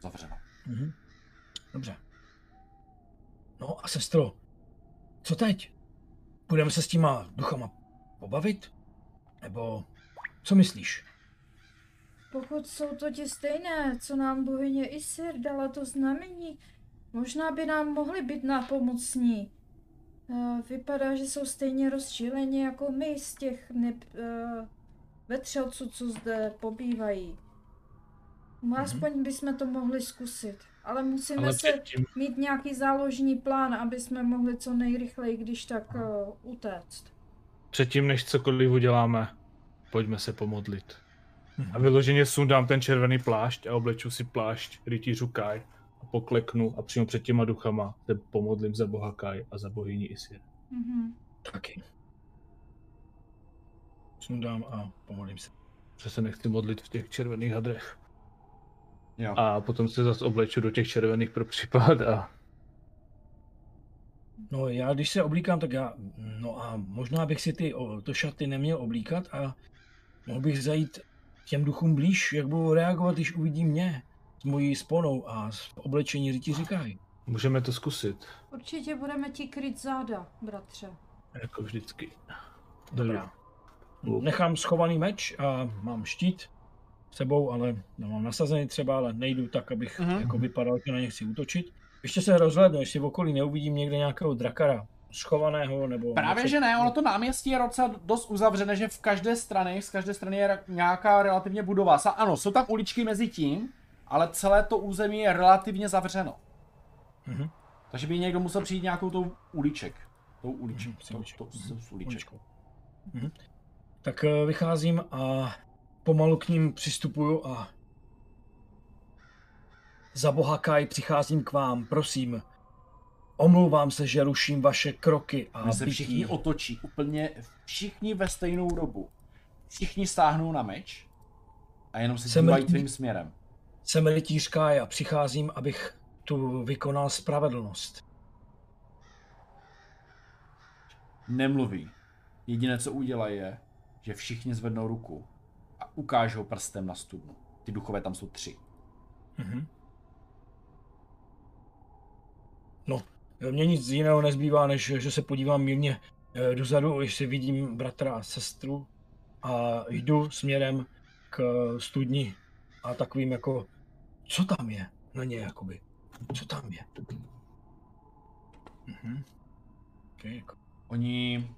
Zavřeno. Mhm. Dobře. No a sestro, co teď? Budeme se s těma duchama pobavit? Nebo co myslíš? pokud jsou to ti stejné, co nám bohyně Isir dala to znamení, možná by nám mohli být nápomocní. Eh, Vypadá, že jsou stejně rozčíleni jako my z těch neb, uh, vetřelců, co zde pobývají. No, Aspoň bychom to mohli zkusit. Ale musíme Ale se předtím, mít nějaký záložní plán, aby jsme mohli co nejrychleji, když tak uh, utéct. Předtím, než cokoliv uděláme, pojďme se pomodlit. Mhm. A vyloženě sundám ten červený plášť a obleču si plášť rytířů Kai a pokleknu a přímo před těma duchama se pomodlím za boha Kai a za bohyni Isir. Mhm. Taky. Sundám a pomodlím se. Že se nechci modlit v těch červených hadrech. Jo. A potom se zase obleču do těch červených pro případ a No já když se oblíkám, tak já, no a možná bych si ty o, to šaty neměl oblíkat a mohl bych zajít těm duchům blíž, jak budou reagovat, když uvidí mě s mojí sponou a s oblečení rytí říkají. můžeme to zkusit, Určitě budeme ti kryt záda, bratře. jako vždycky. Dobrá. Luk. Nechám schovaný meč a mám štít s sebou, ale no, mám nasazený třeba, ale nejdu tak, abych Mhm. jako vypadal, že na ně chci útočit. Ještě se rozhlednu, jestli v okolí neuvidím někde nějakého drakara schovaného nebo... Právě, něco- že ne, ono to náměstí je docela dost uzavřené, že v každé straně, z každé strany je nějaká relativně budova. Ano, jsou tam uličky mezi tím, ale celé to území je relativně zavřeno. Mhm. Takže by někdo musel přijít nějakou tou uliček. Tou uliček. Mhm, tou, uliček. tou, Mhm, s uliček. uličkou. Mhm. Tak eh, vycházím a pomalu k ním přistupuju a za boha Kai přicházím k vám, prosím. Omlouvám se, že ruším vaše kroky a My se bytí. všichni otočí, úplně všichni ve stejnou dobu. Všichni stáhnou na meč a jenom se Jsem dívají tvým směrem. Jsem rytíř Kai a přicházím, abych tu vykonal spravedlnost. Nemluví. Jediné, co udělají, je, že všichni zvednou ruku a ukážou prstem na studnu. Ty duchové tam jsou tři. Mhm. No, mně nic jiného nezbývá, než že se podívám mírně eh, dozadu, jestli vidím bratra a sestru a jdu směrem k eh, studni a takovým jako, co tam je na ně jakoby, co tam je. Mhm. Okay, jako. Oni,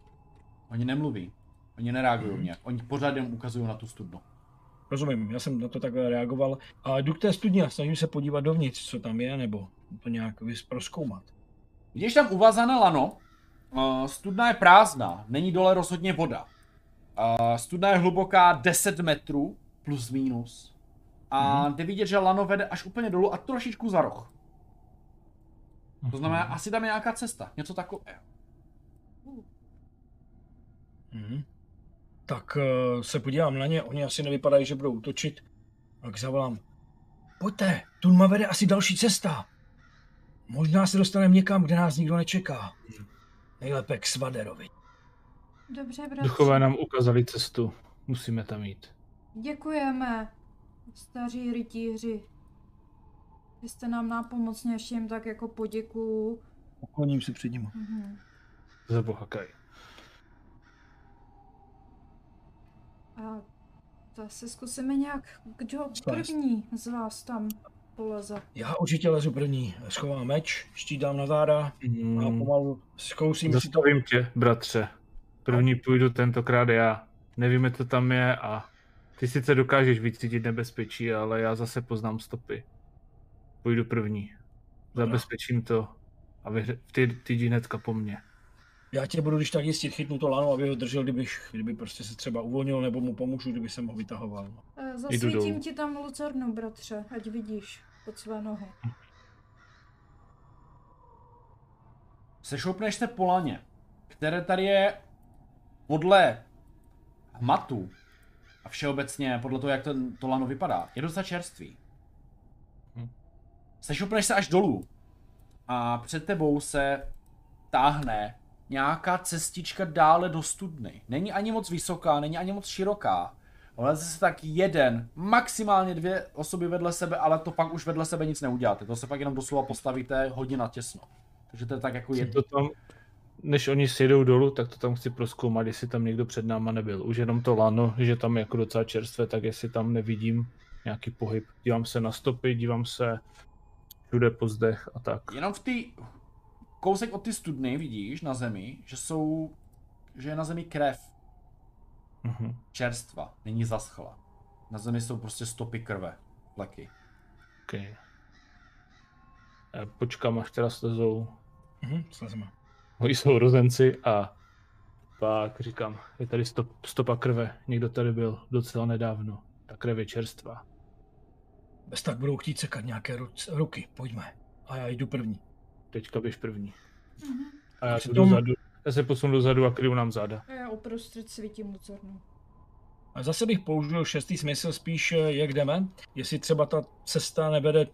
oni nemluví. Oni nereagují Mhm. nějak. Oni pořád jen ukazují na tu studnu. Rozumím, já jsem na to takhle reagoval a jdu k té studni a snažím se podívat dovnitř, co tam je, nebo to nějak prozkoumat. Vidíš tam uvazané lano, uh, studna je prázdná, není dole rozhodně voda. Uh, studna je hluboká 10 metrů, plus minus. A Mhm. jde vidět, že lano vede až úplně dolů a trošičku za roh. To znamená, asi tam je nějaká cesta, něco takového. Mhm. Tak uh, se podívám na ně, oni asi nevypadají, že budou útočit. Tak zavolám. Pojďte, tu vede asi další cesta. Možná se dostaneme někam, kde nás nikdo nečeká. Nejlépe k Svaderovi. Dobře, bratře. Duchové nám ukázali cestu, musíme tam jít. Děkujeme, staří rytíři. Vy jste nám nápomocně, jim tak jako poděkuju. Ukloním se před ním. Mhm. Za boha Kai. A to se zkusíme nějak, kdo první z vás tam poleze. Já určitě lezu první. Schovám meč, štít dám na záda a Hmm, pomalu zkousím si to. zastavím tě, bratře. První půjdu tentokrát já. Nevíme, co tam je a ty sice dokážeš vycítit nebezpečí, ale já zase poznám stopy. Půjdu první. Zabezpečím to a vy, ty, ty jdi hnedka po mně. Já tě budu když tak jistit, chytnu to lano, aby ho držel, kdybych, kdyby prostě se třeba uvolnil, nebo mu pomůžu, kdyby jsem ho vytahoval. Eh. Zasvítím ti tam lucernu, bratře, ať vidíš pod své nohy. Sešoupneš se po laně, které tady je podle hmatu a všeobecně podle toho, jak ten, to lano vypadá, je docela čerstvý. Hm. Sešoupneš se až dolů a před tebou se táhne nějaká cestička dále do studny. Není ani moc vysoká, není ani moc široká. Ale se tak jeden, maximálně dvě osoby vedle sebe, ale to pak už vedle sebe nic neuděláte. To se pak jenom doslova postavíte hodně na těsno. Takže to je tak jako Je jedno. to tam, než oni sjedou dolů, tak to tam chci proskoumat, jestli tam někdo před náma nebyl. Už jenom to lano, že tam je jako docela čerstvé, tak jestli tam nevidím nějaký pohyb. Dívám se na stopy, dívám se všude po zdech a tak. Jenom v té kousek od ty studny vidíš na zemi, že jsou, že je na zemi krev Mhm. čerstva, není zaschla. Na zemi jsou prostě stopy krve, fleky. Okay. Já počkám, až teda slezou Mhm, slezeme. moji sourozenci a pak říkám, je tady stop, stopa krve, někdo tady byl docela nedávno, ta krev je čerstvá. Bez tak budou chtít sekat nějaké ruce, ruky, pojďme. A já jdu první. Teďka běž první. Mhm. A já, Přitom- jdu dozadu, já se posunu dozadu a kryju nám záda. A já uprostřed svítím lucernu. A zase bych použil šestý smysl spíš, eh, jak jdeme. Jestli třeba ta cesta nevede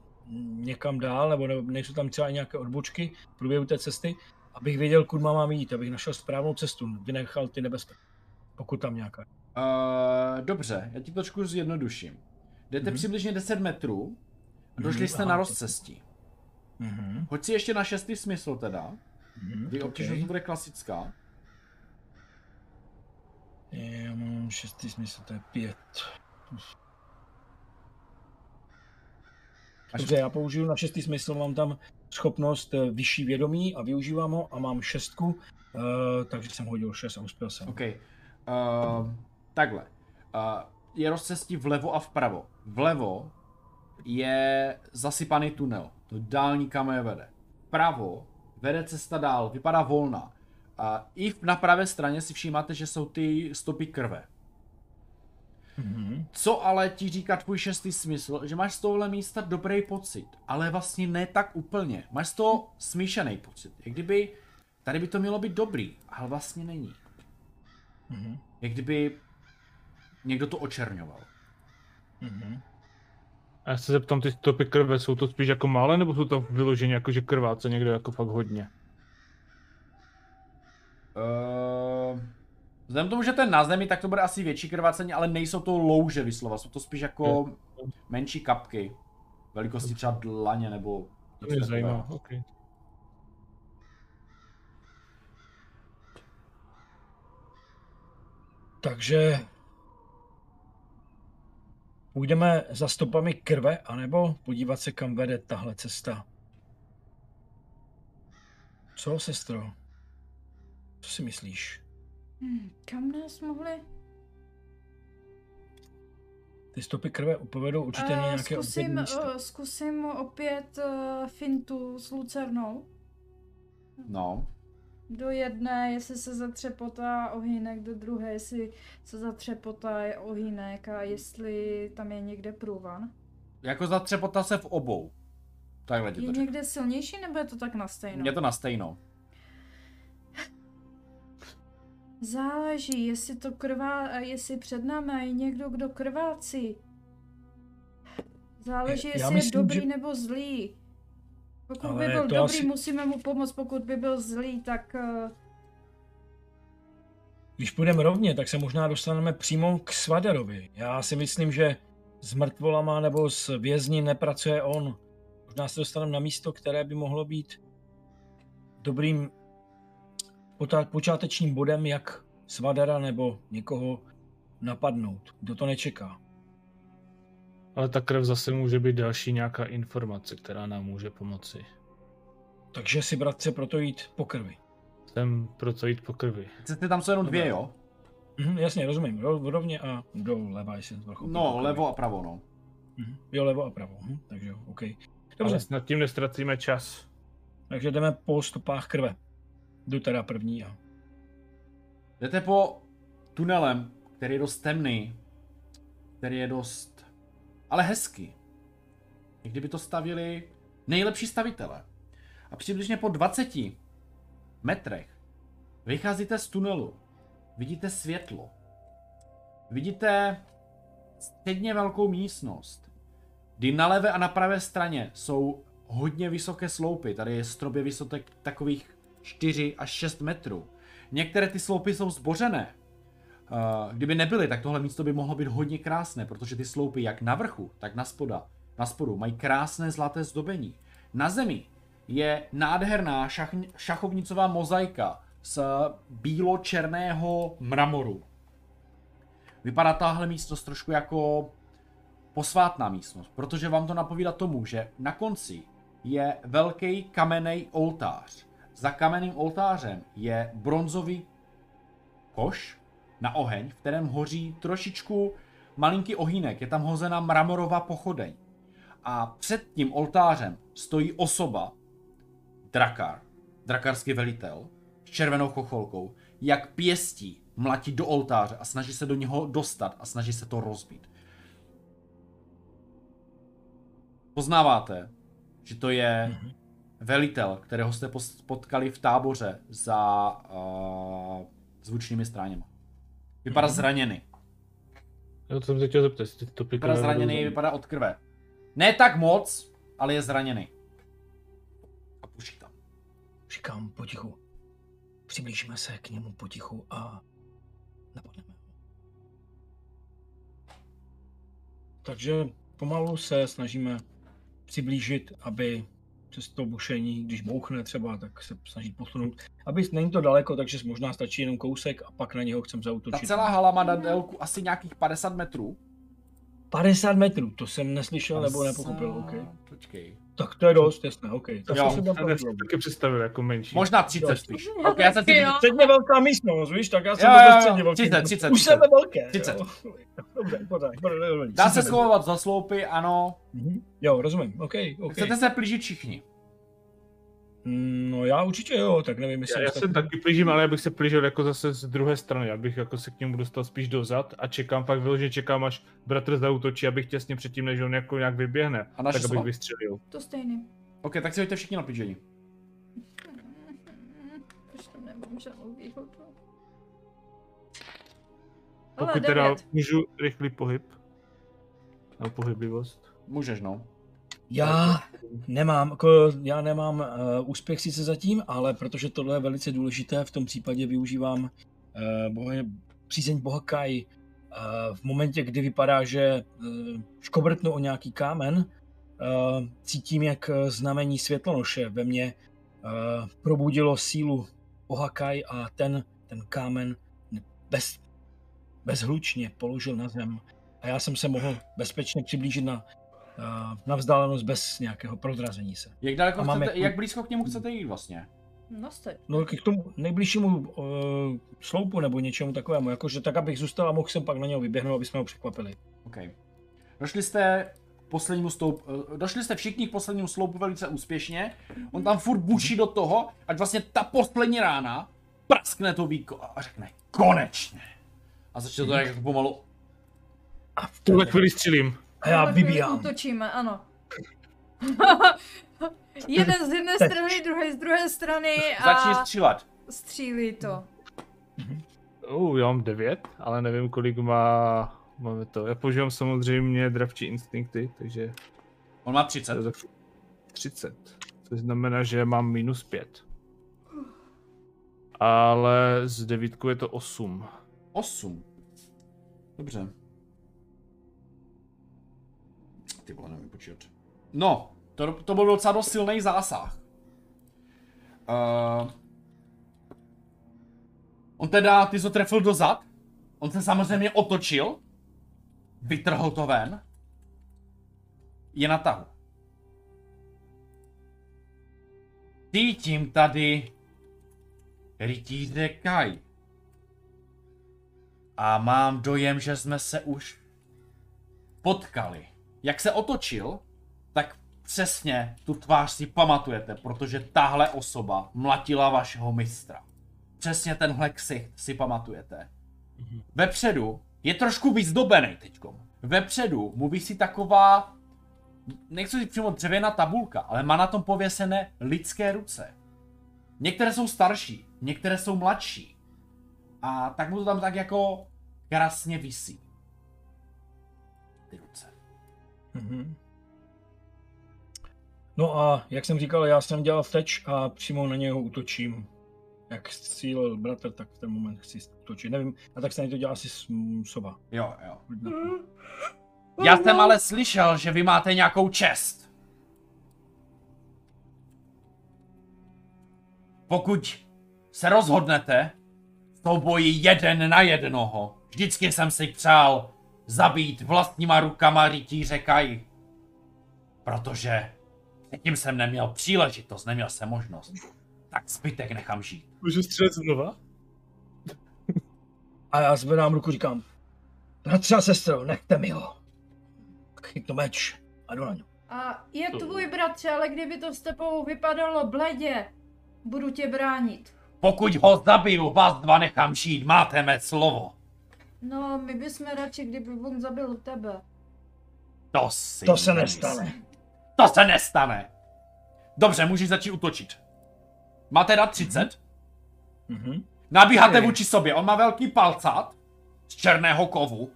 někam dál, nebo ne- nejsou tam třeba nějaké odbočky v průběhu té cesty, abych věděl, kudy mám jít, abych našel správnou cestu, vynechal ty nebezpečí. Pokud tam nějaká. Uh, dobře, já ti to trošku zjednoduším. Jdete Mhm. přibližně 10 metrů a došli Mhm, jste aha, na rozcestí. Mhm. Hoď si ještě na šestý smysl teda. Mhm. Vy obtížnost okay. bude klasická. Já mám šestý smysl, to je pět. Až Dobře, já použiju na šestý smysl, mám tam schopnost eh, vyšší vědomí a využívám ho a mám šestku, uh, takže jsem hodil šest a uspěl jsem. OK. Uh, takhle. Uh, je rozcestí vlevo a vpravo. Vlevo je zasypaný tunel. To dální kam je vede. Vpravo vede cesta dál, vypadá volná. A i na pravé straně si všímáte, že jsou ty stopy krve. Mhm. Co ale ti říká tvůj šestý smysl, že máš z tohohle místa dobrý pocit, ale vlastně ne tak úplně. Máš z toho smíšený pocit. Jak kdyby, tady by to mělo být dobrý, ale vlastně není. Mhm. Jak kdyby někdo to očerňoval. Mhm. A já se zeptám, ty stopy krve, jsou to spíš jako malé, nebo jsou to vyloženě jako, že krváce někdo jako fakt hodně? Uh, vzhledem k tomu, že to je na zemi, tak to bude asi větší krvácení, ale nejsou to louže vyslova, jsou to spíš jako menší kapky. Velikosti třeba dlaně nebo To mě zajímá, okay. Takže půjdeme za stopami krve, anebo podívat se, kam vede tahle cesta. Co, sestro? Co si myslíš? Hmm, kam nás mohli? Ty stopy krve upovedou určitě Eh, nějaké zkusím, místo. eh, zkusím opět uh, fintu s lucernou. No, Do jedné, jestli se zatřepotá ohýnek, do druhé, jestli se zatřepotá je ohýnek a jestli tam je někde průvan. jako zatřepota se v obou. Takhle ti Je to řeknu. někde silnější nebo je to tak na stejno? Je to na stejno. Záleží, jestli to krvá, a jestli před námi je někdo, kdo krvácí. Záleží, Já jestli je myslím, dobrý že- nebo zlý. Pokud Ale by byl dobrý, asi- musíme mu pomoct, pokud by byl zlý, tak uh, Když půjdeme rovně, tak se možná dostaneme přímo k Svadarovi. Já si myslím, že s mrtvolama nebo s vězni nepracuje on. Možná se dostaneme na místo, které by mohlo být dobrým počátečním bodem, jak Svadara nebo někoho napadnout. Kdo to nečeká. Ale ta krev zase může být další nějaká informace, která nám může pomoci. Takže si bratře proto jít po krvi. Jsem pro to jít po krvi. Chcete tam jsou jenom dvě, jo? Mhm, jasně, rozumím. Ro- rovně a doleva, jestli jsem po No, levo a pravo, no. Mhm. Jo, levo a pravo. Mhm, takže jo, OK. Ale Dobře, snad tím nestracíme čas. takže jdeme po stopách krve. Jdu teda první a... Jdete po tunelem, který je dost temný, který je dost, ale hezký. I kdyby to stavili nejlepší stavitele. A přibližně po 20 metrech vycházíte z tunelu. Vidíte světlo. Vidíte středně velkou místnost, kdy na levé a na pravé straně jsou hodně vysoké sloupy. Tady je strop je vysotek takových 4 až 6 metrů. Některé ty sloupy jsou zbořené. Uh, kdyby nebyly, tak tohle místo by mohlo být hodně krásné, protože ty sloupy jak na vrchu, tak na spoda, na spodu mají krásné zlaté zdobení. Na zemi je nádherná šach, šachovnicová mozaika z bílo-černého mramoru. Vypadá tahle místnost trošku jako posvátná místnost, protože vám to napovídá tomu, že na konci je velký kamenný oltář. Za kamenným oltářem je bronzový koš na oheň, v kterém hoří trošičku malinký ohýnek. Je tam hozena mramorová pochodeň. A před tím oltářem stojí osoba, drakar, drakarský velitel, s červenou chocholkou, jak pěstí mlatí do oltáře a snaží se do něho dostat a snaží se to rozbít. Poznáváte, že to je Mhm. velitel, kterého jste potkali v táboře za uh, zvučnými stráněma. Vypadá zraněný. Jo, to jsem se chtěl zeptat, jestli to Vypadá zraněný, vypadá od krve. Ne tak moc, ale je zraněný. A puší tam. Říkám potichu. Přiblížíme se k němu potichu a napadneme ho. Takže pomalu se snažíme přiblížit, aby přes to bušení, když bouchne třeba, tak se snažit posunout. Aby není to daleko, takže možná stačí jenom kousek a pak na něho chcem Ta zautočit. celá hala má na délku asi nějakých 50 metrů. 50 metrů, to jsem neslyšel nebo 50 nepochopil, OK. Počkej. Tak to je dost, jasné, OK. Tak Jo. jsem taky představil jako menší. Možná 30 Jo. spíš. Ok, já jsem si... Středně velká místnost, víš, tak já jsem Jo, to jo, středně velký. 30, 30, Už 30. jsem ve velké. 30. Jo. Dobře, pořád. Dá se 30. schovat za sloupy, ano. Mhm. Jo, rozumím, OK, OK. Chcete se plížit všichni. Mm, No já určitě jo, tak nevím, jestli... Já, já se taky plížím, ale já bych se plížil jako zase z druhé strany, abych jako se k němu dostal spíš dozad a čekám, fakt vyloženě čekám, až bratr zautočí, abych těsně předtím, než on jako nějak vyběhne, A tak abych vystřelil. To stejný. Ok, tak si hoďte všichni na plížení. Už tam nemám žádnou výhodu. Ale Pokud teda můžu rychlý pohyb. Na pohyblivost. Můžeš, no. Já nemám, jako já nemám uh, úspěch sice zatím, ale protože tohle je velice důležité, v tom případě využívám uh, bohe, přízeň Boha Kai. Uh, v momentě, kdy vypadá, že uh, škobrtnu o nějaký kámen, uh, cítím, jak znamení světlonoše ve mně uh, probudilo sílu Boha Kai a ten, ten kámen bez, bezhlučně položil na zem. A já jsem se mohl bezpečně přiblížit na na vzdálenost bez nějakého prodrazení se. Jak daleko máme chcete, jako- jak blízko k němu chcete jít vlastně? No. No k tomu nejbližšímu uh, sloupu nebo něčemu takovému, jakože tak, abych zůstal a mohl jsem pak na něho vyběhnout, aby jsme ho překvapili. OK. Došli jste k poslednímu stoup, eh, došli jste všichni k poslednímu sloupu velice úspěšně. On tam furt buší do toho, ať vlastně ta poslední rána praskne to víko a řekne konečně. A začne to jako pomalu. A, v tuhle chvíli střílím. A já vybíhám. Útočíme, ano. Jeden z jedné Teď. strany, druhý z druhé strany Začni a střílet. střílí to. Uh, já mám 9, ale nevím, kolik má... Máme to. Já používám samozřejmě dravčí instinkty, takže On má to 30. je za 30. Což znamená, že mám minus 5. Ale z devítku je to 8. 8. Dobře. Ty vole, nevím počítat. No, to, to byl docela dost silný zásah. Uh, on teda, ty to trefil dozad, on se samozřejmě otočil, vytrhl to ven je na tahu. Cítím tady rytíře Kai. A mám dojem, že jsme se už potkali. Jak se otočil, tak přesně tu tvář si pamatujete, protože tahle osoba mlatila vašeho mistra. Přesně tenhle ksicht si pamatujete. Vepředu je trošku vyzdobený teďkom. Vepředu mu visí taková, nechci říct přímo dřevěná tabulka, ale má na tom pověsené lidské ruce. Některé jsou starší, některé jsou mladší. A tak mu to tam tak jako krásně visí. Ty ruce. Mhm. No a jak jsem říkal, já jsem dělal vteč a přímo na něho útočím. Jak střílel bratr, tak v ten moment chci útočit. Nevím, a tak se to dělá asi s- m, sova. Jo, jo. Já jsem ale slyšel, že vy máte nějakou čest. Pokud se rozhodnete v souboji jeden na jednoho, vždycky jsem si přál zabít vlastníma rukama rytíře Kai. Protože předtím jsem neměl příležitost, neměl jsem možnost. Tak zbytek nechám žít. Můžu střelit znova? A já zvedám ruku, říkám, bratře a sestro, nechte mi ho. Chytnu meč a jdu na něj. A je tvůj bratře, ale kdyby to s tebou vypadalo bledě, budu tě bránit. Pokud ho zabiju, vás dva nechám žít, máte mé slovo. No, my bychom radši, kdyby on zabil tebe. To si To se nemyslím. nestane. To se nestane. Dobře, můžeš začít útočit. Máte dát 30? Mhm. Nabíháte Ok. vůči sobě. On má velký palcát z černého kovu.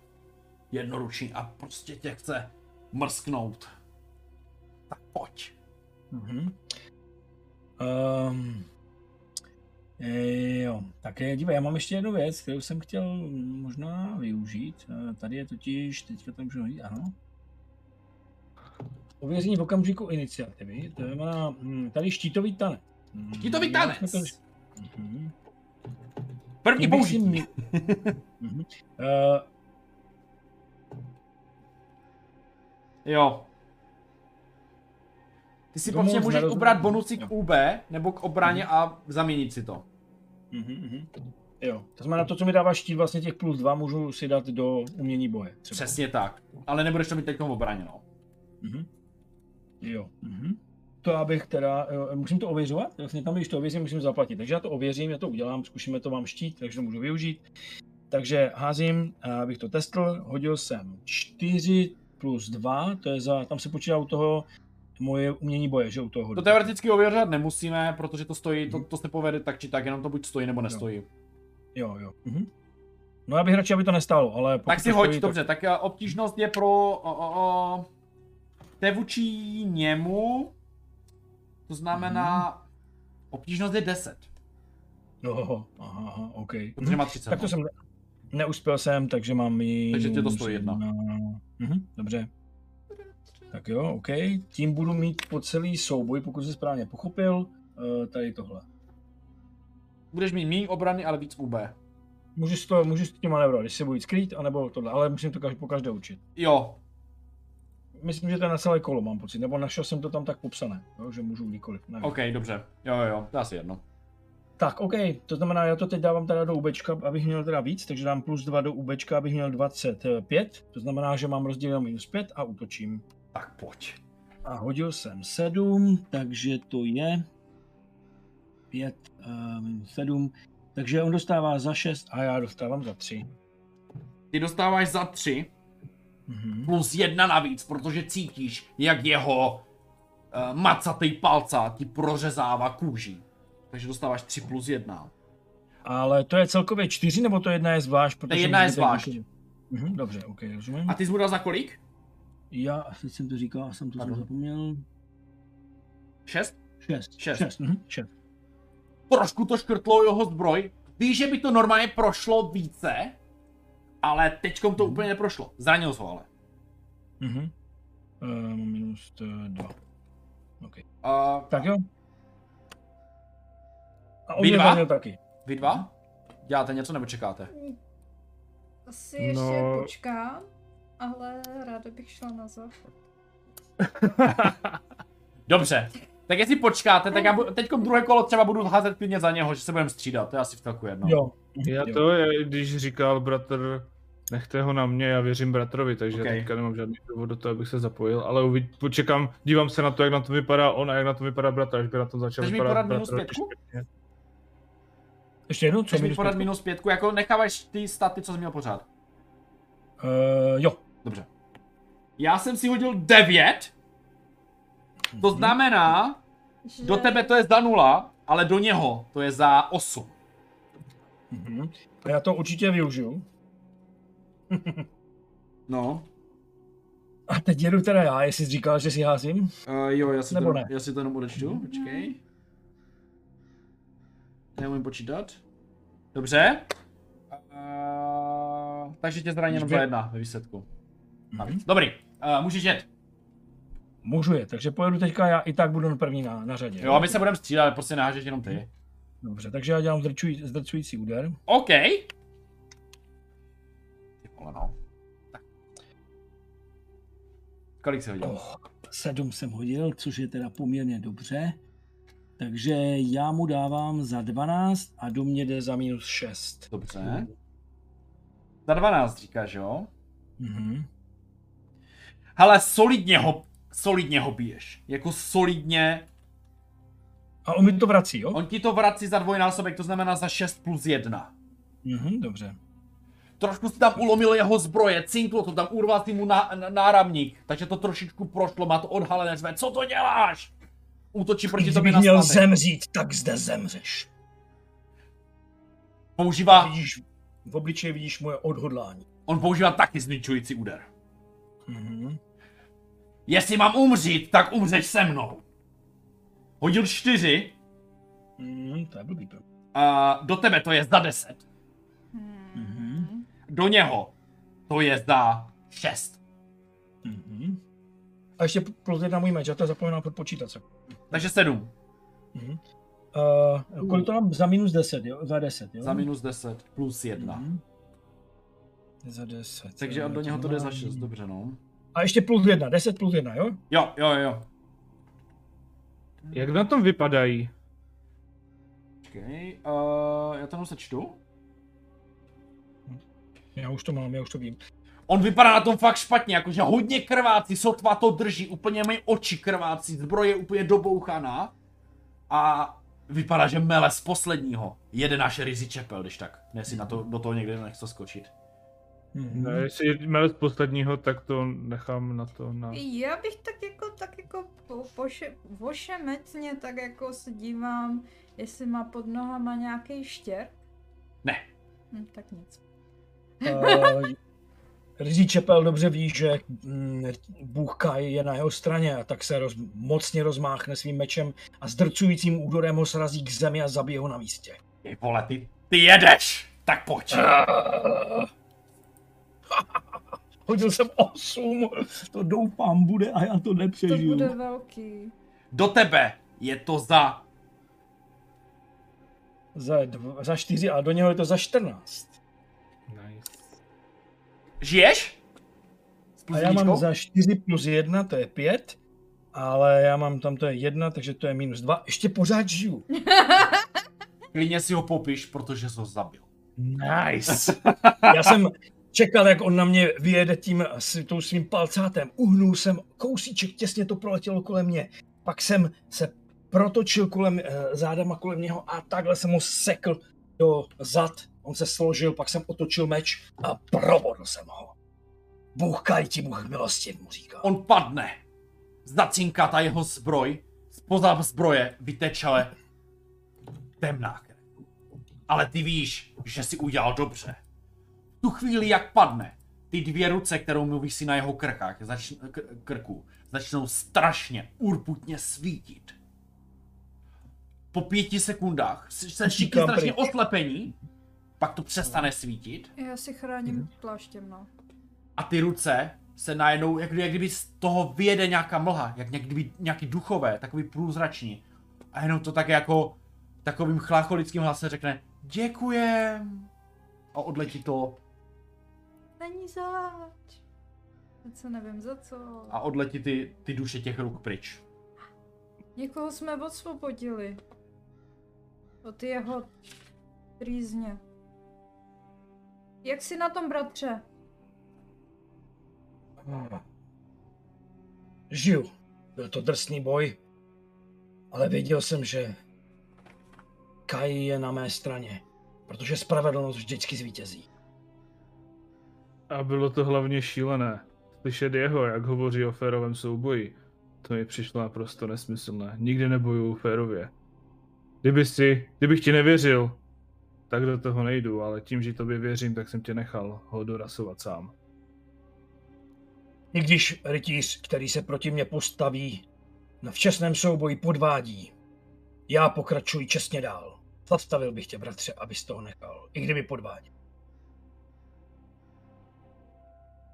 Jednoruční a prostě tě chce mrsknout. Tak pojď. Mhm. Um, jo, tak je, dívej, já mám ještě jednu věc, kterou jsem chtěl možná využít. Eh, Tady je totiž, teďka to můžu najít, ano. Ověření v okamžiku iniciativy, to znamená, hm, tady štítový tanec. Hm, Štítový tanec. to- Mhm. První použití. mě-. Eh, Jo. Ty si Domů prostě z můžeš ubrat bonusy k. UB nebo k obraně a zaměnit si to. Mhm, mhm. Jo, to znamená to, co mi dává štít, vlastně těch plus dva, můžu si dát do umění boje. Třeba. Přesně tak. Ale nebudeš to mít teď v obraně, no. Mhm. Jo. Mhm. To abych teda, jo, musím to ověřovat, vlastně tam, když to ověřím, musím zaplatit. Takže já to ověřím, já to udělám, zkusíme to mám štít, takže to můžu využít. Takže házím, abych to testl, hodil jsem 4 plus 2, to je za, tam se počítá u toho moje umění boje, že u toho To hodu. teoreticky ověřovat nemusíme, protože to stojí, to, to se povede tak či tak, jenom to buď stojí nebo nestojí. Jo, jo. Mhm. No já bych radši, aby to nestálo, ale pokud Tak si to hoď, stojí, dobře, tak eh, obtížnost je pro o, o, o, to je vůči němu, to znamená, Mhm. obtížnost je 10, No, aha, aha, OK. protože Mhm. má 30. Tak to no. jsem, neuspěl jsem, takže mám minus Takže tě to stojí jedna. Mhm, dobře. Tak jo, OK. Tím budu mít po celý souboj, pokud jsem správně pochopil, eh, tady tohle. Budeš mít méně obrany, ale víc UB. Můžu si to, můžu si to manévrovat, když se budu skrýt, anebo tohle, ale musím to každý, po každé učit. Jo, Myslím, že to je na celé kolo, mám pocit, nebo našel jsem to tam tak popsané, jo, že můžu kdykoliv. Nevím. OK, dobře. Jo, jo, jo, to asi jedno. Tak, OK, to znamená, já to teď dávám teda do UBčka, abych měl teda víc, takže dám plus 2 do UBčka, abych měl 25, to znamená, že mám rozdíl minus 5 a útočím. Tak pojď. A hodil jsem 7, takže to je 5 uh, minus 7. Takže on dostává za 6 a já dostávám za 3. Ty dostáváš za 3 Mhm. plus jedna navíc, protože cítíš, jak jeho uh, macatý palca ti prořezává kůži. Takže dostáváš 3 plus 1. Ale to je celkově 4, nebo to jedna je zvlášť? Protože jedna je zvlášť. Mhm, dobře, ok, rozumím. A ty jsi mu dal za kolik? Já, teď jsem to říkal, a jsem to Pardon. zapomněl. 6? 6. Šest. 6. Mhm, 6. Trošku to škrtlo jeho zbroj. Víš, že by to normálně prošlo více, ale teďkom to úplně neprošlo. Zranil ho ale. Mhm. Uh, minus 2. Ok. Uh, Tak jo. A Vy dva? taky. vy dva? Děláte něco nebo čekáte? Asi ještě No. počkám, ale ráda bych šla na záchod. Dobře. Tak jestli počkáte, tak já bu- teď druhé kolo třeba budu házet klidně za něho, že se budeme střídat, to je asi v celku jedno. Jo. Já to, je, když říkal bratr, nechte ho na mě, já věřím bratrovi, takže Ok. okay. teďka nemám žádný důvod do toho, abych se zapojil, ale uvid, počekám, dívám se na to, jak na to vypadá on a jak na to vypadá bratr, až by na tom začal Chceš mi vypadat podat minus bratr, pětku? Ještě jednou, co Chceš mi minus podat pětku? minus pětku, jako necháváš ty staty, co jsi měl pořád. Uh, jo. Dobře. Já jsem si hodil 9, to znamená, Že... do tebe to je za 0, ale do něho to je za 8. Mhm. A já to určitě využiju. No. A teď jedu teda já, jestli jsi říkal, že si házím. Uh, jo, já si, Nebo to, ne? já si to jenom odečtu, počkej. Neumím počítat. Dobře. Uh, takže tě zraní jenom za jedna ve výsledku. Mhm. Navíc. Dobrý, uh, můžeš jet. Můžu je, takže pojedu teďka, já i tak budu na první na, na řadě. Jo, a my se budeme střídat, ale prostě nehážeš jenom ty. Dobře, takže já dělám zdrčuj, zdrcující úder. OK. Ty vole, no. Tak. Kolik jsi hodil? Oh, sedm jsem hodil, což je teda poměrně dobře. Takže já mu dávám za 12 a do mě jde za minus 6. Dobře. Za 12 říkáš, jo? Mhm. Hele, solidně ho, solidně ho biješ. Jako solidně. A on mi to vrací, jo? On ti to vrací za dvojnásobek, to znamená za 6 plus 1. Mhm, dobře. Trošku si tam ulomil jeho zbroje, cinklo to tam, urval si mu ná, ná- náramník, takže to trošičku prošlo, má to odhalené zve. Co to děláš? Útočí proti tobě na měl zemřít, tak zde zemřeš. Používá, Vidíš, v obličeji vidíš moje odhodlání. on používá taky zničující úder. Mhm. Jestli mám umřít, tak umřeš se mnou. Hodil čtyři Mhm, to je blbý. a do tebe to je za 10. Mhm. Do něho to je za 6. Mhm. A ještě plus jedna můj meč, já to zapomínám počítat se. Takže 7. Mhm. Uh, kolik to mám? Za minus 10, jo? Za 10, jo? Za minus 10 plus 1. Mhm. Za 10. Takže jo, do něho to jde za mám- 6, dobře no. A ještě plus 1, 10 plus 1, jo? Jo, jo, jo. Jak na tom vypadají? Okay, uh, já to jenom sečtu. Já už to mám, já už to vím. On vypadá na tom fakt špatně, jakože hodně krvácí, sotva to drží, úplně mi oči krvácí, zbroje je úplně dobouchaná. A vypadá, že mele z posledního jede náš Rizzy Čepel, když tak. Ne si na to, do toho někde nechce skočit. Mhm. No, jestli máme z posledního, tak to nechám na to na... Já bych tak jako, tak jako po, poše, vošemetně tak jako se dívám, jestli má pod nohama nějaký štěr. Ne. Hm, tak nic. Uh, Rizí Čepel dobře ví, že mm, Bůh Kai je na jeho straně a tak se roz, mocně rozmáchne svým mečem a s drcujícím údorem ho srazí k zemi a zabije ho na místě. Ty vole, ty, ty jedeš! Tak pojď. Hodil jsem 8, to doufám bude a já to To nepřežiju. bude velký. Do tebe je to za... Za, dva, za 4 a do něho je to za 14. Nice. Žiješ? A já mám za 4 plus 1, to je 5, ale já mám tam to je 1, takže to je minus 2. Ještě pořád žiju. Klidně si ho popiš, protože jsi ho zabil. Nice. Já jsem čekal, jak on na mě vyjede tím s tou svým palcátem. Uhnul jsem kousíček, těsně to proletělo kolem mě. Pak jsem se protočil kolem eh, zádama kolem něho a takhle jsem ho sekl do zad. On se složil, pak jsem otočil meč a provodl jsem ho. Bůh ti, Bůh milostiv, mu říkal. On padne. Zacinká ta jeho zbroj. Spoza zbroje vytečele temná krev. Ale ty víš, že si udělal dobře. Tu chvíli, jak padne, ty dvě ruce, kterou mu visí na jeho krkách, zač, k, krku, začnou strašně, urputně svítit. Po pěti sekundách se všichni strašně pryč. oslepení, pak to přestane svítit Já si chráním pláštěm, no. a ty ruce se najednou, jak, jak kdyby z toho vyjede nějaká mlha, jak kdyby nějaký duchové, takový průzrační. A jenom to tak jako takovým chlácholickým hlasem řekne děkujem. A odletí to. Není zač. Se nevím za co. A odletí ty, ty duše těch ruk pryč. Někoho jsme odsvobodili. Od jeho trýzně. Jak jsi na tom, bratře? Žiju. Byl to drsný boj, ale věděl jsem, že Kai je na mé straně, protože spravedlnost vždycky zvítězí. A bylo to hlavně šílené. Slyšet jeho, jak hovoří o férovém souboji, to mi přišlo naprosto nesmyslné. Nikdy nebojuju férově. Kdyby si, kdybych ti nevěřil, tak do toho nejdu, ale tím, že tobě věřím, tak jsem tě nechal ho dorasovat sám. I když rytíř, který se proti mně postaví, na včasném souboji podvádí, já pokračuji čestně dál. Zastavil bych tě, bratře, abys toho nechal, i kdyby podváděl.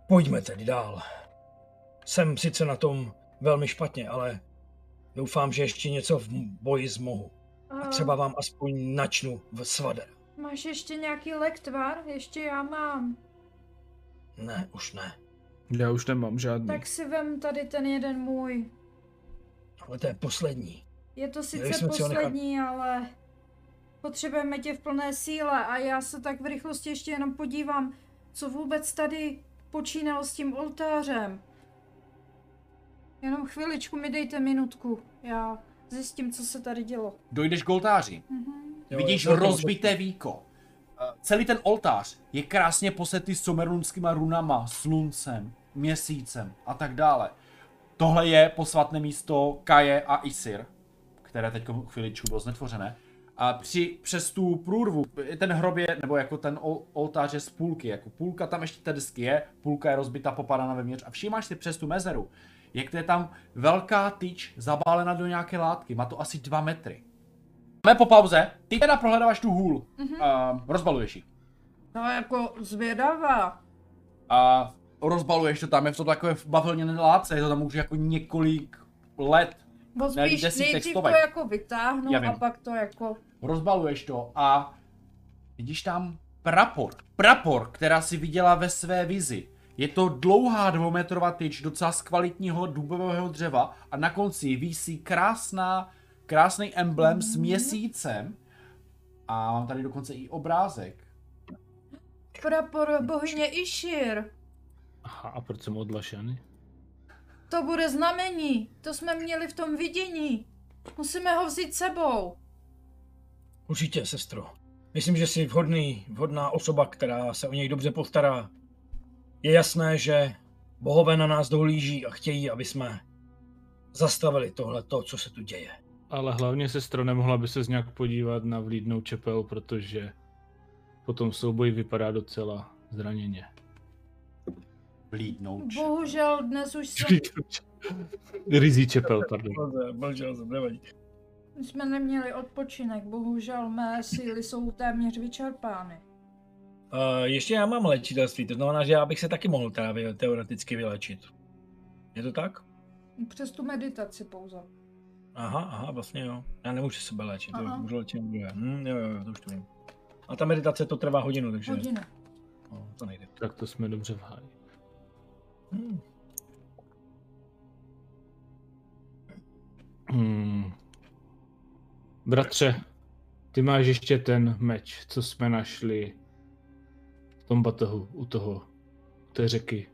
Pojďme tedy dál. Jsem sice na tom velmi špatně, ale doufám, že ještě něco v boji zmohu. A třeba vám aspoň načnu v svader. Máš ještě nějaký lektvar? Ještě já mám. Ne, už ne. Já už nemám žádný. Tak si vem tady ten jeden můj. Ale to je poslední. Je to sice ho nechat- poslední, ale potřebujeme tě v plné síle a já se tak v rychlosti ještě jenom podívám, co vůbec tady počínalo s tím oltářem. Jenom chviličku mi dejte minutku, já zjistím, co se tady dělo. Dojdeš k oltáři. Mhm. Jo, Vidíš je to- rozbité víko. Celý ten oltář je krásně posetý sumerunskýma runama, sluncem, měsícem a tak dále. Tohle je posvatné místo Kaje a Isir, které teď chviličku bylo znetvořené. A při, přes tu průrvu, ten hrob je, nebo jako ten ol- oltář je z půlky, jako půlka tam ještě té desky je, půlka je rozbita, popadána vevnitř a všímáš si přes tu mezeru, jak to je tam velká tyč zabálena do nějaké látky, má to asi dva metry. Jsme po pauze, ty teda prohledáváš tu hůl, mm-hmm. uh, rozbaluješ ji. No jako zvědavá. A rozbaluješ to tam, je v to takové bavlněné látce, je to tam už jako několik let. Ne, spíš nejdřív to jako vytáhnu a pak to jako... Rozbaluješ to a vidíš tam prapor. Prapor, která si viděla ve své vizi. Je to dlouhá dvoumetrová tyč docela z kvalitního dubového dřeva a na konci vísí krásná, krásný emblém s měsícem. A mám tady dokonce i obrázek. Prapor bohyně Išir. Aha, a proč jsem odlašený? To bude znamení. To jsme měli v tom vidění. Musíme ho vzít sebou. Určitě, sestro. Myslím, že jsi vhodný, vhodná osoba, která se o něj dobře postará. Je jasné, že bohové na nás dohlíží a chtějí, aby jsme zastavili tohle, to, co se tu děje. Ale hlavně sestro, nemohla by se nějak podívat na vlídnou čepel, protože potom souboji vypadá docela zraněně. Vlídnout. Bohužel dnes už jsem, Rizí čepel, pardon. Jsem, nevadí. jsme neměli odpočinek. Bohužel mé síly jsou téměř vyčerpány. Uh, ještě já mám léčitelství, to znamená, že já bych se taky mohl teda teoreticky vylečit. Je to tak? Přes tu meditaci pouze. Aha, aha, vlastně jo. Já nemůžu sebe léčit, to Aha. můžu léčit druhé. Hm, jo, jo, jo, to už to vím. A ta meditace to trvá hodinu, takže Hodinu. no, to nejde. Tak to jsme dobře v háji. Hm. Hmm. Bratře, ty máš ještě ten meč, co jsme našli v tom batohu u toho, u té řeky.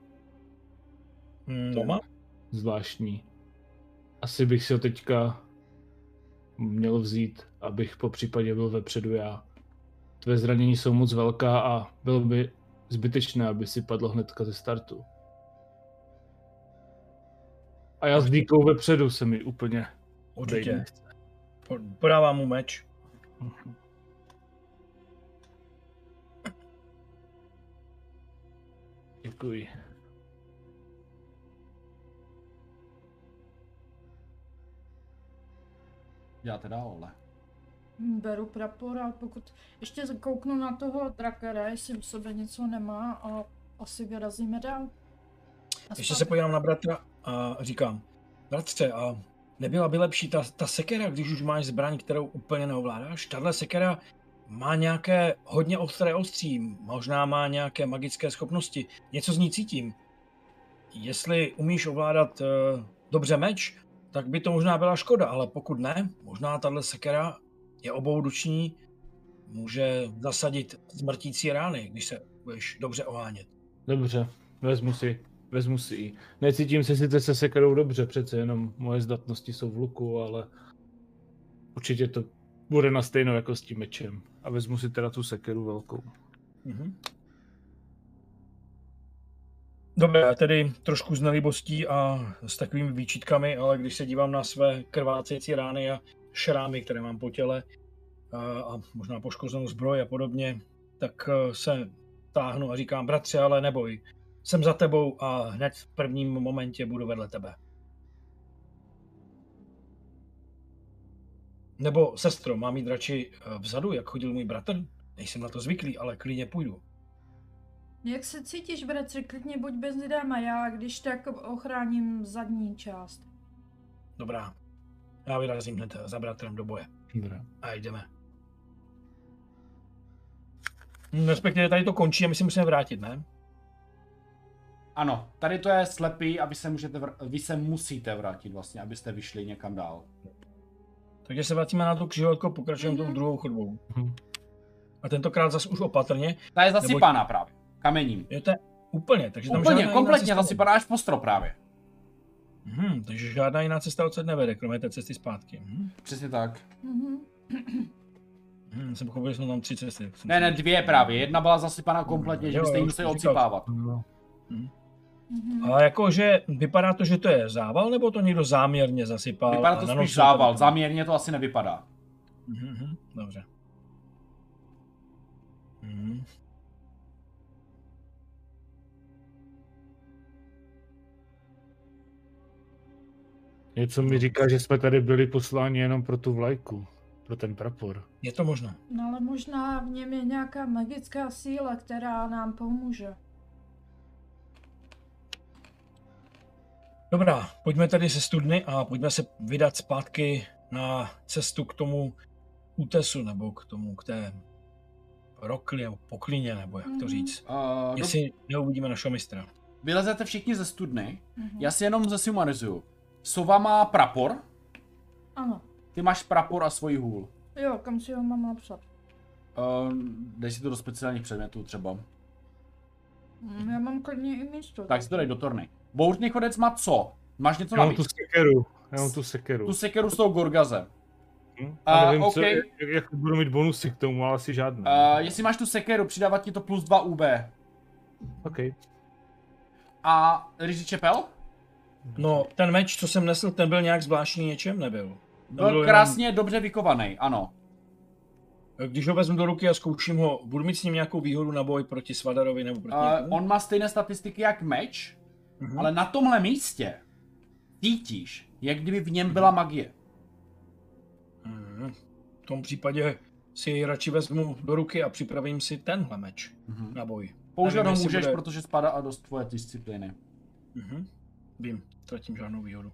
Hm, doma? Zvláštní. Asi bych si ho teďka měl vzít, abych po případě byl vepředu já. Tvé zranění jsou moc velká a bylo by zbytečné, aby si padlo hnedka ze startu. A já s dýkou vepředu se mi úplně Určitě. nechce. Po- Podávám mu meč. Děkuji. Dál, ale. Hm, Beru prapor a pokud ještě kouknu na toho drakera, jestli u sebe něco nemá a asi vyrazíme dál. A Ještě se podívám na bratra a říkám, bratře, a nebyla by lepší ta, ta sekera, když už máš zbraň, kterou úplně neovládáš? Tahle sekera má nějaké hodně ostré ostří, možná má nějaké magické schopnosti, něco z ní cítím. jestli umíš ovládat uh, dobře meč, tak by to možná byla škoda, ale pokud ne, možná tahle sekera je obouduční, může zasadit zmrtící rány, když se budeš dobře ohánět. Dobře, vezmu si, vezmu si ji. Necítím se sice se sekerou dobře, přece jenom moje zdatnosti jsou v luku, ale určitě to bude na stejno jako s tím mečem. A vezmu si teda tu sekeru velkou. Mhm. Dobré, tedy trošku s nelibostí a s takovými výčitkami, ale když se dívám na své krvácející rány a šrámy, které mám po těle a, a možná poškozenou zbroj a podobně, tak eh, se táhnu a říkám, bratře, ale neboj, jsem za tebou a hned v prvním momentě budu vedle tebe. Nebo sestro, mám jít radši eh, vzadu, jak chodil můj bratr? Nejsem na to zvyklý, ale klidně půjdu. Jak se cítíš, bratře, klidně buď bez dáma, já když tak ochráním zadní část. Dobrá. Já vyrazím hned za bratrem do boje. Dobrá. A jdeme. Hm, Respektive tady to končí a my si musíme vrátit, ne? Ano, tady to je slepý a vy se, můžete vr- vy se musíte vrátit vlastně, abyste vyšli někam dál. Takže se vracíme na tu křižovatku a pokračujeme tou Mhm. druhou chodbou. Mhm. A tentokrát zase už opatrně. Ta je zasypaná právě, kamením. Je to úplně, takže tam Úplně, kompletně zasypaná až po strop právě. Mhm, takže žádná jiná cesta odsud nevede, kromě té cesty zpátky. Mhm. Přesně tak. Mhm. Mhm, jsem pochopil, že jsou tam tři cesty. Ne, ne, dvě právě. Jedna byla zasypaná kompletně, že Jo, byste ji museli odsypávat. No. Mhm. A jakože vypadá to, že to je zával, nebo to někdo záměrně zasypal? Vypadá to spíš zával, tam- záměrně to asi nevypadá. Mhm, mhm, dobře. Mhm. Něco mi říká, že jsme tady byli posláni jenom pro tu vlajku, pro ten prapor. Je to možné. No ale možná v něm je nějaká magická síla, která nám pomůže. Dobrá, pojďme tedy se studny a pojďme se vydat zpátky na cestu k tomu útesu, nebo k tomu, k té rokli, nebo poklině, nebo jak to Mhm. říct. Uh, Jestli neuvidíme našeho mistra. Vylezete všichni ze studny, Mhm. já si jenom zesumarizuju. Sova má prapor, Ano. ty máš prapor a svoji hůl. Jo, kam si ho mám napsat? Uh, dej si to do speciálních předmětů třeba. Mm, Já mám klidně i místo. Tak si to dej do torny. Boutný chodec má co? Máš něco Já mám navíc? tu sekeru. Já mám tu sekeru. Tu sekeru s tou Gorgaze. Hm? A, A nevím, co, okej. jak, jak budu mít bonusy k tomu, ale asi žádné. Uh, jestli máš tu sekeru, přidává ti to plus 2 UB. OK. A ryží čepel? No, ten meč, co jsem nesl, ten byl nějak zvláštní něčem, nebyl? Ten Byl jenom- krásně dobře vykovaný, ano. Když ho vezmu do ruky a zkouším ho, budu mít s ním nějakou výhodu na boj proti Svadarovi nebo proti Uh, někomu? on má stejné statistiky jak meč, Mhm. ale na tomhle místě cítíš, jak kdyby v něm byla magie. Mhm. V tom případě si jej radši vezmu do ruky a připravím si tenhle meč Mhm. na boj. Použít Nevím, ho můžeš, bude- protože spadá dost tvoje disciplíny. Mhm. Vím, ztratím žádnou výhodu.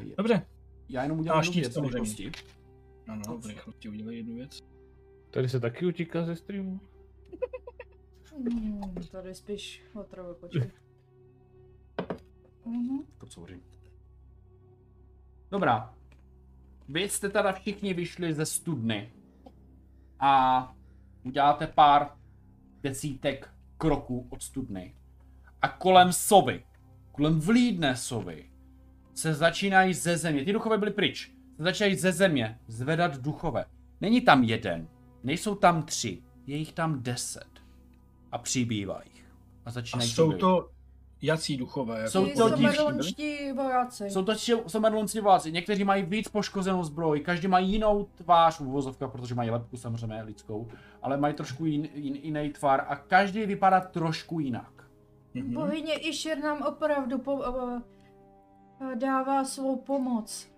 Je. Dobře, Já jenom udělám A jednu věc rychlosti. ano, no, v rychlosti udělej jednu věc. Tady se taky utíká ze streamu. Mm, tady spíš otrovu, počkej. Mhm. To co Dobrá. Vy jste teda všichni vyšli ze studny a uděláte pár desítek kroků od studny. A kolem sovy, kolem vlídné sovy, se začínají ze země, ty duchové byly pryč, se začínají ze země zvedat duchové. Není tam jeden, nejsou tam tři, je jich tam deset. A přibývá jich. A A začínají jsou přibývat. to jací duchové? Jako Jsou to somerlonští vojáci. Jsou to somerlonci vojáci. Někteří mají víc poškozenou zbroj, každý má jinou tvář, uvozovka, protože mají lepku samozřejmě lidskou, ale mají trošku jin, jin, jiný tvar a každý vypadá trošku jinak. Mhm. Bohyně Išir nám opravdu po, uh, dává svou pomoc.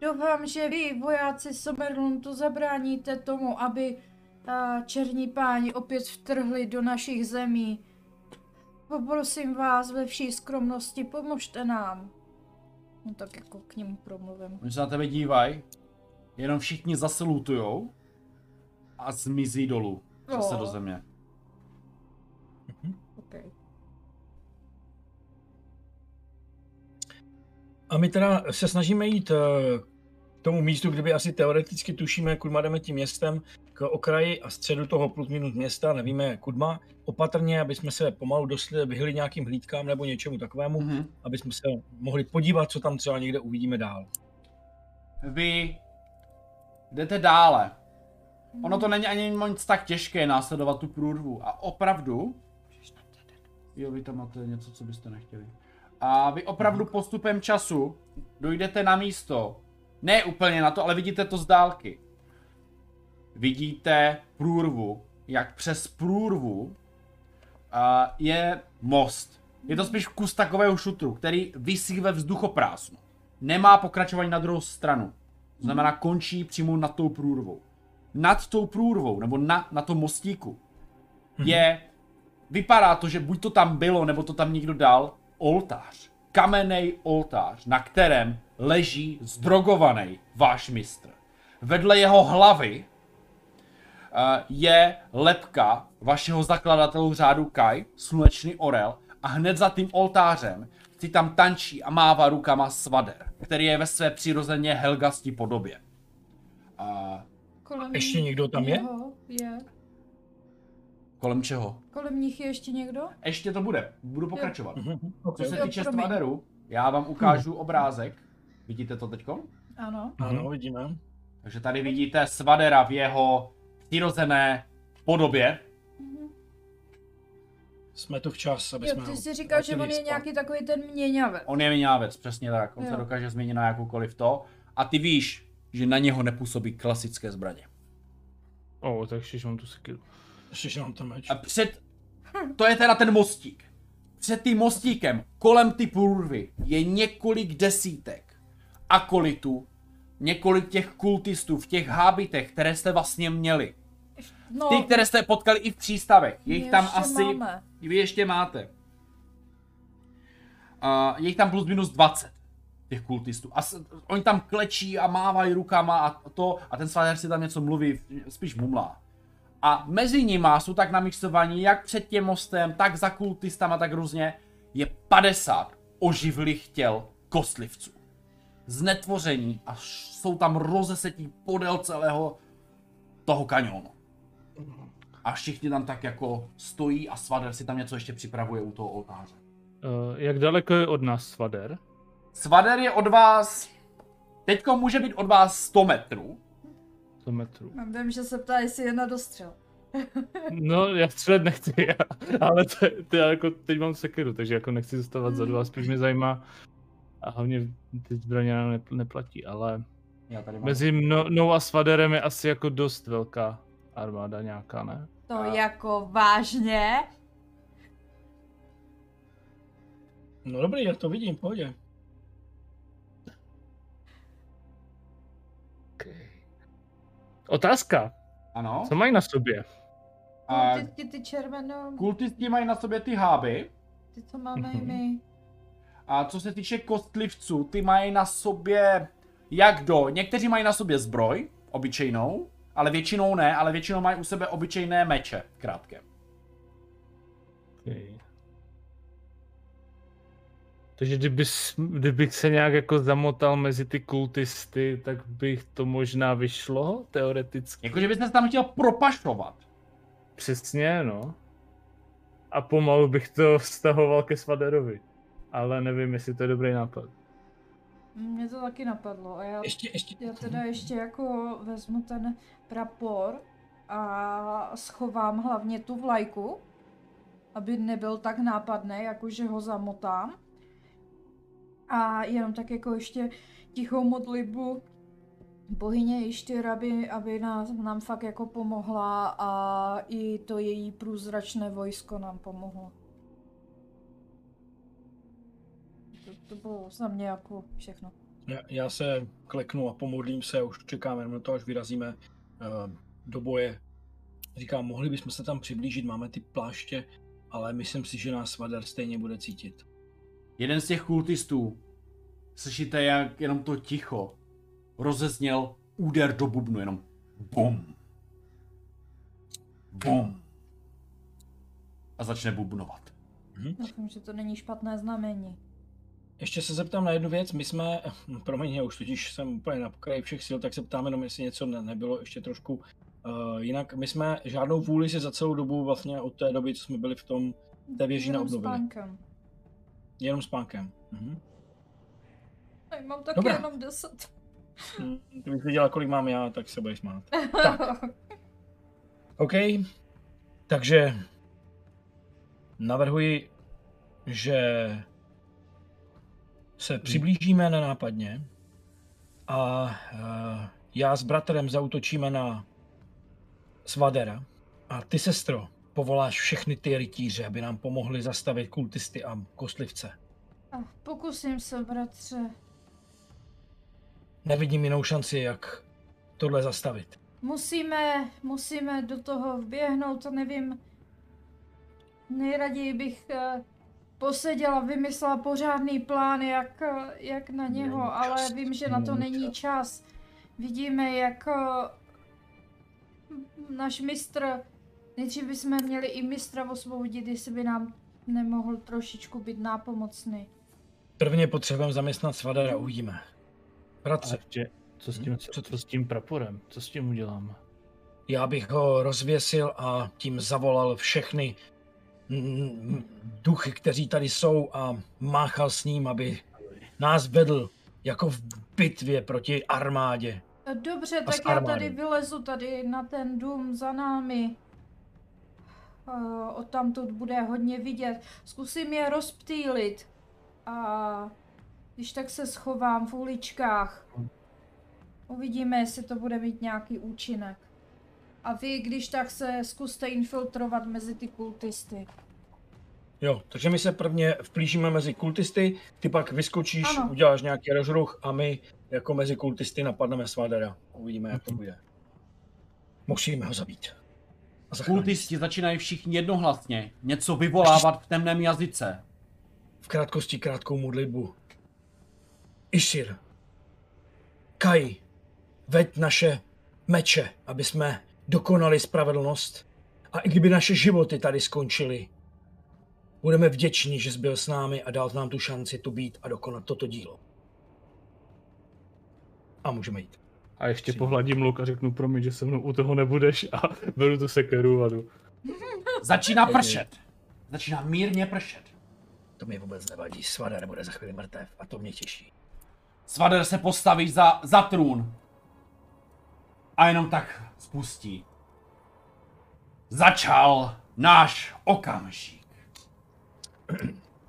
Doufám, že vy, vojáci Somerlundu, zabráníte tomu, aby uh, černí páni opět vtrhli do našich zemí. Poprosím vás ve vší skromnosti, pomožte nám. No tak jako k němu promluvím. Oni se na tebe dívají, jenom všichni zasalutujou a zmizí dolů. Zase do země. Mhm. Okay. A my teda se snažíme jít eh, k tomu místu, kde by asi teoreticky tušíme, kudy máme tím městem, k okraji a středu toho plus minus města, nevíme kudma, opatrně, aby jsme se pomalu dosli, vyhli nějakým hlídkám nebo něčemu takovému, Mhm. aby jsme se mohli podívat, co tam třeba někde uvidíme dál. Vy jdete dále. Ono to není ani moc tak těžké následovat tu průrvu. A opravdu... Jo, vy tam máte něco, co byste nechtěli. A vy opravdu postupem času dojdete na místo. Ne úplně na to, ale vidíte to z dálky. Vidíte průrvu, jak přes průrvu a je most. Je to spíš kus takového šutru, který visí ve vzduchoprázdnu. Nemá pokračování na druhou stranu. To znamená, končí přímo nad tou průrvou. Nad tou průrvou, nebo na, na tom mostíku, je, vypadá to, že buď to tam bylo, nebo to tam někdo dal, oltář. Kamenný oltář, na kterém leží zdrogovaný váš mistr. Vedle jeho hlavy je lepka vašeho zakladatelů řádu Kai, slunečný orel, a hned za tím oltářem si tam tančí a mává rukama Svader, který je ve své přirozeně helgasti podobě. A Kolem Ještě někdo tam je? je? kolem čeho? Kolem nich je ještě někdo? Ještě to bude, budu pokračovat. Mhm. Co se týče. Svaderu, já vám ukážu obrázek. Vidíte to teďko? Ano. Ano, vidíme. Takže tady vidíte Svadera v jeho přirozené podobě. Jsme tu včas, aby Jo, jsme ty ho jsi říkal, že on je nějaký takový ten měňavec. On je měňávec, přesně tak. On se Jo. dokáže změnit na jakoukoliv to. A ty víš, že na něho nepůsobí klasické zbraně. O, takže mám tu sekiru. Ještě, že mám ten meč. A před... To je teda ten mostík. Před tím mostíkem, kolem ty průrvy, je několik desítek akolitů, několik těch kultistů v těch hábitech, které jste vlastně měli. No, Ty, které jste potkali i v přístavech. Je jich my tam asi... Máme. Vy ještě máte. Uh, je jich tam plus minus 20 těch kultistů. A s, oni tam klečí a mávají rukama a to, a ten svater si tam něco mluví, spíš mumlá. A mezi nima jsou tak namixovaní, jak před tím mostem, tak za kultistama, tak různě, je 50 oživlých těl kostlivců. Znetvoření a jsou tam rozesetí podél celého toho kanionu. A všichni tam tak jako stojí a Svader si tam něco ještě připravuje u toho oltáře. Uh, jak daleko je od nás Svader? Svader je od vás, teďko může být od vás 100 metrů. 100 metrů. Vím, že se ptá, jestli je na dostřel. No, já střelet nechci, ale to, to já jako teď mám sekiru, takže jako nechci zůstávat za dva, spíš mě zajímá a hlavně ty zbraně nám nepl- neplatí, ale Já tady mám. mezi mnou a Svaderem je asi jako dost velká armáda nějaká, ne? To A- jako vážně? No dobrý, já to vidím, pohodě. Otázka, Ano. co mají na sobě? A Ty, ty, červenou, kultisti mají na sobě ty háby. ty, co máme i Mhm. my. A co se týče kostlivců, ty mají na sobě jak do. Někteří mají na sobě zbroj, obyčejnou, ale většinou ne, ale většinou mají u sebe obyčejné meče, krátké. Okay. Takže kdybys, kdybych se nějak jako zamotal mezi ty kultisty, tak bych to možná vyšlo, teoreticky. Jakože byste se tam chtěl propašovat. Přesně, no. A pomalu bych to vztahoval ke Svaderovi. Ale nevím, jestli to je dobrý nápad. Mně to taky napadlo a já, Ještě, ještě. já teda ještě jako vezmu ten prapor a schovám hlavně tu vlajku, aby nebyl tak nápadný, jakože ho zamotám. A jenom tak jako ještě tichou modlitbu bohyně Ištyr, aby, aby nás, nám fakt jako pomohla a i to její průzračné vojsko nám pomohlo. To, to bylo za mě jako všechno. Já, já se kleknu a pomodlím se, už čekáme jenom na to, až vyrazíme do boje. Říkám, mohli bychom se tam přiblížit, máme ty pláště, ale myslím si, že nás Svadar stejně bude cítit. Jeden z těch kultistů, slyšíte jak jenom to ticho, rozezněl úder do bubnu, jenom bum. Bum. A začne bubnovat. Doufám, že to není špatné znamení. Ještě se zeptám na jednu věc. My jsme, hm, promiň, já už totiž jsem úplně na pokraji všech sil, tak se ptám jenom, jestli něco ne, nebylo ještě trošku uh, jinak. My jsme žádnou vůli si za celou dobu vlastně od té doby, co jsme byli v tom té věži Jenom neobnovili. spánkem. Jenom spánkem. Mhm. Mám taky Dobrá. jenom 10. Hm, Kdybych věděla, kolik mám já, tak se budeš smát. Tak. OK, takže navrhuji, že se přiblížíme na nápadně a uh, já s bratrem zautočíme na Svadera a ty, sestro, povoláš všechny ty rytíře, aby nám pomohli zastavit kultisty a kostlivce. A Pokusím se, bratře. Nevidím jinou šanci, jak tohle zastavit. Musíme, musíme do toho vběhnout, to nevím. Nejraději bych eh, poseděla, vymyslela pořádný plán, jak, jak na něho, Není ale čas, vím, že na to není čas. čas. Vidíme, jak eh, náš mistr, nejdřív bychom měli i mistra osvobodit, jestli by nám nemohl trošičku být nápomocný. Prvně potřebujeme zaměstnat Svadera, uvidíme. A Bratře, ještě, co s Hm, tím, co co, to- co s tím praporem? Co s tím udělám? Já bych ho rozvěsil a tím zavolal všechny duchy, kteří tady jsou a máchal s ním, aby nás vedl jako v bitvě proti armádě. Dobře, A tak já tady vylezu tady na ten dům za námi. Uh, odtamtud bude hodně vidět. Zkusím je rozptýlit. A když tak se schovám v uličkách. Uvidíme, jestli to bude mít nějaký účinek. A vy, když tak se zkuste infiltrovat mezi ty kultisty. Jo, takže my se prvně vplížíme mezi kultisty, ty pak vyskočíš, Ano. uděláš nějaký rozruch a my jako mezi kultisty napadneme Svadera. Uvidíme, jak to bude. Musíme ho zabít. Kultisti začínají všichni jednohlasně něco vyvolávat v temném jazyce. v krátkosti krátkou modlitbu. Isir, Kai, veď naše meče, aby jsme dokonali spravedlnost. A i kdyby naše životy tady skončily, budeme vděční, že jsi byl s námi a dal nám tu šanci tu být a dokonat toto dílo. A můžeme jít. A ještě pohladím luk a řeknu, promiň, že se mnou u toho nebudeš a beru tu sekeru a jdu. Začíná pršet. Začíná mírně pršet. To mi vůbec nevadí. Svadar bude za chvíli mrtev a to mě těší. Svader se postaví za, za trůn. A jenom tak spustí. Začal náš okamžik.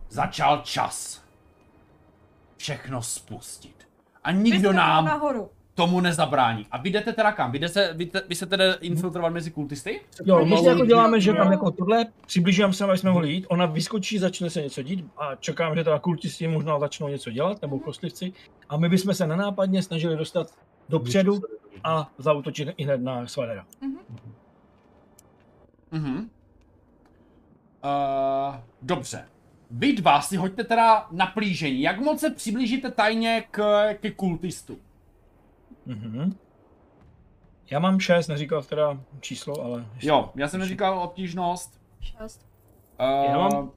Začal čas. Všechno spustit. A nikdo nám nahoru. tomu nezabrání. A vy jdete teda kam? Vy, jde se, vy, te, vy se teda infiltrovat mezi kultisty? Jo, my se jako děláme, že tam jako tohle, přiblížím se, aby jsme mohli jít, ona vyskočí, začne se něco dít a čekám, že teda kultisti možná začnou něco dělat, nebo kostlivci, a my bychom se nenápadně snažili dostat dopředu a zautočit i hned na Svadera. Mhm. Uh, dobře. Vy dva si hoďte teda na plížení. Jak moc se přiblížíte tajně k, ke kultistu? Mhm. Já mám šest, neříkal teda číslo, ale... Jo, já jsem neříkal obtížnost. Šest. Uh, Já mám-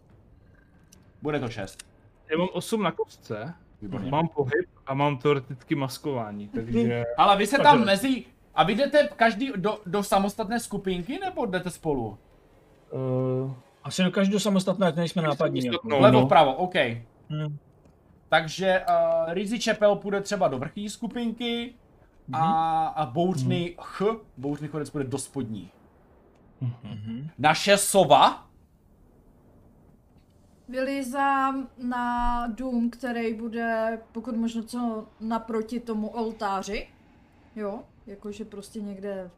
Bude to 6. Já mám 8 na kostce, Výborně. mám pohyb a mám teoreticky maskování, takže... Ale vy se tam mezi... A vy jdete každý do, do samostatné skupinky, nebo jdete spolu? Uh, Asi do každého samostatné, ať nejsme nápadní. Jako. No, Vlevo, no. vpravo, OK. Hm. Takže uh, Rizzy Čepel půjde třeba do vrchní skupinky a, a Bouřný Ch, Bouřný chodec půjde do spodní. Mhm. Naše sova Vylízám na dům, který bude pokud možno co naproti tomu oltáři. Jo, jakože prostě někde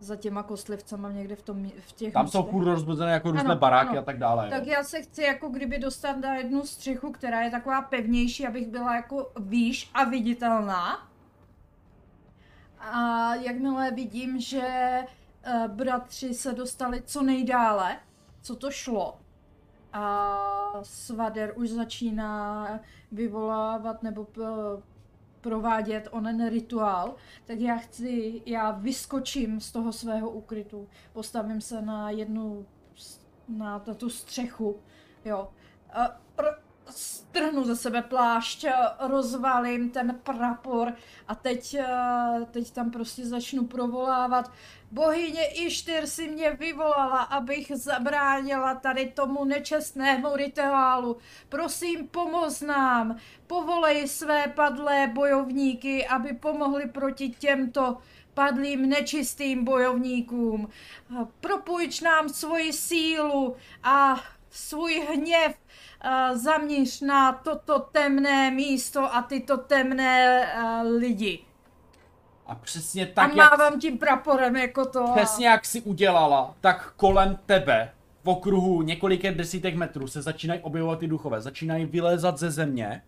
za těma kostlivcama, někde v, tom, v těch Tam jsou místech. furt rozbuzené jako různé Ano, baráky ano. a tak dále. Tak jo. já se chci jako kdyby dostat na jednu střechu, která je taková pevnější, abych byla jako výš a viditelná. A jakmile vidím, že eh, bratři se dostali co nejdále, co to šlo, a Svader už začíná vyvolávat nebo provádět onen rituál, tak já chci, já vyskočím z toho svého ukrytu, postavím se na jednu, na, na tu střechu, jo. A, r- strhnu ze sebe plášť, rozvalím ten prapor a teď, eh, teď tam prostě začnu provolávat. Bohyně Ištyr si mě vyvolala, abych zabránila tady tomu nečestnému rituálu. Prosím, pomoz nám. Povolej své padlé bojovníky, aby pomohli proti těmto padlým nečistým bojovníkům. Propůjč nám svoji sílu a svůj hněv zaměř na toto temné místo a tyto temné lidi. A přesně Tak a jak, mávám tím praporem jako to. přesně jak si udělala, tak kolem tebe v okruhu několika desítek metrů se začínají objevovat ty duchové, začínají vylézat ze země,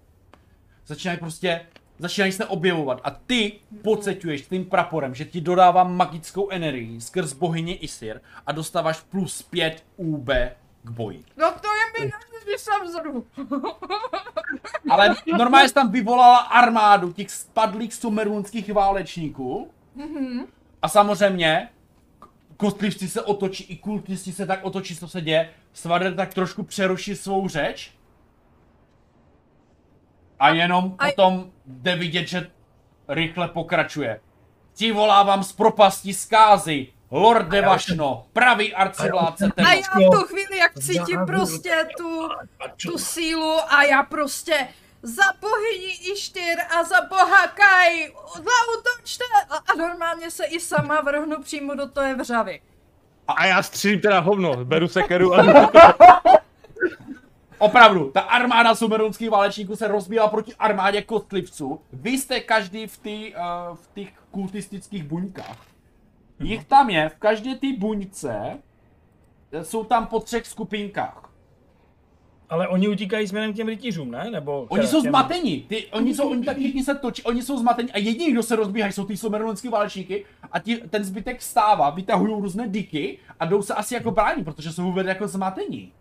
začínají prostě, začínají se objevovat a ty pocituješ tím praporem, že ti dodává magickou energii skrz bohyně Isir a dostáváš plus 5 UB k boji. No to vzadu. Ale normálně jsi tam vyvolala armádu těch spadlých sumerunských válečníků. A samozřejmě kostlivci se otočí, i kultisti se tak otočí, co se děje. Svader tak trošku přeruší svou řeč. A jenom A- potom jde vidět, že rychle pokračuje. Ti volávám z propasti zkázy. Lorde Vašno, pravý arcivládce A já v tu chvíli, jak cítím prostě tu, tu sílu a já prostě za bohyni Ištyr a za boha Kai, zautočte! A, a normálně se i sama vrhnu přímo do té vřavy. A já střílím teda hovno, beru sekeru a Opravdu, ta armáda sumerunských válečníků se rozbíjela proti armádě kostlivců. Vy jste každý v, tý, uh, v těch kultistických buňkách. Jich tam je, v každé té buňce eh, jsou tam po třech skupinkách. Ale oni utíkají směrem k těm rytířům, ne? Nebo Oni jsou těm- zmatení, ty, oni jsou, oni tak všichni se točí, oni jsou zmatení a jediní, kdo se rozbíhají, jsou ty sumerunský válečníky a ti, ten zbytek stává, vytahují různé diky a jdou se asi jako bránit, protože jsou vůbec jako zmatení.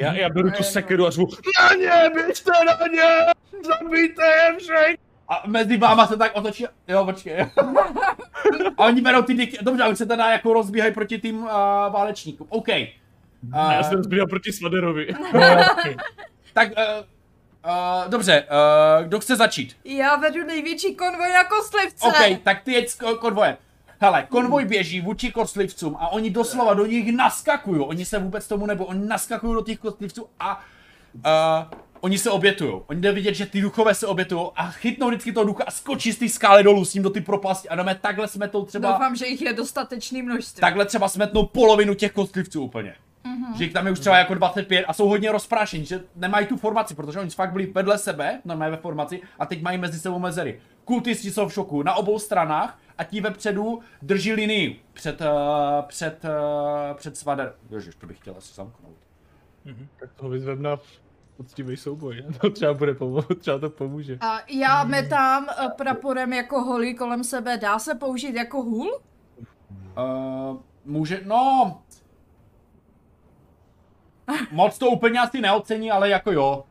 já, já beru tu sekeru a řvu Na ně, běžte na ně, zabijte je všech. A mezi váma se tak otočí, jo, počkej. a oni berou ty diky, dobře, a oni se teda jako rozbíhají proti tým uh, válečníkům. OK. A já Uh, jsem zbýval proti Svaderovi. Okay. tak, uh, uh, dobře, uh, kdo chce začít? Já vedu největší konvoj na kostlivce. OK, tak ty jeď s ko- konvojem. Hele, konvoj běží vůči kostlivcům a oni doslova do nich naskakují. Oni se vůbec tomu nebo oni naskakují do těch kostlivců a uh, oni se obětují. Oni jde vidět, že ty duchové se obětují a chytnou vždycky toho ducha a skočí z té skály dolů s ním do ty propasti a jdeme takhle smetou třeba, Doufám, že jich je dostatečný množství. takhle třeba smetnou polovinu těch kostlivců úplně. Mm-hmm. Že jich tam je už třeba jako 25 a jsou hodně rozprášení, že nemají tu formaci, protože oni fakt byli vedle sebe, normálně ve formaci, a teď mají mezi sebou mezery. Kultisti jsou v šoku na obou stranách a ti vepředu drží linii před, uh, před, uh, před svader. Ježiš, to bych chtěl asi zamknout. Tak toho vyzvem na poctivý souboj? To třeba bude pomo- třeba to pomůže. A já metám eh, praporem jako holí kolem sebe. Dá se použít jako hůl? Uh, může, no... Moc to úplně asi neocení, ale jako jo.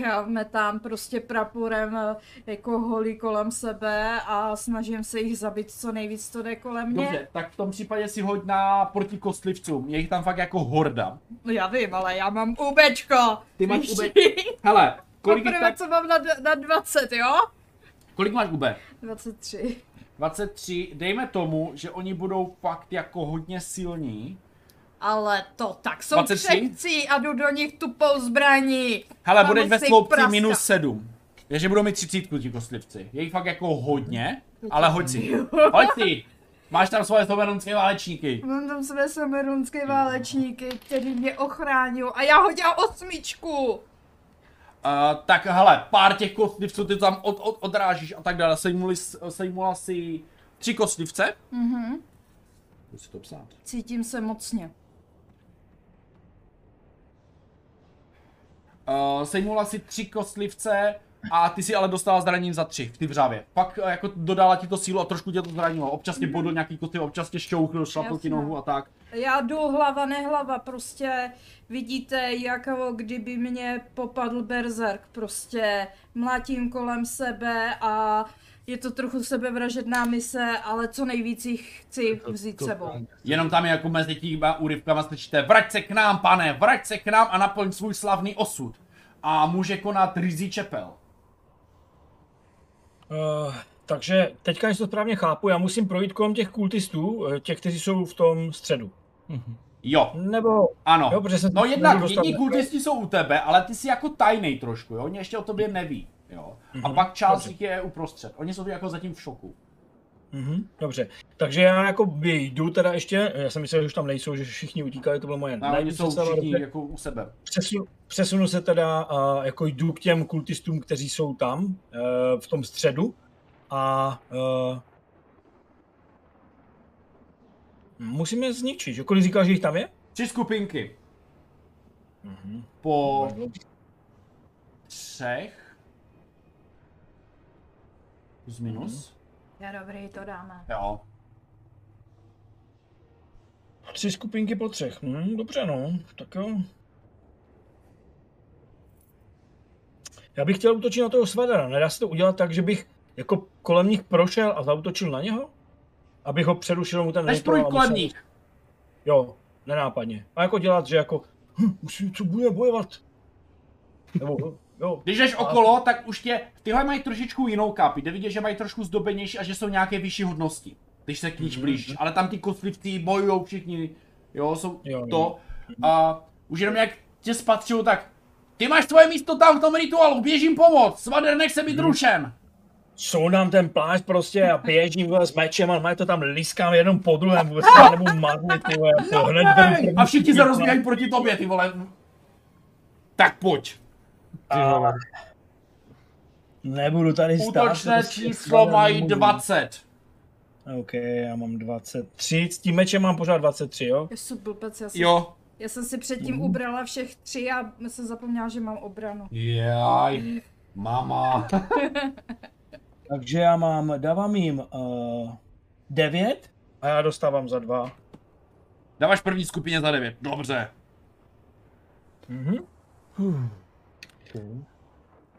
Já metám prostě praporem eh, jako holí kolem sebe a snažím se jich zabít co nejvíc, co jde kolem mě. Dobře, tak v tom případě si hoď na proti kostlivcům. Je jich tam fakt jako horda. No já vím, ale já mám UBčko. Ty máš Víš? UB. Hele, kolik, Poprvé, tak, co mám na, na 20, jo? kolik máš UB? 23. 23, dejme tomu, že oni budou fakt jako hodně silní. Ale to tak jsou 23? křehcí a jdu do nich tupou zbraní. Hele, budeš ve sloupci minus 7. Takže budou mít 30 ti kostlivci. Je jich fakt jako hodně, ale hoď si. Hoď si. Máš tam svoje soverenské válečníky. Mám tam své somerunské válečníky, který mě ochrání a já hodila osmičku. Uh, tak hele, pár těch kostlivců ty tam od, od, odrážíš a tak dále. Sejmuli, sejmula si tři kostlivce. Mhm. Jdu si to psát. Cítím se mocně. Uh, sejmula si tři kostlivce a ty si ale dostala zranění za tři v ty vřavě. Pak uh, jako dodala ti to sílu a trošku tě to zranilo. Občas tě bodl nějaký kostlivec, občas tě šťouchl, šlapl ti nohu a tak. Já jdu hlava nehlava, prostě vidíte, jako kdyby mě popadl berserk, prostě mlátím kolem sebe a je to trochu sebevražedná mise, ale co nejvíc jich chci vzít sebou. Jenom tam je jako mezi těma úryvkama slyšíte Vrať se k nám, pane, vrať se k nám a naplň svůj slavný osud. a může konat Rizí čepel. Uh, takže teďka, jestli to správně chápu, já musím projít kolem těch kultistů, eh, těch, kteří jsou v tom středu. Mhm. Jo, Nebo, ano. jo, protože jsem No se jednak jedni kultisti jsou u tebe, ale ty jsi jako tajnej trošku, jo? Oni ještě o tobě neví, jo? A Mhm, pak část dobře. jich je uprostřed. Oni jsou jako zatím v šoku. Mhm, dobře, takže já jako jdu teda ještě, já jsem myslel, že už tam nejsou, že všichni utíkali, to bylo moje No, oni jsou všichni dobře. jako u sebe. Přesunu, přesunu se teda, a jako jdu k těm kultistům, kteří jsou tam, eh, v tom středu a eh, musíme je zničit, že? Kolik říkal, že jich tam je? Tři skupinky. Mhm. Po třech. Plus minus. Je dobrý, to dáme. Jo. Tři skupinky po třech. Hm, dobře, no. Tak jo. Já bych chtěl útočit na toho Svadara. Nedá se to udělat tak, že bych jako kolem nich prošel a zautočil na něho? Abych ho přerušil mu ten projít a kolem musel- nich. Jo, nenápadně. A jako dělat, že jako, hm, už co bude bojovat. Nebo, jo. Když jdeš A- okolo, tak už tě, tyhle mají trošičku jinou kápi, jde vidět, že mají trošku zdobenější a že jsou nějaké vyšší hodnosti, když se k níž Mhm. blížíš. Ale tam ty kostlivci bojujou všichni, jo, jsou Jo, jo. to. A už jenom jak tě spatřují, tak ty máš svoje místo tam v tom rituálu, běžím pomoct, svader nechce být Mhm. rušen. Soudám ten plášť prostě a běžím vole, s mečem a má to tam liskám jenom po druhém, vůbec to nebudu marnit, ty vole, to hned beru první A všichni se rozbíhají proti tobě, ty vole. Tak pojď. Ty vole. Nebudu tady stát. Útočné prostě číslo mají nemůžu. 20. OK, já mám 23, s tím mečem mám pořád 23, jo? Já jsem blbec, já jsem, Jo. já jsem si předtím ubrala všech tři a jsem zapomněla, že mám obranu. Jaj, mama. Takže já mám, dávám jim uh, 9 a já dostávám za 2. Dáváš první skupině za 9. Dobře. Mhm.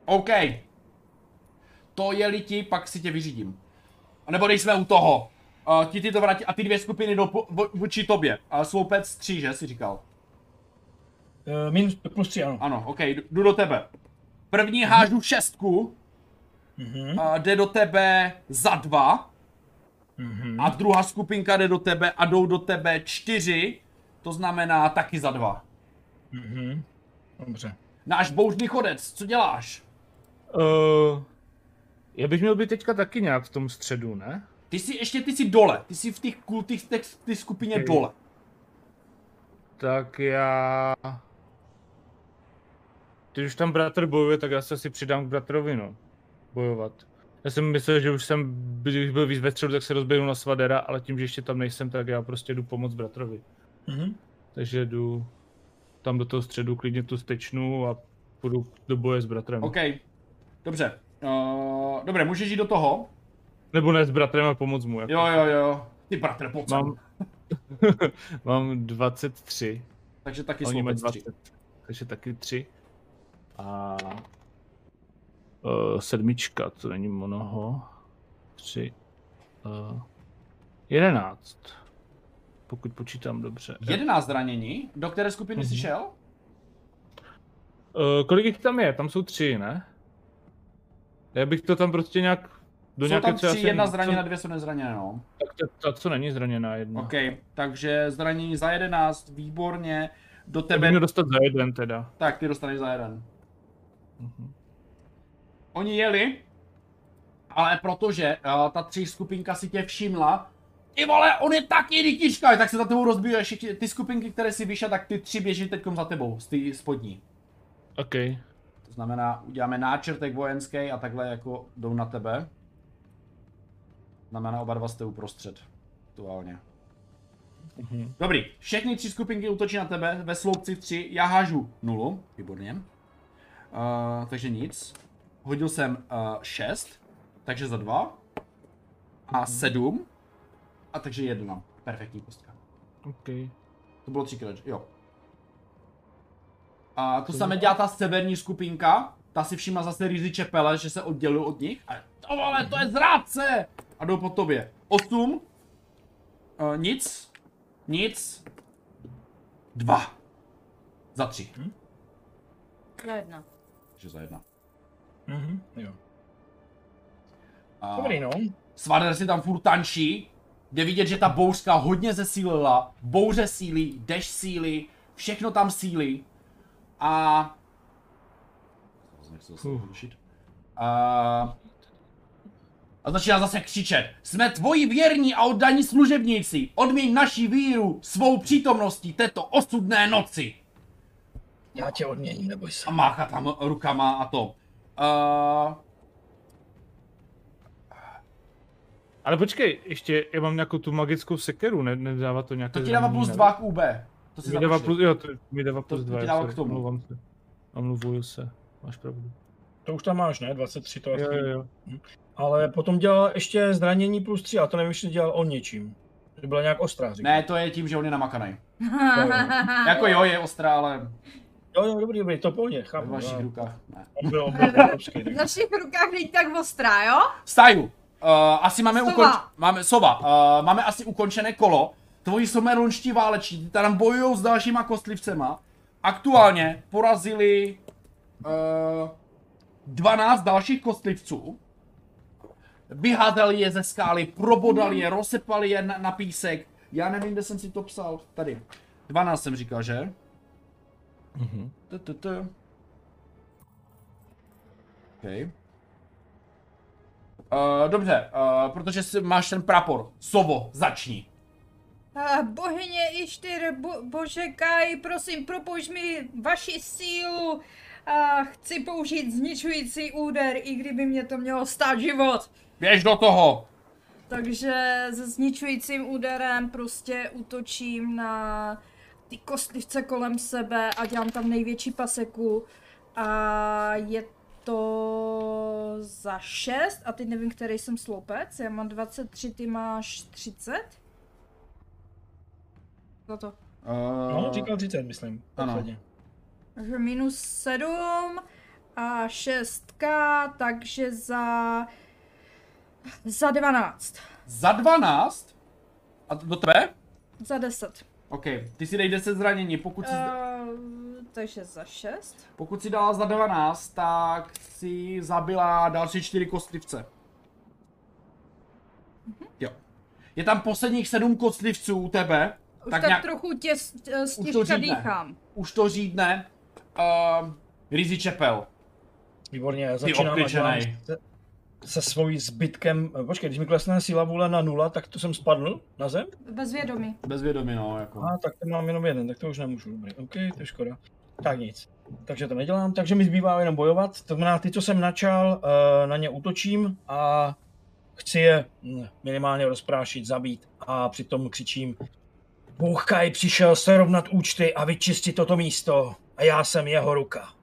OK. To je ti, pak si tě vyřídím. A nebo když jsme u toho. Uh, ti ty to vrátí a ty dvě skupiny vo- vůči tobě. A sloupec 3, že jsi říkal? Uh, minus plus 3, ano. Ano, OK, jdu- do tebe. První hážu šestku, Mhm. a jde do tebe za dva. Mhm. A druhá skupinka jde do tebe a jdou do tebe čtyři. To znamená taky za dva. Mhm. Dobře. Náš bouřný chodec, co děláš? Uh, já bych měl být teďka taky nějak v tom středu, ne? Ty jsi ještě, ty jsi dole. Ty jsi v těch kultích, těch, ty skupině Ok. dole. Tak já... Když už tam bratr bojuje, tak já se asi přidám k bratrovi, no. Bojovat. Já jsem myslel, že už jsem, když byl víc ve středu, tak se rozběhnu na Svadera, ale tím, že ještě tam nejsem, tak já prostě jdu pomoct bratrovi. Mhm. Takže jdu tam do toho středu, klidně tu stečnu a půjdu do boje s bratrem. OK. Dobře. Uh, dobré, můžeš jít do toho? Nebo ne s bratrem a pomoct mu. Jako. Jo, jo, jo. Ty bratr, pojď. Mám, mám 23. Takže taky Oni mají sloupec 3. 20. Takže taky 3. A uh, sedmička, to není mnoho. 3. Uh, 11. Pokud počítám dobře. 11 zranění. Do které skupiny jsi Mhm. šel? Uh, kolik jich tam je? Tam jsou tři, ne? Já bych to tam prostě nějak... Do Jsou tam já tři, jsem- jedna co- zraněna, dvě jsou nezraněné, no. Tak ta, ta, co není zraněná jedna. OK, takže zranění za 11, výborně. Do Já tebe, měl dostat za jeden teda. tak ty dostaneš za jeden. Mhm. Oni jeli, ale protože uh, ta tři skupinka si tě všimla, ty vole, on je taky rytička, tak se za tebou rozbíjí všichni ty skupinky, které si vyšel, tak ty tři běží teď za tebou, z ty spodní. OK. To znamená, uděláme náčrtek vojenský a takhle jako jdou na tebe. Znamená, oba dva jste uprostřed. Aktuálně. Mhm. Dobrý, všechny tři skupinky útočí na tebe, ve sloupci 3, já hážu nulu, výborně. Uh, takže nic. Hodil jsem uh, 6, takže za 2. A 7. A takže 1. Perfektní kostka. OK. To bylo třikrát, že- jo. A to samé dělá ta severní skupinka. Ta si všimla zase Rizzy Čepele, že se oddělují od nich. A to vole, to je zrádce! A jdou po tobě. 8. Uh, nic. Nic. 2. Za 3. Za jedna. takže za jedna. Mhm, jo. A Dobrý, no. Svader si tam furt tančí, jde vidět, že ta bouřka hodně zesílila, bouře sílí, dešť sílí, všechno tam sílí. A... A... A začíná zase křičet. Jsme tvoji věrní a oddaní služebníci. Odměň naši víru svou přítomností této osudné noci. Já tě odměním, neboj se. A mácha tam rukama a to. Uh, Ale počkej, ještě já mám nějakou tu magickou sekeru, ne, nedává to nějaké to ti dává plus ne? 2 k UB. To si Mi dává plus, jo, to mi dává plus to 2, ti dává k tomu. omlouvám se. Omluvuju se, máš pravdu. To už tam máš, ne? 23 to Jo, asi. jo, jo. Ale potom dělal ještě zranění plus 3, a to nevím, jestli dělal on něčím. To byla nějak ostrá, říkám. Ne, to je tím, že on je namakaný. Jako jo, je ostrá, ale Jo, jo, dobrý, dobrý, to pohodě, v chápu. vašich jo. rukách ne. V našich rukách není tak ostrá, jo? Staju. Uh, asi máme Sova. ukonč... Máme, sova. Uh, máme asi ukončené kolo. Tvoji somerunští váleční tam bojují s dalšíma kostlivcema. Aktuálně porazili uh, 12 dalších kostlivců. Vyházeli je ze skály, probodali je, rozsepali je na, na písek. Já nevím, kde jsem si to psal. Tady. 12 jsem říkal, že? Mhm. Okay. Uh, dobře, uh, protože si máš ten prapor. Sovo, začni. Ah, bohyně Ištyr, bo, bože Kaj, prosím, propoušť mi vaši sílu. A chci použít zničující úder, i kdyby mě to mělo stát život. Běž do toho. Takže se zničujícím úderem prostě útočím na ty kostlivce kolem sebe a dělám tam největší paseku. A je to za 6 a teď nevím, který jsem sloupec. Já mám 23, ty máš 30. Za to. Uh, No, říkal 30, myslím. Ano. Ano. Takže minus 7 a 6, takže za... Za 12. Za 12? A do tebe? Za 10. OK, ty si dej 10 zranění. Pokud si, Uh, takže za 6. pokud si dala za 12, tak si zabila další 4 kostlivce. Jo. Je tam posledních 7 kostlivců u tebe. Už Tak tak, nějak- trochu těs, Už to stěžka řídne. dýchám. Už to řídne. Uh, Rizzy Čepel. Výborně, začínám obkličenej. se, se svojí zbytkem. Počkej, když mi klesne síla vůle na nula, tak to jsem spadl na zem? Bezvědomí. Bezvědomí, no, jako. A tak to mám jenom jeden, tak to už nemůžu. Dobrý, OK, to je škoda. Tak nic. Takže to nedělám, takže mi zbývá jenom bojovat. To znamená, ty, co jsem načal, eh, na ně útočím a chci je hm, minimálně rozprášit, zabít a přitom křičím Bůh Kaj přišel srovnat účty a vyčistit toto místo a já jsem jeho ruka.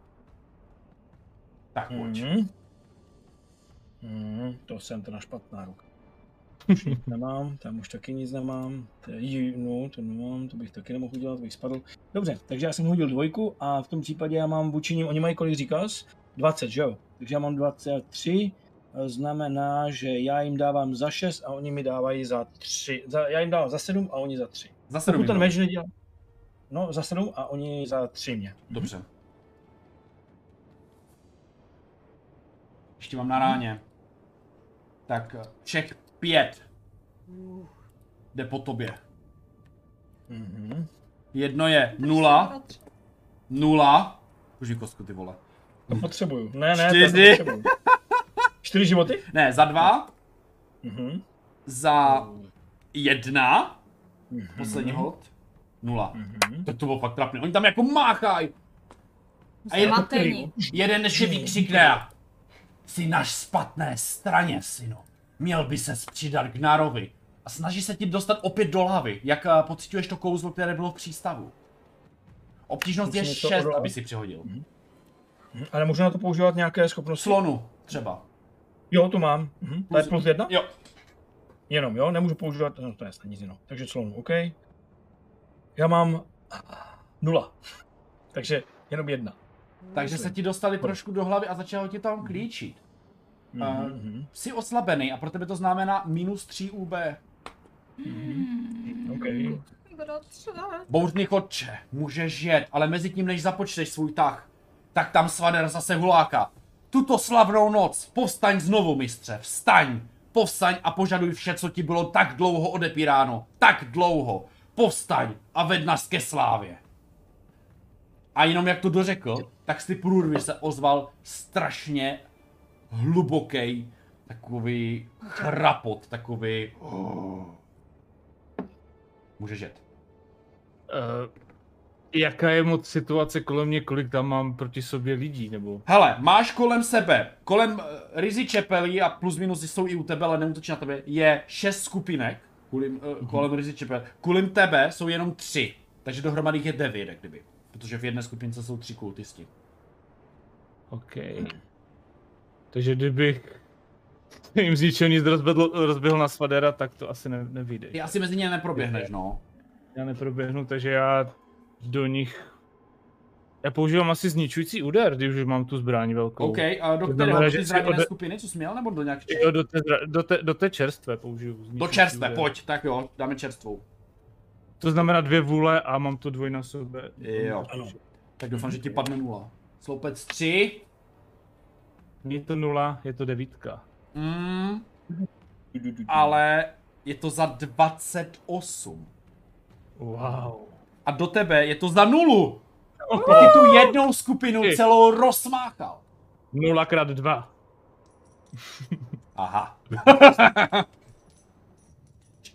Tak pojď. Mhm. Mhm, to jsem teda špatná ruka. Už nic nemám, tam už taky nic nemám. Tady, no, to nemám, to bych taky nemohl udělat, to bych spadl. Dobře, takže já jsem hodil dvojku a v tom případě já mám vůči nim, oni mají kolik říkal? 20, že jo? Takže já mám 23, eh, znamená, že já jim dávám za 6 a oni mi dávají za 3. Za, já jim dávám za 7 a oni za 3. Zase Pokud ten ten meč nedělá, no za 7 a oni za 3 mě. Dobře. Ještě mám na ráně. Tak všech pět jde po tobě. Mhm. Jedno je nula, nula. Už kostku ty vole. To potřebuju. Ne, ne, Čtyři. to potřebuju. Čtyři životy? Ne, za dva, Mhm. za jedna, Mhm. poslední hod, nula. Mhm. To, to bylo fakt trapný. Oni tam jako máchají. A je jeden ještě vykřikne. Jsi na špatné straně, synu. Měl by se přidat k Narovi. A snaží se ti dostat opět do hlavy. Jak uh, pocituješ to kouzlo, které bylo v přístavu? Obtížnost je Musím něco 6, odolat. aby si přihodil. Mhm, Ale můžu na to používat nějaké schopnosti? Slonu třeba. Jo, tu mám. Mhm. To je Plus- jedna? Jo, Jenom, jo? Nemůžu používat, no to je snad nic jiného. Takže slonu, OK. Já mám nula. Takže jenom jedna. takže se ti dostali trošku do hlavy a začalo ti tam klíčit. A- Mhm. Jsi oslabený a pro tebe to znamená minus 3 UB. OK. Bratře. Bouřný chodče, můžeš jet, ale mezi tím, než započteš svůj tah, tak tam Svaner zase huláka. Tuto slavnou noc, povstaň znovu, mistře, vstaň, povstaň a požaduj vše, co ti bylo tak dlouho odepíráno, tak dlouho. Povstaň a ved nás ke slávě. A jenom jak to dořekl, tak z ty průrvy se ozval strašně hluboký, takový chrapot, takový... Můžeš jet. Uh, jaká je moc situace kolem mě, kolik tam mám proti sobě lidí, nebo? Hele, máš kolem sebe, kolem uh, Rizy Čepelí a plus minus jsou i u tebe, ale neútočí na tebe, je šest skupinek kolem, uh, kolem Rizy Čepel. Kolem tebe jsou jenom tři, takže dohromady je devět, jak kdyby. Protože v jedné skupince jsou tři kultisti. OK. Takže kdybych jim z ničeho nic rozběhl, rozběhl na Svadera, tak to asi ne, nevyjde. Ty asi mezi ně neproběhneš, no. Já neproběhnu, takže já do nich... Já používám asi zničující úder, když už mám tu zbraň velkou. OK, a do kterého? že ty zraněné ode- skupiny, co jsi měl, nebo do nějak Jo, do, té, do, té, do té čerstvé použiju. Do čerstvé, úder. pojď, tak jo, dáme čerstvou. To znamená dvě vůle a mám to dvojnásobé. Jo. Ano. Tak doufám, že ti padne nula. Sloupec 3. Je to nula, je to devítka. Mm, ale je to za 28. Wow. A do tebe je to za nulu. Ty tu jednou skupinu Ty. celou rozmáchal. Nula krát dva. Aha.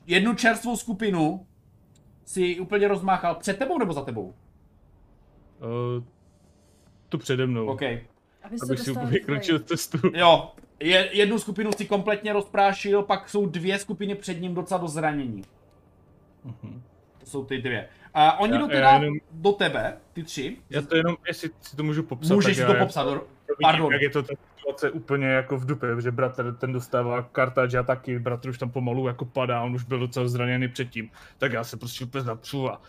Jednu čerstvou skupinu si úplně rozmáchal před tebou nebo za tebou? Uh, tu přede mnou. OK. Aby Abych si vykročil cestu. Jo, je, jednu skupinu si kompletně rozprášil, pak jsou dvě skupiny před ním docela do zranění. Mhm. To jsou ty dvě. A oni Já- jdou já teda jenom- do tebe, ty tři. Já to jenom, jestli si to můžu popsat, Můžeš tak si já to popsat, do- vidím, pardon. Jak je to ta situace úplně jako v dupe, že bratr ten dostává kartač a taky bratr už tam pomalu jako padá, on už byl docela zraněný předtím, tak já se prostě úplně zapřu a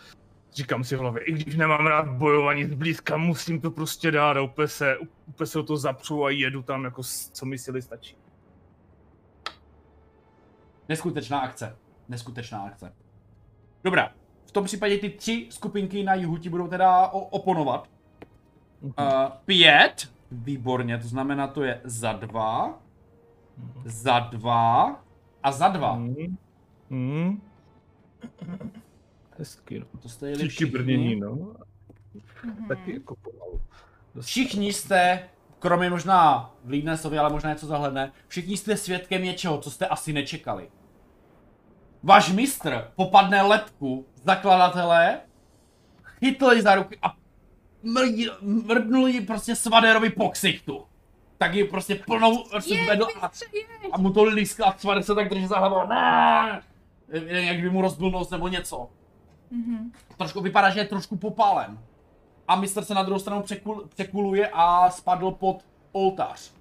říkám si v hlavě, i když nemám rád bojování zblízka, musím to prostě dát a úplně se, úplně se o to zapřu a jedu tam jako co mi sily stačí. Neskutečná akce. Neskutečná akce. Dobrá. V tom případě ty tři skupinky na jihu ti budou teda oponovat. Uh, pět. Výborně, to znamená, to je za dva, za dva a za dva. Hmm. Hmm. Hezky, no. To jste jeli Všichni všichni. brnění, no. Mhm. Taky jako pomalu. Všichni jste, kromě možná Vlídnesovi, ale možná něco zahledne, všichni jste svědkem něčeho, co jste asi nečekali. Váš mistr popadne lepku zakladatele, chytl ji za ruky a mrdnul ji prostě Svaderovi po ksichtu. Tak ji prostě plnou prostě Je, vedl a, a mu to lískl a Svader se tak drží za hlavou. Ne! Jak by mu rozbil nos nebo něco. Mhm. Trošku vypadá, že je trošku popálen. A mistr se na druhou stranu překul, překuluje a spadl pod oltář.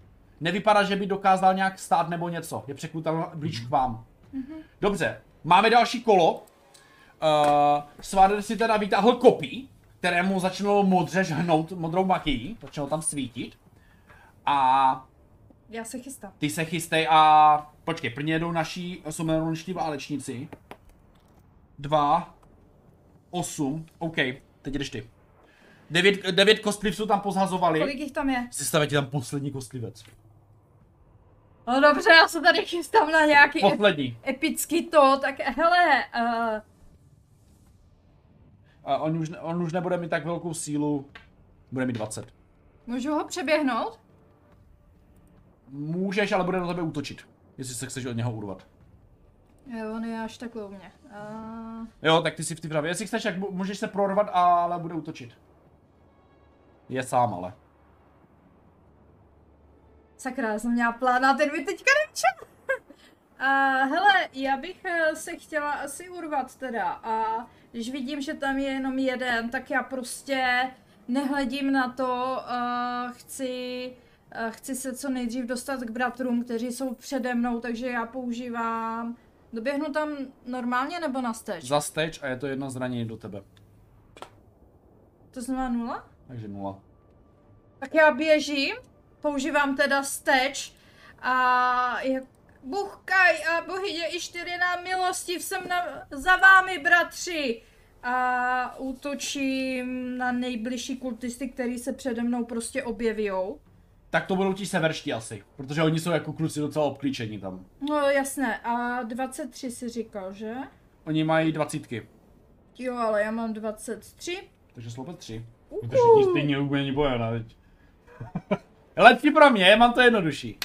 Nevypadá, že by dokázal nějak stát nebo něco. Je překlutal blíž k vám. Dobře, máme další kolo. Uh, Svader si teda vytáhl kopí, kterému začalo modře žhnout modrou makií. Začalo tam svítit. A Já se chystám. ty se chystej a... Počkej, prvně jedou naši someronští válečníci. Dva. Osm. OK, teď jdeš ty. Devět, devět kostlivců tam pozhazovali. Kolik jich tam je? Si stavě ti tam poslední kostlivec. No dobře, já se tady chystám na nějaký ep- Poslední. epický to, tak hele, uh, A on už, on už nebude mít tak velkou sílu. Bude mít 20. můžu ho přeběhnout? Můžeš, ale bude na tebe útočit. Jestli se chceš od něho urvat. Jo, on je až takhle u mě. Uh, Jo, tak ty si v té pravě. Jestli chceš, tak můžeš se prorvat, ale bude útočit. Je sám ale. sakra, já jsem měla plán a ten mi teďka nečel. A hele, já bych eh, se chtěla asi urvat teda a když vidím, že tam je jenom jeden, tak já prostě nehledím na to, uh, chci, uh, chci se co nejdřív dostat k bratrům, kteří jsou přede mnou, takže já používám, doběhnu tam normálně nebo na steč? Zasteč a je to jedno zranění do tebe. To znamená nula? Takže nula. Tak já běžím, používám teda steč a jak Bůh Kaj a bohyně i čtyři na milosti jsem na, za vámi, bratři. a útočím na nejbližší kultisty, který se přede mnou prostě objevíjou. Tak to budou ti severští asi, protože oni jsou jako kluci docela obklíčení tam. No jasné, a 23 si říkal, že? Oni mají dvacítky, Jo, ale já mám 23. takže sloupec tři. Uhu. To všichni stejně úplně bojena teď. Lepší pro mě, mám to jednodušší.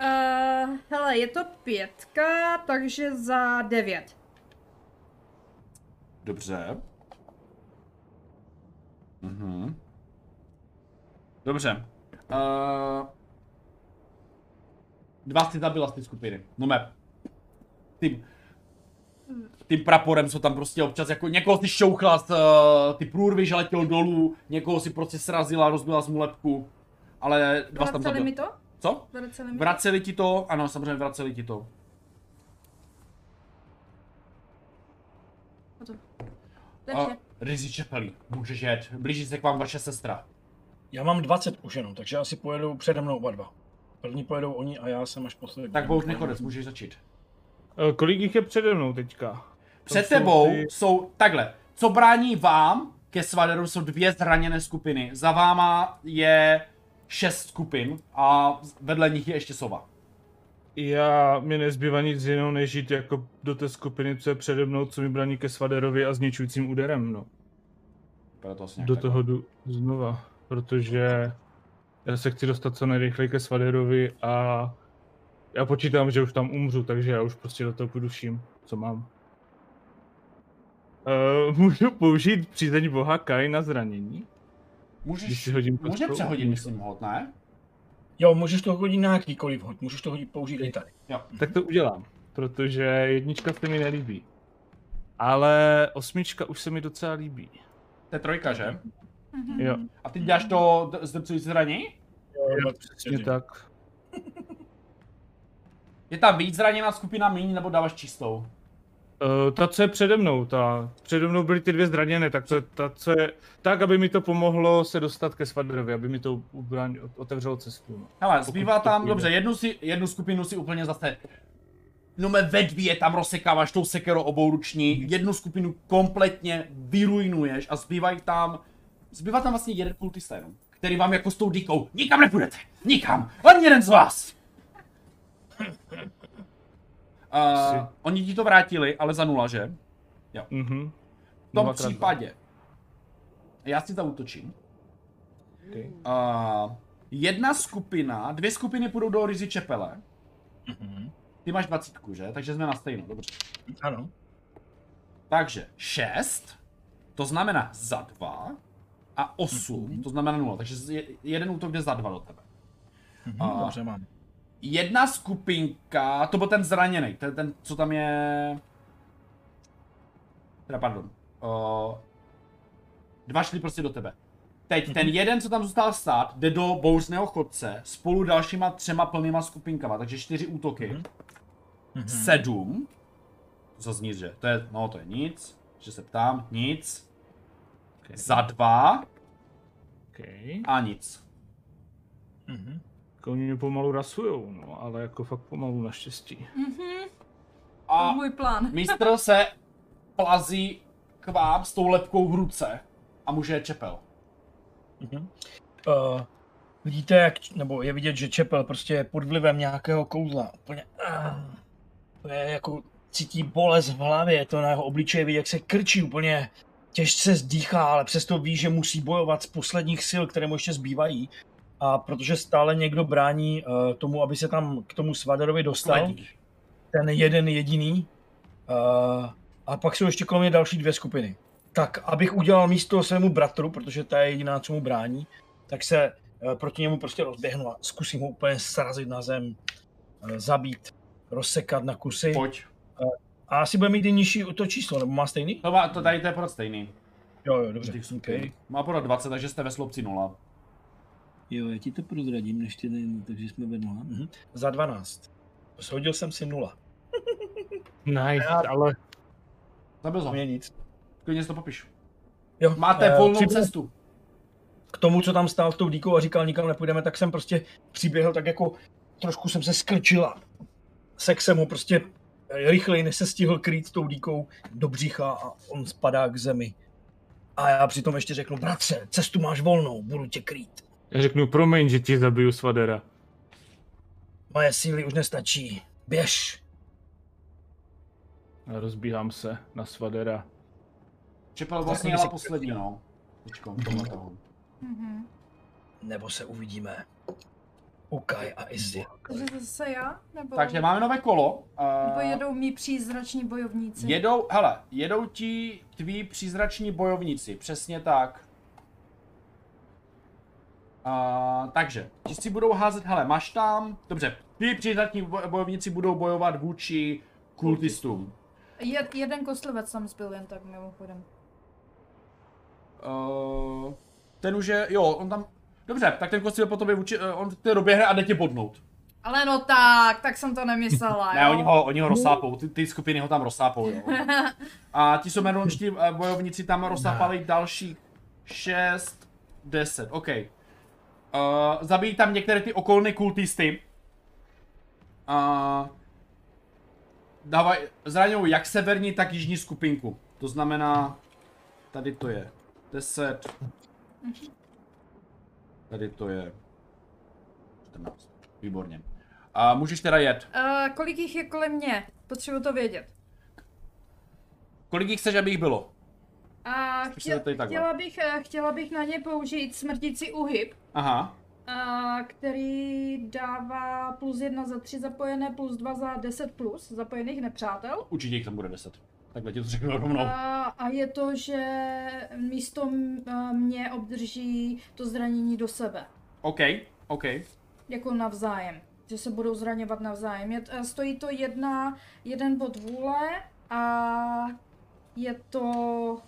Uh, hele, je to pětka, takže za devět. Dobře. Mhm. Dobře. Uh, dva si zabila z té skupiny. No me. Tím, tím praporem, co tam prostě občas jako někoho si šouchla z uh, ty průrvy, že letěl dolů, někoho si prostě srazila, rozbila z mu lepku. Ale dva tam Vraceli mi zabila. to? Co? Vraceli mi to? Vraceli ti to? Ano, samozřejmě vraceli ti to. A, Takže, Rizzy Čepelí, můžeš jet. Blíží se k vám vaše sestra. Já mám 20 už jenom, takže asi pojedou přede mnou oba dva. První pojedou oni a já jsem až poslední. Tak bouř nechodec, můžeš začít. Eh, Kolik jich je přede mnou teďka? Před tebou ty- jsou, takhle, co brání vám ke svaderu jsou dvě zraněné skupiny. Za váma je šest skupin a vedle nich je ještě sova. Já, mi nezbývá nic jiného, než jít jako do té skupiny, co je přede mnou, co mi brání ke Svaderovi a zničujícím úderem, no. Vypadá to asi nějak Do takhle. toho jdu znova, protože já se chci dostat co nejrychleji ke Svaderovi a já počítám, že už tam umřu, takže já už prostě do toho půjdu vším, co mám. Uh, můžu použít přízeň boha Kai na zranění? Když Můžeš, si hodím může přehodit, myslím, hod, ne? Jo, můžeš to hodit na jakýkoliv hod, můžeš to hodit použít i tady. Jo. Tak to udělám, protože jednička se mi nelíbí. Ale osmička už se mi docela líbí. To je trojka, že? Mhm. Jo, A ty děláš to zdrcující zranění? Jo, přesně tak. Je tam víc zraněná skupina míň, nebo dáváš čistou? Uh, ta, co je přede mnou, ta, přede mnou byly ty dvě zraněné, tak to je ta, co je, tak, aby mi to pomohlo se dostat ke Svaderovi, aby mi to ubrán, otevřelo cestu. No. Hele, Pokud zbývá tam, půjde. dobře, jednu, si, jednu skupinu si úplně zase No me ve dvě tam rozsekáváš tou sekerou obouruční, jednu skupinu kompletně vyrujnuješ a zbývají tam, zbývá tam vlastně jeden kultista jenom, který vám jako s tou dýkou, nikam nepůjdete, nikam, ani jeden z vás. Uh, oni ti to vrátili, ale za nula, že? Mhm. V tom Dvakrát dva. případě, já si zautočím. Okay. Uh, jedna skupina, dvě skupiny půjdou do Rizzy Čepele. Mhm. Ty máš dvacítku, že? Takže jsme na stejno, dobře. Ano. Takže 6, to znamená za 2, a 8, Mhm. to znamená 0, takže je- jeden útok jde za 2 do tebe. Mhm, A- Dobře, mám. Jedna skupinka, to byl ten zraněný, ten, ten co tam je... Teda pardon. Uh, dva šli prostě do tebe. Teď ten jeden, co tam zůstal stát, jde do bouřného chodce spolu dalšíma třema plnýma skupinkama, takže čtyři útoky. Mhm. Mhm. Sedm. To nic, že? To je, no to je nic. Že se ptám, nic. Okay. Za dva Okay. a nic. Mhm. Jako oni mě pomalu rasujou, no, ale jako fakt pomalu naštěstí. Mhm, to je A můj plán. mistr se plazí k vám s tou lepkou v ruce a může je čepel. Mhm. Uh, vidíte, jak, nebo je vidět, že Čepel prostě je pod vlivem nějakého kouzla. Úplně, uh, to je jako cítí bolest v hlavě, to na jeho obličeji vidí, jak se krčí úplně těžce zdýchá, ale přesto ví, že musí bojovat z posledních sil, které mu ještě zbývají. A protože stále někdo brání uh, tomu, aby se tam k tomu Svaderovi dostal, ten jeden jediný. Uh, a pak jsou ještě kolem mě další dvě skupiny. Tak, abych udělal místo svému bratru, protože ta je jediná, co mu brání, tak se uh, proti němu prostě rozběhnu a zkusím ho úplně srazit na zem, uh, zabít, rozsekat na kusy. Pojď. A asi bude mít i nižší to číslo, nebo má stejný? To, má, to tady to je pořád stejný. Jo, jo, dobře. Těch Okay. Má pořád 20, takže jste ve slopci 0. Jo, já ti to prozradím, než tě nejdu, takže jsme ve nula. Mhm. Za 12. Shodil jsem si nula. Nice, ale Zabil je nic. Klidně si to popiš. Jo, Máte eh, volnou přiběhl- cestu. k tomu, co tam stál s tou díkou a říkal, nikam nepůjdeme, tak jsem prostě přiběhl tak jako, trošku jsem se skrčil a sek jsem ho prostě rychleji, než se stihl krýt tou dýkou do břicha a on spadá k zemi. A já přitom ještě řeknu, bratře, cestu máš volnou, budu tě krýt. Já řeknu, promiň, že ti zabiju Svadera. Moje síly už nestačí. Běž. A rozbíhám se na Svadera. Čepel vlastně jela poslední, no. Teďko. Mhm. Nebo se uvidíme. Ukaj a Izzy. Takže zase já? Nebo, Takže máme nové kolo. nebo Uh, jedou mý přízrační bojovníci? jedou, hele, jedou ti tví přízrační bojovníci, přesně tak. Uh, takže, ti si budou házet, hele, máš tam, dobře, ty přízrační boj- bojovníci budou bojovat vůči kultistům. Je, jeden kostlivec tam zbyl jen tak mimochodem. Uh, ten už je, jo, on tam, dobře, tak ten kostil po tobě vůči, uh, on ty doběhne a jde tě bodnout. Ale no tak, tak jsem to nemyslela, Ne, jo? oni ho, oni ho rozsápou, ty, ty skupiny ho tam rozsápou, jo. A ti somerunští eh, bojovníci tam rozsápali další 6, 10, OK. Uh, zabijí tam některé ty okolní kultisty. Uh, dávaj, zraňují jak severní, tak jižní skupinku. To znamená, tady to je 10. Tady to je 14. Výborně. A můžeš teda jet. Uh, kolik jich je kolem mě? Potřebuji to vědět. Kolik jich chceš, aby jich bylo? A se chtěla, bych, eh, chtěla bych na ně použít smrtící uhyb, Aha. a který dává plus jedna za tři zapojené, plus dva za 10 plus zapojených nepřátel. Určitě jich tam bude 10. Takhle ti to řeknu rovnou. A, a je to, že místo mě obdrží to zranění do sebe. OK, OK. Jako navzájem. Že se budou zraňovat navzájem. Je, stojí to jedna, jeden bod vůle a je to...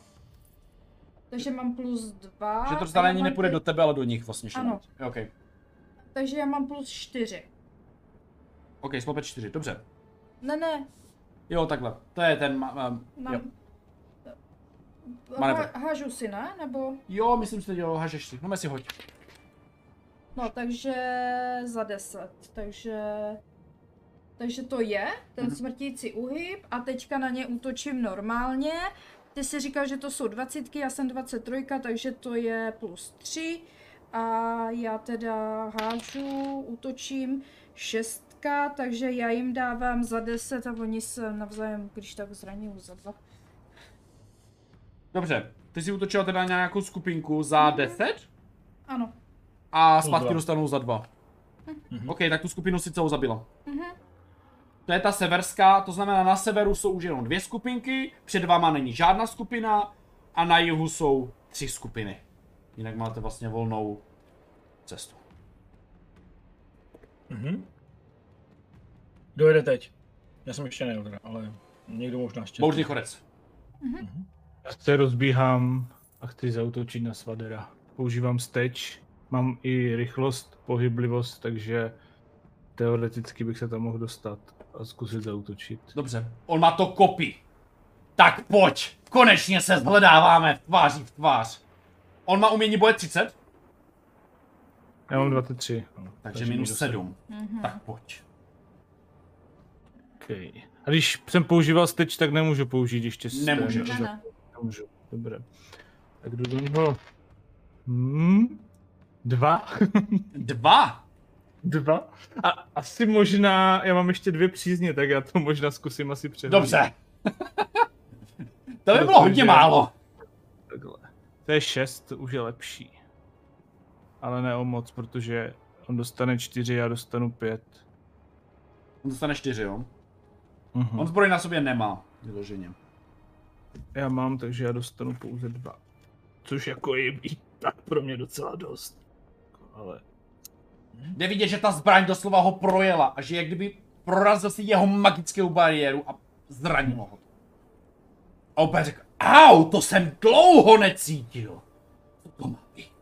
Takže mám plus dva. Že to zranění nepůjde teď- do tebe, ale do nich vlastně Ano. OK. Takže já mám plus čtyři. OK, slope 4, dobře. Ne, ne, Jo, takhle. To je ten, um, mám... jo. Ha, Manevr. hážu si, ne? Nebo... jo, myslím si, že jo, hažeš si. No si hoď. No, takže za 10. Takže... Takže to je ten Mhm. smrtící uhyb a teďka na ně útočím normálně. Ty si říkal, že to jsou 20, já jsem 23, takže to je plus 3. A já teda hážu, útočím šestka, takže já jim dávám za 10 a oni se navzájem, když tak zraní za 2. Dobře. Ty si útočila teda na nějakou skupinku za Mhm. 10 Ano. a zpátky dva. dostanou za 2. Mhm. OK, tak tu skupinu si celou zabila. Mhm. To je ta severská, to znamená na severu jsou už jenom dvě skupinky, před váma není žádná skupina a na jihu jsou tři skupiny. Jinak máte vlastně volnou cestu. Mhm. Kdo jede teď? Já jsem ještě nejel teda, ale někdo možná ještě. Bouřný chodec. Já se rozbíhám a chci zautočit na Svadera. Používám steč, mám i rychlost, pohyblivost, takže teoreticky bych se tam mohl dostat a zkusit zautočit. Dobře, on má to kopí. Tak pojď, konečně se zhledáváme v tváří v tvář. On má umění boje 30, Já mám 23. no, takže mi minus dosahu. 7. Mhm. Tak pojď. Okay. A když jsem používal steč, tak nemůžu použít ještě steč. Nemůžeš. Ne, ne. Nemůžu, dobře. Tak jdu do něho. Hmm? Dva? Dva. Dva? A asi možná, já mám ještě dvě přízně, tak já to možná zkusím asi přehodit. Dobře. to by bylo hodně Protože- málo. Takhle. To je šest, to už je lepší. Ale ne o moc, protože on dostane čtyři, já dostanu pět. On dostane 4, jo? Mhm. On zbroj na sobě nemá, vyloženě. Já mám, takže já dostanu pouze dva. Což jako je i tak pro mě docela dost. Ale Jde vidět, že ta zbraň doslova ho projela a že jak kdyby prorazil si jeho magickou bariéru a zranilo ho. A opět řekl, au, to jsem dlouho necítil. Co to má být?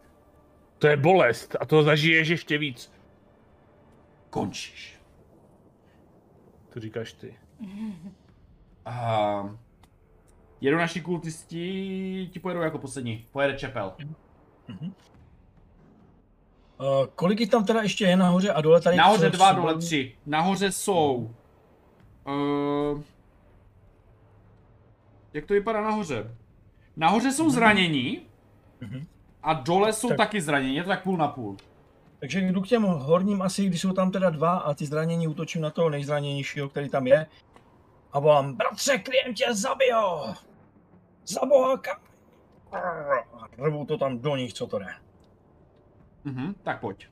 to je bolest a to zažiješ ještě víc. Končíš. To říkáš ty. A jedou naši kultisti, ti pojedou jako poslední. Pojede Čepel. Uh, kolik jich tam teda ještě je nahoře a dole tady? Nahoře dva, dole tři. Nahoře jsou... Uh, Jak to vypadá nahoře? Nahoře jsou zranění Mhm. a dole jsou Tak. taky zranění, je to tak půl na půl. Takže jdu k těm horním asi, když jsou tam teda dva a ty zranění útočím na toho nejzraněnějšího, který tam je. A volám, bratře, klient tě zabijo! Za Rvu to tam do nich, co to jde. Mhm, tak pojď.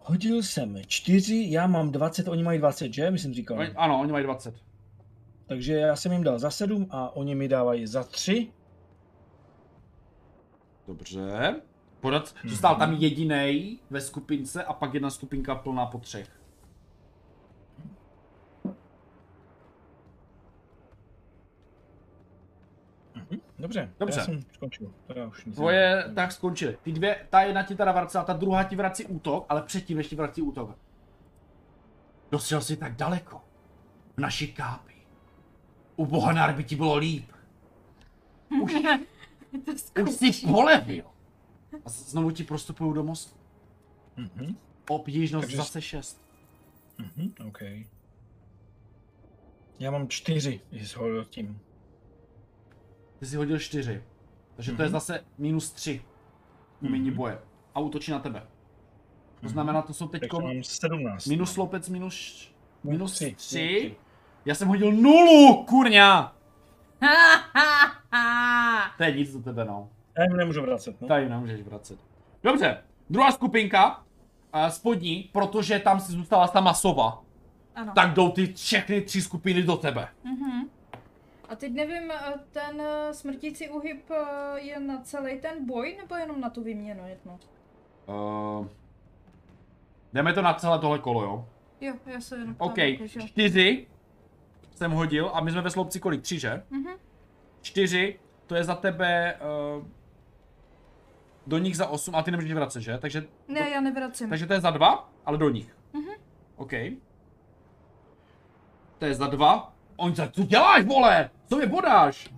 Hodil jsem čtyři, já mám 20, oni mají 20, že? Myslím říkal. Oni, ano, oni mají 20. Takže já jsem jim dal za 7 a oni mi dávají za 3. Dobře. Podat, zůstal tam jediný ve skupince a pak jedna skupinka plná po třech. Dobře, Dobře. já jsem skončil. Teda už nic Tvoje nemám. tak skončily. Ty dvě, ta jedna ti teda vracela, ta druhá ti vrací útok, ale předtím, než ti vrací útok. Dostřel jsi tak daleko. V naší kápi. U Bohanár by ti bylo líp. Už, to už jsi polevil. A znovu ti prostupují do mostu. Mhm, Obtížnost Takže- zase 6. mhm, OK. Já mám 4, když jsi hodil tím. Ty jsi hodil 4. Takže to je Mhm. zase minus 3. Umění Mhm. boje. A útočí na tebe. To znamená, to jsou teď 17. minus sloupec minus, minus tři. 3. Já jsem hodil nulu, kurňa! To je nic do tebe, no. Já jim nemůžu vracet, no. Tady nemůžeš vracet. Dobře, druhá skupinka, a spodní, protože tam si zůstala sama sova, Ano. tak jdou ty všechny tři skupiny do tebe. Mhm. A teď nevím, eh, ten eh, smrtící uhyb eh, je na celý ten boj, nebo jenom na tu výměnu jednu? Uh, jdeme to na celé tohle kolo, jo? Jo, já se jenom OK, jakože- čtyři jsem hodil a my jsme ve sloupci kolik? Tři, že? Mhm. Čtyři, to je za tebe uh, do nich za osm a ty nemůžeš vracet, že? Takže, Ne, já nevracím. takže to je za dva, ale do nich. Mhm. OK. To je za dva. On se, co děláš, vole? Co mi podáš?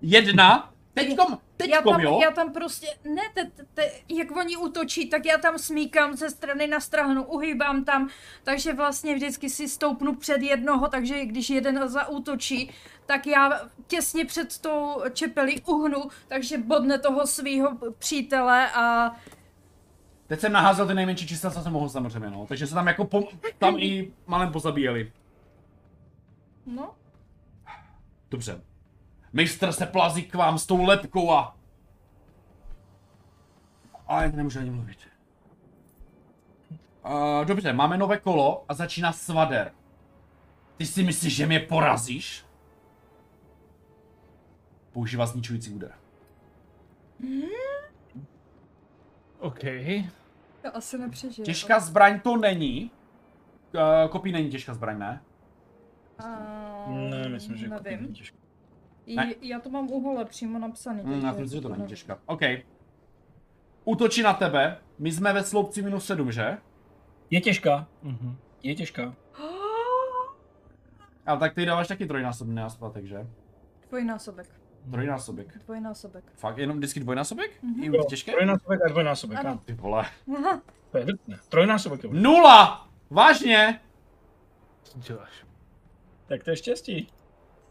Jedna. Teďkom, já teďkom, tam, jo? já tam prostě, ne, te, te, te, jak oni útočí, tak já tam smíkám ze strany na stranu, uhýbám tam, takže vlastně vždycky si stoupnu před jednoho, takže když jeden zaútočí, tak já těsně před tou čepelí uhnu, takže bodne toho svého přítele a Teď jsem naházel ty nejmenší čísla, co jsem mohl samozřejmě, no. Takže se tam jako pom- tam i malem pozabíjeli. No, Dobře. Mistr se plazí k vám s tou lepkou a... Ale nemůžu ani mluvit. Uh, dobře, máme nové kolo a začíná svader. Ty si myslíš, že mě porazíš? Používá zničující úder. OK. to asi nepřežiju. Těžká zbraň to není. Uh, kopí není těžká zbraň, ne? A... Ne, myslím, že nevím. není těžké. Ne. Já to mám uhole přímo napsaný. Mm, takže já si myslím, že to není těžká. OK. Útočí na tebe. My jsme ve sloupci minus 7, že? Je těžká, Mhm. je těžká. Ale tak ty dáváš taky trojnásobný aspatek, že? Dvojnásobek. Trojnásobek. Dvojnásobek. Fakt jenom vždycky dvojnásobek? Mhm. I Jo, u těžké? Trojnásobek a dvojnásobek, Ano. Ty vole. To je drsné. Trojnásobek je Nula! Vážně? Co děláš? Tak to je štěstí.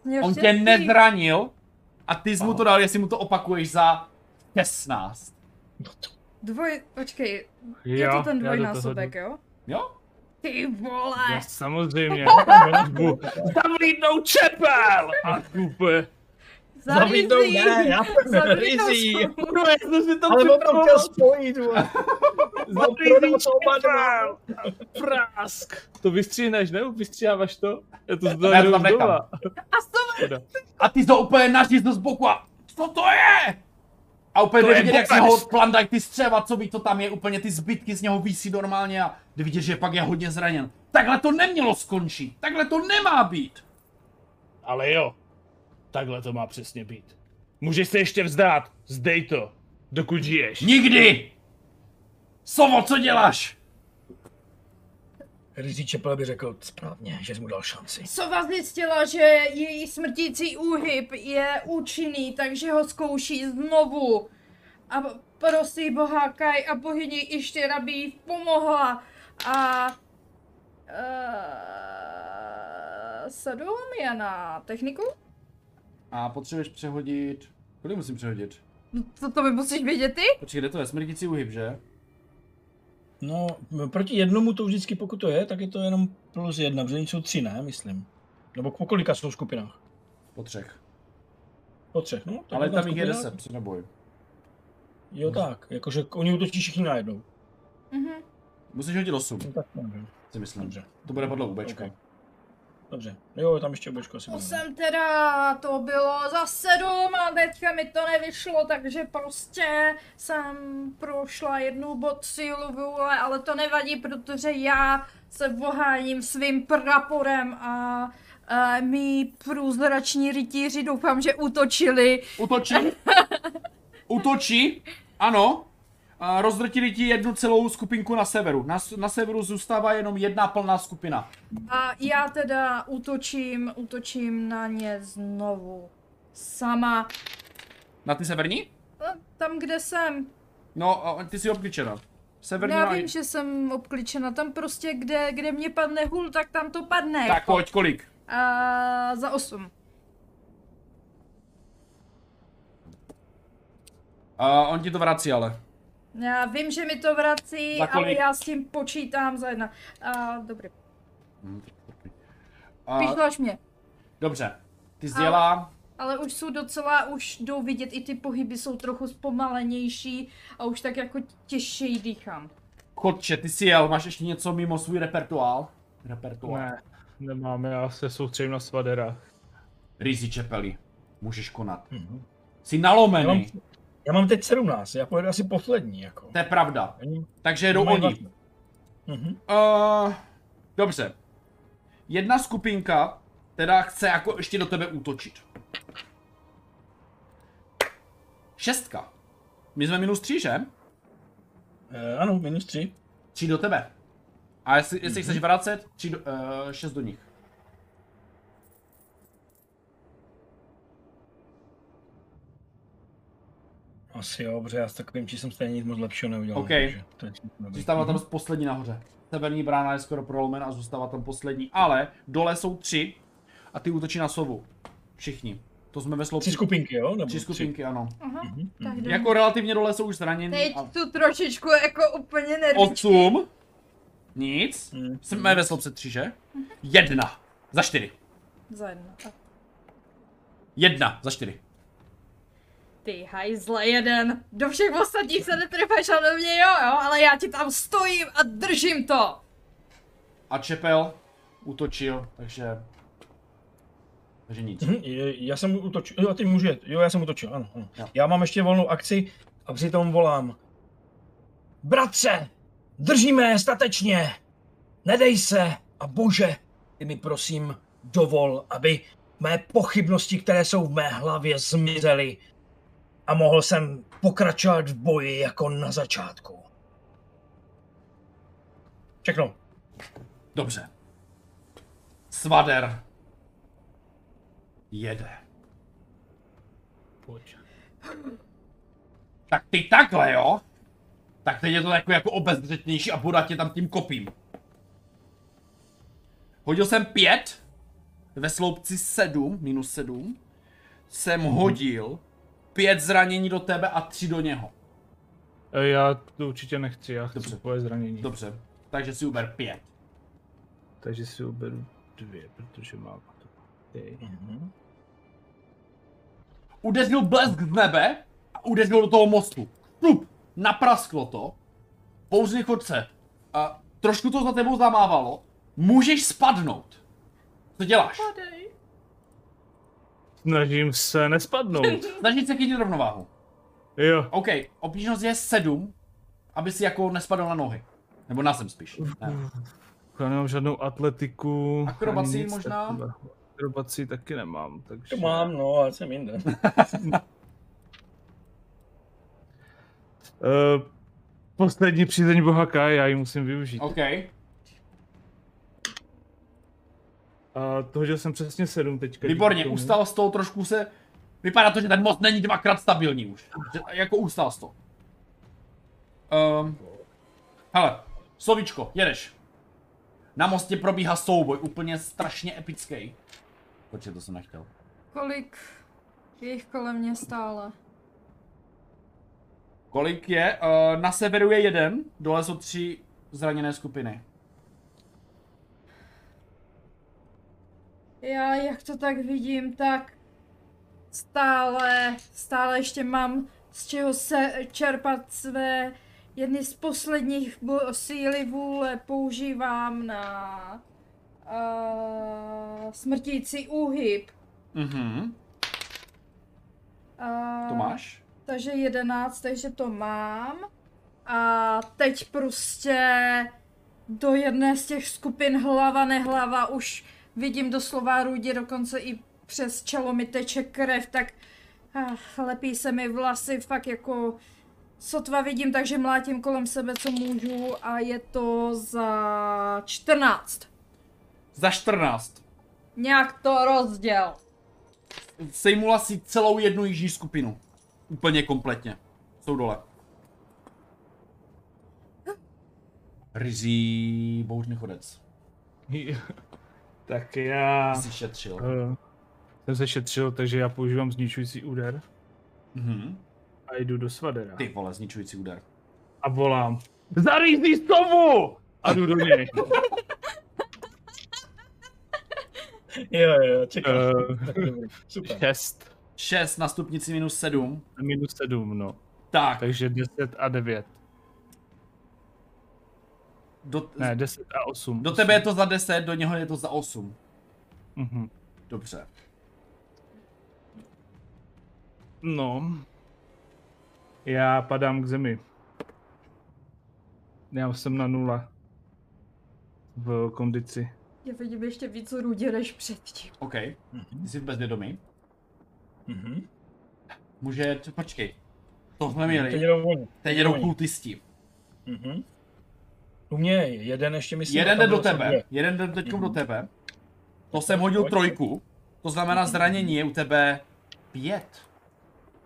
Měl On tě štěstí. nezranil a ty jsi mu to dal, jestli mu to opakuješ za 16. Dvoj, počkej, je Jo, to ten dvojnásobek, jo? Jo? Ty vole! Já samozřejmě. Bu- Zavlídnou čepel! A kupe. Zavídou, ne, já rizí. jsem si to Ale on to chtěl spojit, čepel! Prask! To vystříhneš, ne? Vystříháváš to? Já to Ne, to zdám tam nechám. doma. A to. A ty to úplně nařízl z boku a co to je? A úplně To vidět, jak z bobež. něho plandají ty střeva, co ví, to tam je, úplně ty zbytky z něho vísí normálně a jde vidět, že pak je hodně zraněn. Takhle to nemělo skončit, takhle to nemá být. Ale jo, takhle to má přesně být. Můžeš se ještě vzdát, zdej to, dokud žiješ. Nikdy! Sovo, co děláš? Rizí Čepel by řekl správně, že jsi mu dal šanci. Sova zjistila, že její smrtící úhyb je účinný, takže ho zkouší znovu. A prosí boha Kaj a bohyni Ištěra by jí pomohla. A... Uh, sedm je na techniku. A potřebuješ přehodit... Kolik musím přehodit? No to, to mi musíš vědět ty? Počkej, kde to je? Smrtící uhyb, že? No, proti jednomu to vždycky, pokud to je, tak je to jenom plus jedna, protože oni jsou tři, ne, myslím. Nebo po kolika jsou skupinách? Po třech. Po třech, no. tak Ale tam jich je skupina- 10, neboj. Jo tak, jakože oni útočí všichni najednou. Mhm. Musíš hodit 8, No tak dobře. si myslím. Dobře. To bude podle UBčka. Ok. Dobře. Jo, tam ještě obečko asi To jsem teda, to bylo za sedm a teďka mi to nevyšlo, takže prostě jsem prošla jednu bod sílu vůle, ale to nevadí, protože já se voháním svým praporem a, a mý průzrační rytíři doufám, že útočili. Utočí. Utočí. Ano. Rozdrtili ti jednu celou skupinku na severu. Na, na severu zůstává jenom jedna plná skupina. A já teda útočím, útočím na ně znovu. Sama. Na ty severní? No, Tam, kde jsem. No, ty jsi obklíčena. Severní Já má- vím, že jsem obklíčena. Tam prostě, kde, kde mě padne hůl, tak tam to padne. Tak pojď, kolik? A za osm. A on ti to vrací, ale. Já vím, že mi to vrací, Za ale kolik? já s tím počítám za jedna. A dobrý. A, Vyšlaš mě. dobře. Ty jsi dělá. Ale už jsou docela, už jdou vidět, i ty pohyby jsou trochu zpomalenější a už tak jako těžšeji dýchám. Chodče, ty jsi jel, máš ještě něco mimo svůj repertoál? Repertoál. Ne, nemám, já se soustředím na svadera. Rizí čepeli. Můžeš konat. Mhm. Jsi nalomený. Já mám teď 17, já pojedu asi poslední, jako. To je pravda. Takže jedou oni. vlastně- Mhm. Uh, dobře. Jedna skupinka teda chce jako ještě do tebe útočit. Šestka. My jsme minus tři, že? Eh, ano, minus 3. Tři do tebe. A jestli, jestli chceš vracet, tři do, uh, šest do nich. Asi jo, protože já s takovým číslem stejně nic moc lepšího neudělal. OK. Zůstává tam poslední nahoře. Severní brána je skoro prolomen a zůstává tam poslední. Ale dole jsou tři a ty útočí na sovu. Všichni. To jsme ve sloupci. Tři skupinky, jo? Nebo Tři skupinky, ano. Aha, Mhm, tak mhm. jdem. Jako relativně dole jsou už zranění. Teď A... tu trošičku jako úplně nervičky. Osm. Nic. Mhm. Jsme ve sloupce tři, že? Jedna. Za čtyři. Za jedno. Tak. Jedna. Za čtyři. Ty hajzle jeden. Do všech ostatních se netrefeš a do mě jo, jo, ale já ti tam stojím a držím to. A Čepel útočil, takže... Takže nic. Mhm, Já jsem utočil, jo, ty může, jo, já jsem utočil, ano, ano. Jo. Já mám ještě volnou akci a přitom volám. Bratře, držíme statečně, nedej se a bože, ty mi prosím dovol, aby mé pochybnosti, které jsou v mé hlavě, zmizely a mohl jsem pokračovat v boji jako na začátku. Všechno. Dobře. Svader. Jede. Pojď. Tak ty takhle, jo? Tak teď je to jako, jako obezřetnější a budu tě tam tím kopím. Hodil jsem pět. Ve sloupci sedm, minus sedm. Jsem hodil pět zranění do tebe a tři do něho. E, Já to určitě nechci, já chci Dobře. tvoje zranění. Dobře. Takže si uber pět. Takže si uberu dvě, protože mám to. Mhm. Udeřil blesk z nebe a udeřil do toho mostu. Šup, naprasklo to. Pouzli chodce. A trošku to za tebou zamávalo. Můžeš spadnout. Co děláš? Padej. Snažím se nespadnout. Snažit se chytit rovnováhu. jo. OK, obtížnost je 7, aby si jako nespadl na nohy. Nebo na zem spíš. Ne. Já nemám žádnou atletiku. Nic možná? Akrobaci taky nemám, takže... To mám, no, ale jsem jinde. Uh, poslední přízeň boha Kai, já ji musím využít. OK. A to hodil jsem přesně sedm teďka. Výborně, ustal z toho trošku se... Vypadá to, že ten most není dvakrát stabilní už. Že, jako ustal z toho. Um, hele, slovíčko, jedeš. Na mostě probíhá souboj, úplně strašně epický. Počkej, to jsem nechtěl. Kolik je jich kolem mě stále? Kolik je? Uh, na severu je jeden, dole jsou tři zraněné skupiny. Já, jak to tak vidím, tak stále, stále ještě mám z čeho se čerpat své jedny z posledních síly vůle používám na uh, smrtící úhyb. Mhm, Uh, to máš? Takže 11, takže to mám. A teď prostě do jedné z těch skupin hlava nehlava už vidím doslova rudě, dokonce i přes čelo mi teče krev, tak ach, lepí se mi vlasy, fakt jako sotva vidím, takže mlátím kolem sebe, co můžu a je to za 14. Za 14. Nějak to rozděl. Sejmula si celou jednu jižní skupinu. Úplně kompletně. Jsou dole. Rizí bouřný chodec. tak já Jsi šetřil. uh, jsem se šetřil, takže já používám zničující úder Mhm. a jdu do svadera. Ty vole, zničující úder. A volám. Zarízní sovu! A jdu do něj. Jo, jo, čekám. Uh, dobrý, Super. 6 6 na stupnici minus 7. a minus 7, no. Tak, Takže 10 a 9. do, Ne, 10 a 8. do tebe je to za 10, do něho je to za 8. Mhm. Dobře. No. Já padám k zemi. Já jsem na nula. V kondici. Já vidím ještě víc rudě než předtím. OK. Ty jsi v bezvědomí. Mhm. Může, počkej. To jsme Teď měli. jedou oni. Teď jedou oni. kultisti. Mhm. U mě je jeden ještě myslím. Jeden jde do tebe. dvě. Jeden jde teď do Mhm. tebe. To jsem hodil Pojď. trojku. To znamená zranění je u tebe pět.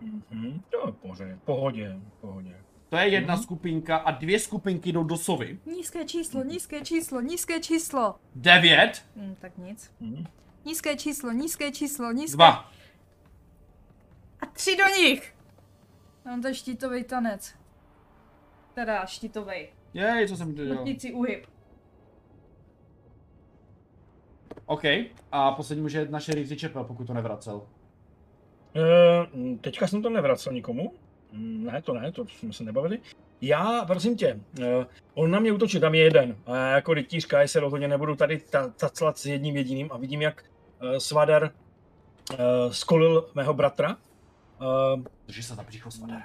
Mhm. To je v pohodě, pohodě, pohodě. To je jedna Mhm. skupinka a dvě skupinky jdou do sovy. Nízké číslo, nízké číslo, nízké číslo. Devět, Hm, tak nic. Mhm. Nízké číslo, nízké číslo, nízké... dva. A tři do nich! Mám to štítový tanec. Teda štítový. Jej, co jsem dělal. Smrtící uhyb. OK. A poslední může jet naše Rizzy Čepel, pokud to nevracel. Eh, teďka jsem to nevracel nikomu. Mm, Ne, to ne, to jsme se nebavili. Já, prosím tě, eh, on na mě útočí, tam je jeden. A já jako rytířka, já se rozhodně nebudu tady ta- taclat s jedním jediným a vidím, jak eh, Svadar eh, skolil mého bratra. Eh, Drži se za břicho svader.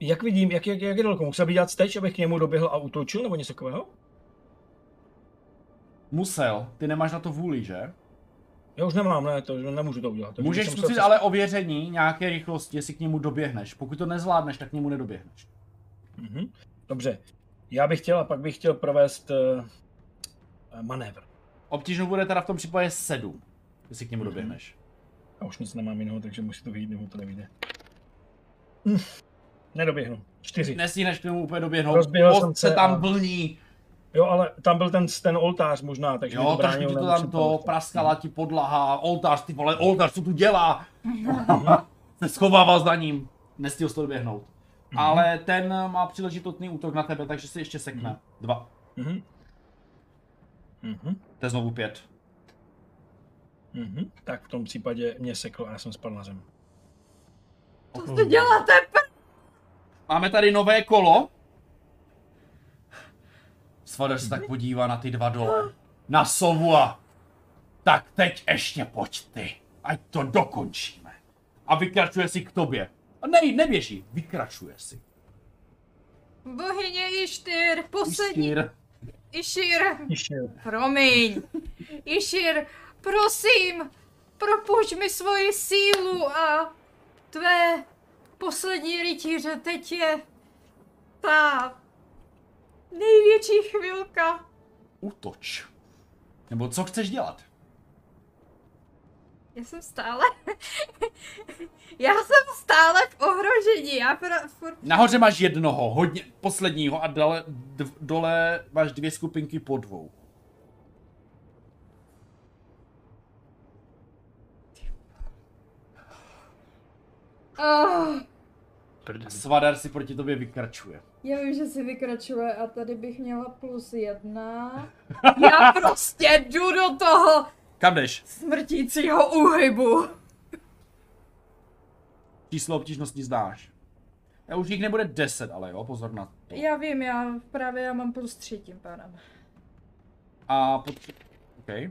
Jak vidím, jak, jak, jak je daleko? Musel bych dělat steč, abych k němu doběhl a útočil, nebo něco takového? Musel. Ty nemáš na to vůli, že? Já už nemám, ne, to nemůžu to udělat. takže Můžeš se zkusit ale ověření nějaké rychlosti, jestli k němu doběhneš. Pokud to nezvládneš, tak k němu nedoběhneš. Mhm. Dobře. Já bych chtěl a pak bych chtěl provést uh, manévr. Obtížnou bude teda v tom případě 7, jestli k němu Mhm. doběhneš. Já už nic nemám jiného, takže musí to vyjít, nebo to nevyjde. Hm. Nedoběhnu. Čtyři. Nestihneš k němu úplně doběhnout. Rozběhl Most jsem se tam a- blní. Jo, ale tam byl ten, ten oltář možná, takže Jo, to trošku ti to tam to praskala ti podlaha, oltář, ty vole, oltář, co tu dělá? se schovával za ním, nestihl jsi to doběhnout. Mhm. Ale ten má příležitostný útok na tebe, takže si ještě sekne. Mhm. Dva. Mhm. Mhm. To je znovu pět. Mhm. Tak v tom případě mě sekl a já jsem spadl na zem. Co to děláte? Máme tady nové kolo. Svader se tak podívá na ty dva dole. Na sovu a... Tak teď ještě pojď ty. Ať to dokončíme. A vykračuje si k tobě. A ne, neběží, vykračuje si. Bohyně Ištyr, poslední Istýr. Išir, Ještě. promiň. Išir, prosím, propušť mi svoji sílu a tvé poslední rytíře, teď je ta největší chvilka. Útoč. Nebo co chceš dělat? Já jsem stále... já jsem stále v ohrožení, já pra, furt... Nahoře máš jednoho, hodně, posledního a dole, d, dole máš dvě skupinky po dvou. Oh, Prdeli. Svadar si proti tobě vykračuje. já vím, že si vykračuje a tady bych měla plus jedna. Já prostě jdu do toho Kam jdeš? smrtícího úhybu. Číslo obtížnosti znáš. Já už jich nebude 10, ale jo, pozor na to. Já vím, já právě já mám plus tři tím pádem. A pot... OK.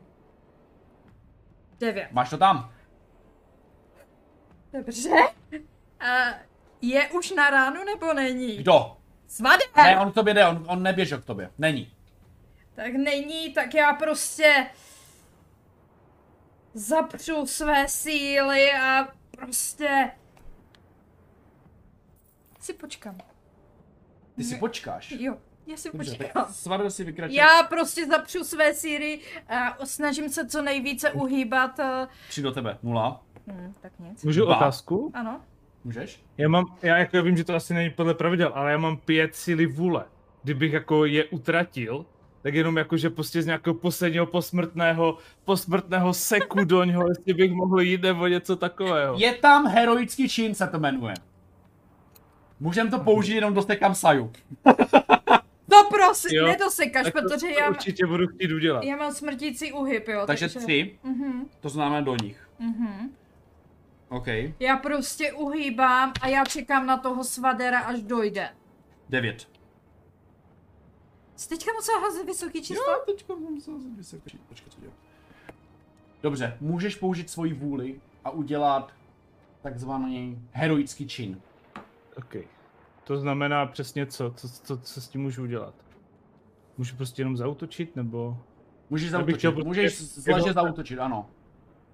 Devět. Máš to tam. Dobře. A je už na ránu nebo není? Kdo? Svadeb! Ne, on k tobě jde, on, on neběžel k tobě. Není. Tak není, tak já prostě zapřu své síly a prostě si počkám. Ty si počkáš. Jo, já si Dobře, počkám. Svadar si vykračuje. Já prostě zapřu své síly a snažím se co nejvíce uhýbat. eh, Tři do tebe. Nula. Hm, tak nic. Můžu Dva. otázku? Ano. Můžeš? Já mám, já jako vím, že to asi není podle pravidel, ale já mám pět síly vůle. Kdybych jako je utratil, tak jenom jako, že prostě z nějakého posledního posmrtného, posmrtného seku do něho, jestli bych mohl jít nebo něco takového. Je tam heroický čin, se to jmenuje. Můžem to použít jenom do stekam saju. To prosím, Jo, nedosekaš, Tak to, protože to já, určitě budu chtít udělat. já mám smrtící uhyb, jo. Takže tři, Mhm, to znamená do nich. mhm. OK. Já prostě uhýbám a já čekám na toho svadera, až dojde. Devět. Jsi teďka musela házet vysoký číslo? Jo, teďka mám se vysoký. Počkej, co dělám. Dobře, můžeš použít svoji vůli a udělat takzvaný heroický čin. OK. To znamená přesně co? Co, co, co s tím můžu udělat? Můžu prostě jenom zautočit, nebo... Můžeš chtěl zautočit, prostě můžeš z leže jenom- zautočit, ano.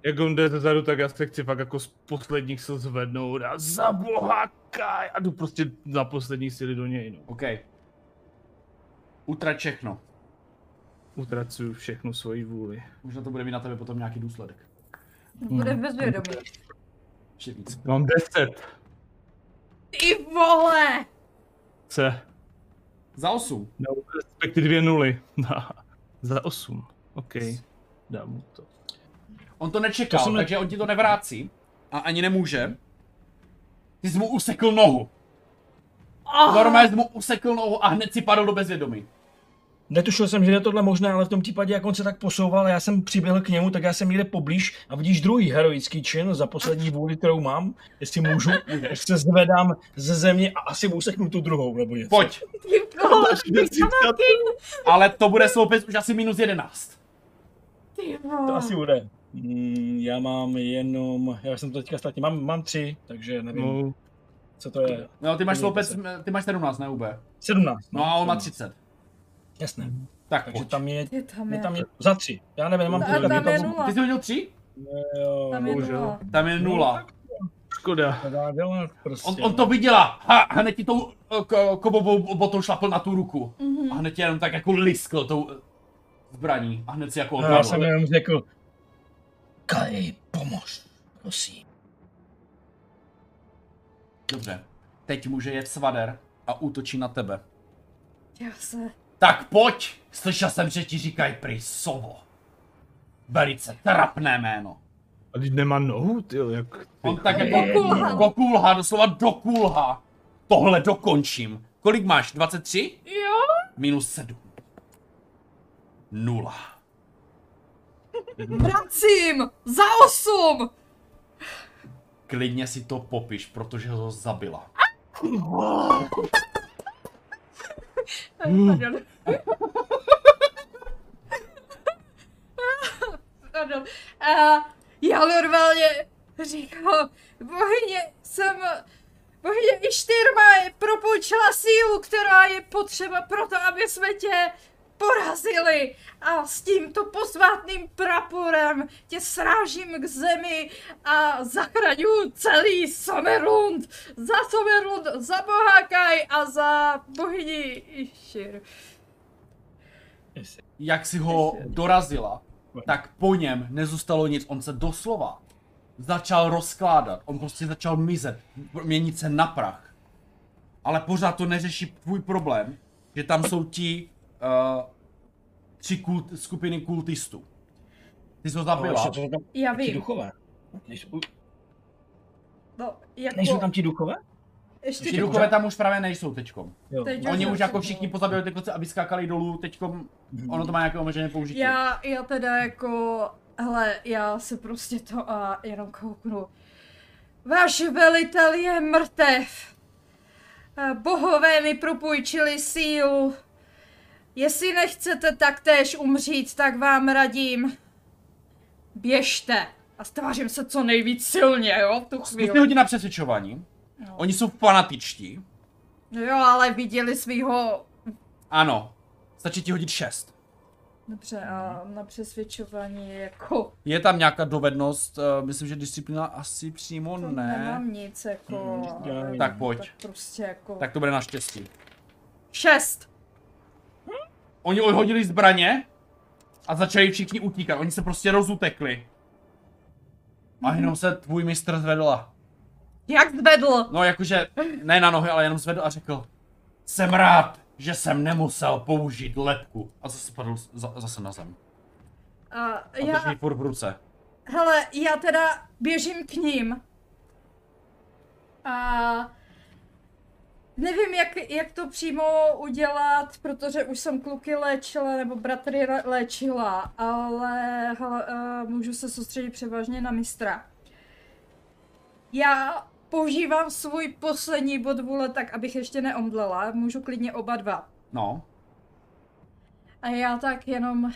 Jak on jde zezadu, tak já se chci fakt jako z posledních sil zvednout a za boha kaj a jdu prostě za poslední síly do něj, no. OK. Utrať všechno. Utracuju všechnu svoji vůli. Možná to bude mít na tebe potom nějaký důsledek. Bude v bezvědomí. Ještě víc. Mám 10. Ty vole! C. Za 8. No, respektive dvě nuly. za 8. OK. Dám mu to. On to nečekal, To ne- takže on ti to nevrácí. A ani nemůže. Ty jsi mu usekl nohu. Oh, Normálně jsi mu usekl nohu a hned si padl do bezvědomí. Netušil jsem, že je tohle možné, ale v tom případě, jak on se tak posouval, já jsem přiběhl k němu, tak já jsem někde poblíž a vidíš druhý heroický čin za poslední vůli, kterou mám, jestli můžu, tak se zvedám ze země a asi useknu tu druhou, nebo něco. Pojď. vole, Ale to bude sloupec už asi minus 11. ty To asi bude. Mm, já mám jenom, já jsem to teďka ztratil, mám, mám tři, takže nevím, no. No, co to je. No, ty máš sloupec, ty máš 17, ne UB. 17. No a on má 17. 30. Jasné. Tak Takže pojď. tam je, Ty tam je je. tam je za tři. Já nevím, nemám A kolik, tam to- je nula. Ty jsi hodil 3? Jo, Tam je bohužel. nula. Tam je nula. škoda. to dá dělat prostě. On, on to viděla. Ha, hned ti tou eh, ko- kovovou botou šlapl na tu ruku. Mhm. A hned tě jenom tak jako liskl tou eh, zbraní. A hned si jako No, já jsem jenom řekl, Kaj, pomož, prosím. Dobře. Teď může jet Svader a útočí na tebe. Já se... Tak pojď! Slyšel jsem, že ti říkají prý sovo. Velice trapné jméno. A teď nemá nohu, ty jak... On tak ty- jako Dokulhá. dokulha, doslova dokulha. Tohle dokončím. Kolik máš? 23? Jo? Minus 7. Nula. Vracím! Za osm! Klidně si to popiš, protože ho zabila. Pardon. Pardon. A já normálně říkám, bohyně, jsem, bohyně Ištýr má propůjčila sílu, která je potřeba pro to, aby jsme tě porazili a s tímto posvátným praporem tě srážím k zemi a zachraňuji celý Somerlund. Za Somerlund, za Bohákaj a za bohyni Išir. Jak si ho dorazila, tak po něm nezůstalo nic. On se doslova začal rozkládat. On prostě začal mizet, měnit se na prach. Ale pořád to neřeší tvůj problém, že tam jsou ti tři kult, skupiny kultistů. Ty jsi ho zabila. ještě jsou tam Já ti vím. duchové. Nejsou, No, jako... nejsou tam ti duchové? Ještě Ti duchové tam už právě nejsou teďkom. Jo. Teď Oni už jako všichni pozabili ty kluci, aby skákali dolů, teďkom ono to má nějaké omezené použití. Já, já teda jako, hele, já se prostě to a jenom kouknu. Váš velitel je mrtev. Eh, Bohové mi propůjčili sílu. Jestli nechcete taktéž umřít, tak vám radím. Běžte. A stvářím se co nejvíc silně, jo, v tu chvíli. hodit na přesvědčování. No. Oni jsou fanatičtí. No jo, ale viděli svýho... Ano. Stačí ti hodit 6. Dobře, a na přesvědčování jako... Je tam nějaká dovednost, uh, myslím, že disciplína asi přímo To ne. Nemám nic, jako... Mm, ale. Tak pojď. Tak prostě jako... Tak to bude naštěstí. Šest. Oni odhodili zbraně a začali všichni utíkat. Oni se prostě rozutekli. A jenom se tvůj mistr zvedla. Jak zvedl? No jakože, ne na nohy, ale jenom zvedl a řekl Jsem rád, že jsem nemusel použít lepku. A zase padl za, zase na zem. A A já, drží furt v ruce. hele, já teda běžím k ním. A nevím, jak, jak to přímo udělat, protože už jsem kluky léčila, nebo bratry lé- léčila, ale hele, uh, můžu se soustředit převážně na mistra. Já používám svůj poslední bod vůle tak, abych ještě neomdlela, můžu klidně oba dva. No. A já tak jenom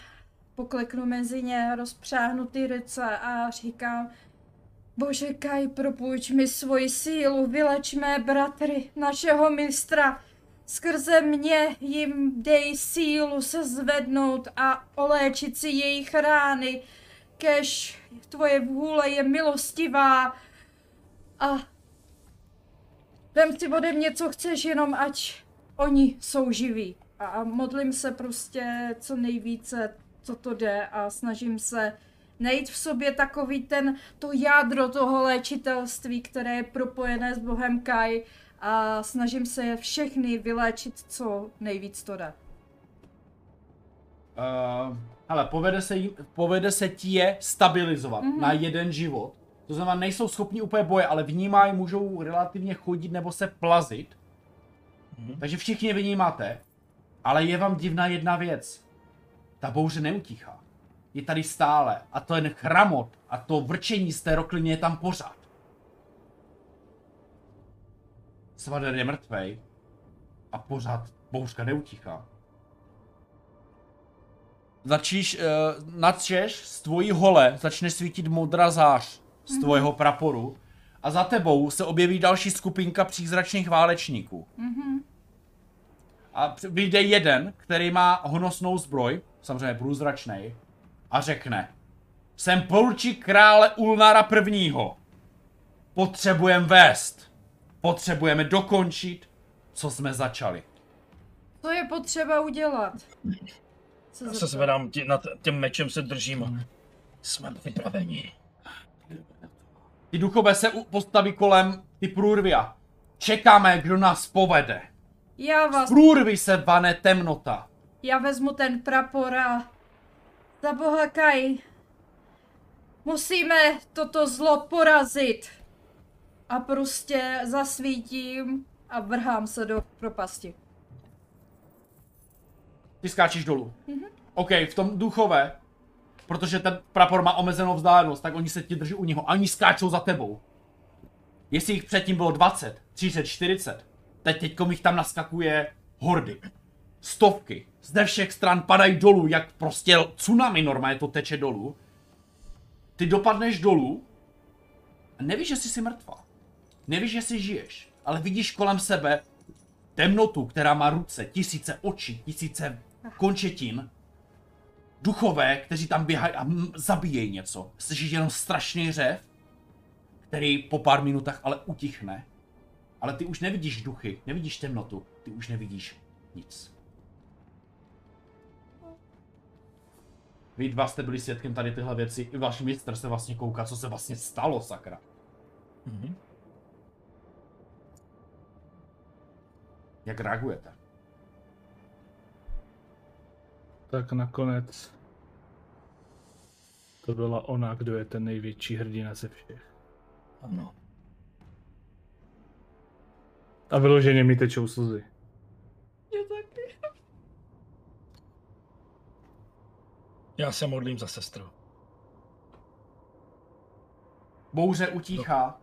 pokleknu mezi ně, rozpřáhnu ty ruce a říkám, Bože Kaj, propůjč mi svoji sílu, vyleč mé bratry, našeho mistra. Skrze mě jim dej sílu se zvednout a oléčit si jejich rány. Kež tvoje vůle je milostivá a vem si ode mě, co chceš, jenom ať oni jsou živí. A- modlím se prostě co nejvíce, co to jde a snažím se najít v sobě takový ten, to jádro toho léčitelství, které je propojené s Bohem Kai a snažím se je všechny vyléčit, co nejvíc to jde. Uh, ale povede se, jim, povede se ti je stabilizovat mm-hmm. na jeden život. To znamená, nejsou schopni úplně boje, ale vnímají, můžou relativně chodit nebo se plazit. Mhm. Takže všichni vnímáte. Ale je vám divná jedna věc. Ta bouře neutichá. Je tady stále. A to ten chramot a to vrčení z té rokliny je tam pořád. Svader je mrtvej. A pořád bouřka neutichá. Začíš, uh, nadšeš z tvojí hole, začne svítit modrá zář z tvojho praporu a za tebou se objeví další skupinka přízračných válečníků. A při- vyjde jeden, který má honosnou zbroj, samozřejmě průzračnej, a řekne Jsem poručík krále Ulnara prvního. Potřebujeme vést. Potřebujeme dokončit, co jsme začali. Co je potřeba udělat? Co Já se zvedám, tě, nad tím mečem se držím. Jsme připraveni. Ty duchové se postaví kolem ty průrvia. Čekáme, kdo nás povede. Já Z vás, průrvy se vane temnota. já vezmu ten prapor a za boha Kai, musíme toto zlo porazit. A prostě zasvítím a vrhám se do propasti. Ty skáčeš dolů. Mm-hmm. OK, v tom duchové, protože ten prapor má omezenou vzdálenost, tak oni se ti drží u něho a oni skáčou za tebou. Jestli jich předtím bylo 20, 30, 40, teď teďkom jich tam naskakuje hordy. Stovky. Zde všech stran padají dolů, jak prostě tsunami normálně to teče dolů. Ty dopadneš dolů a nevíš, že jsi si mrtvá. Nevíš, že si žiješ, ale vidíš kolem sebe temnotu, která má ruce, tisíce očí, tisíce končetin, duchové, kteří tam běhají a zabíjejí něco. Slyšíš jenom strašný řev, který po pár minutách ale utichne. Ale ty už nevidíš duchy, nevidíš temnotu, ty už nevidíš nic. Vy dva jste byli svědkem tady tyhle věci, i váš mistr se vlastně kouká, co se vlastně stalo, sakra. Mhm. Jak reagujete? Tak nakonec to byla ona, kdo je ten největší hrdina ze všech. Ano. A vyloženě mi tečou slzy. Je taky. Já se modlím za sestru. Bouře utíchá.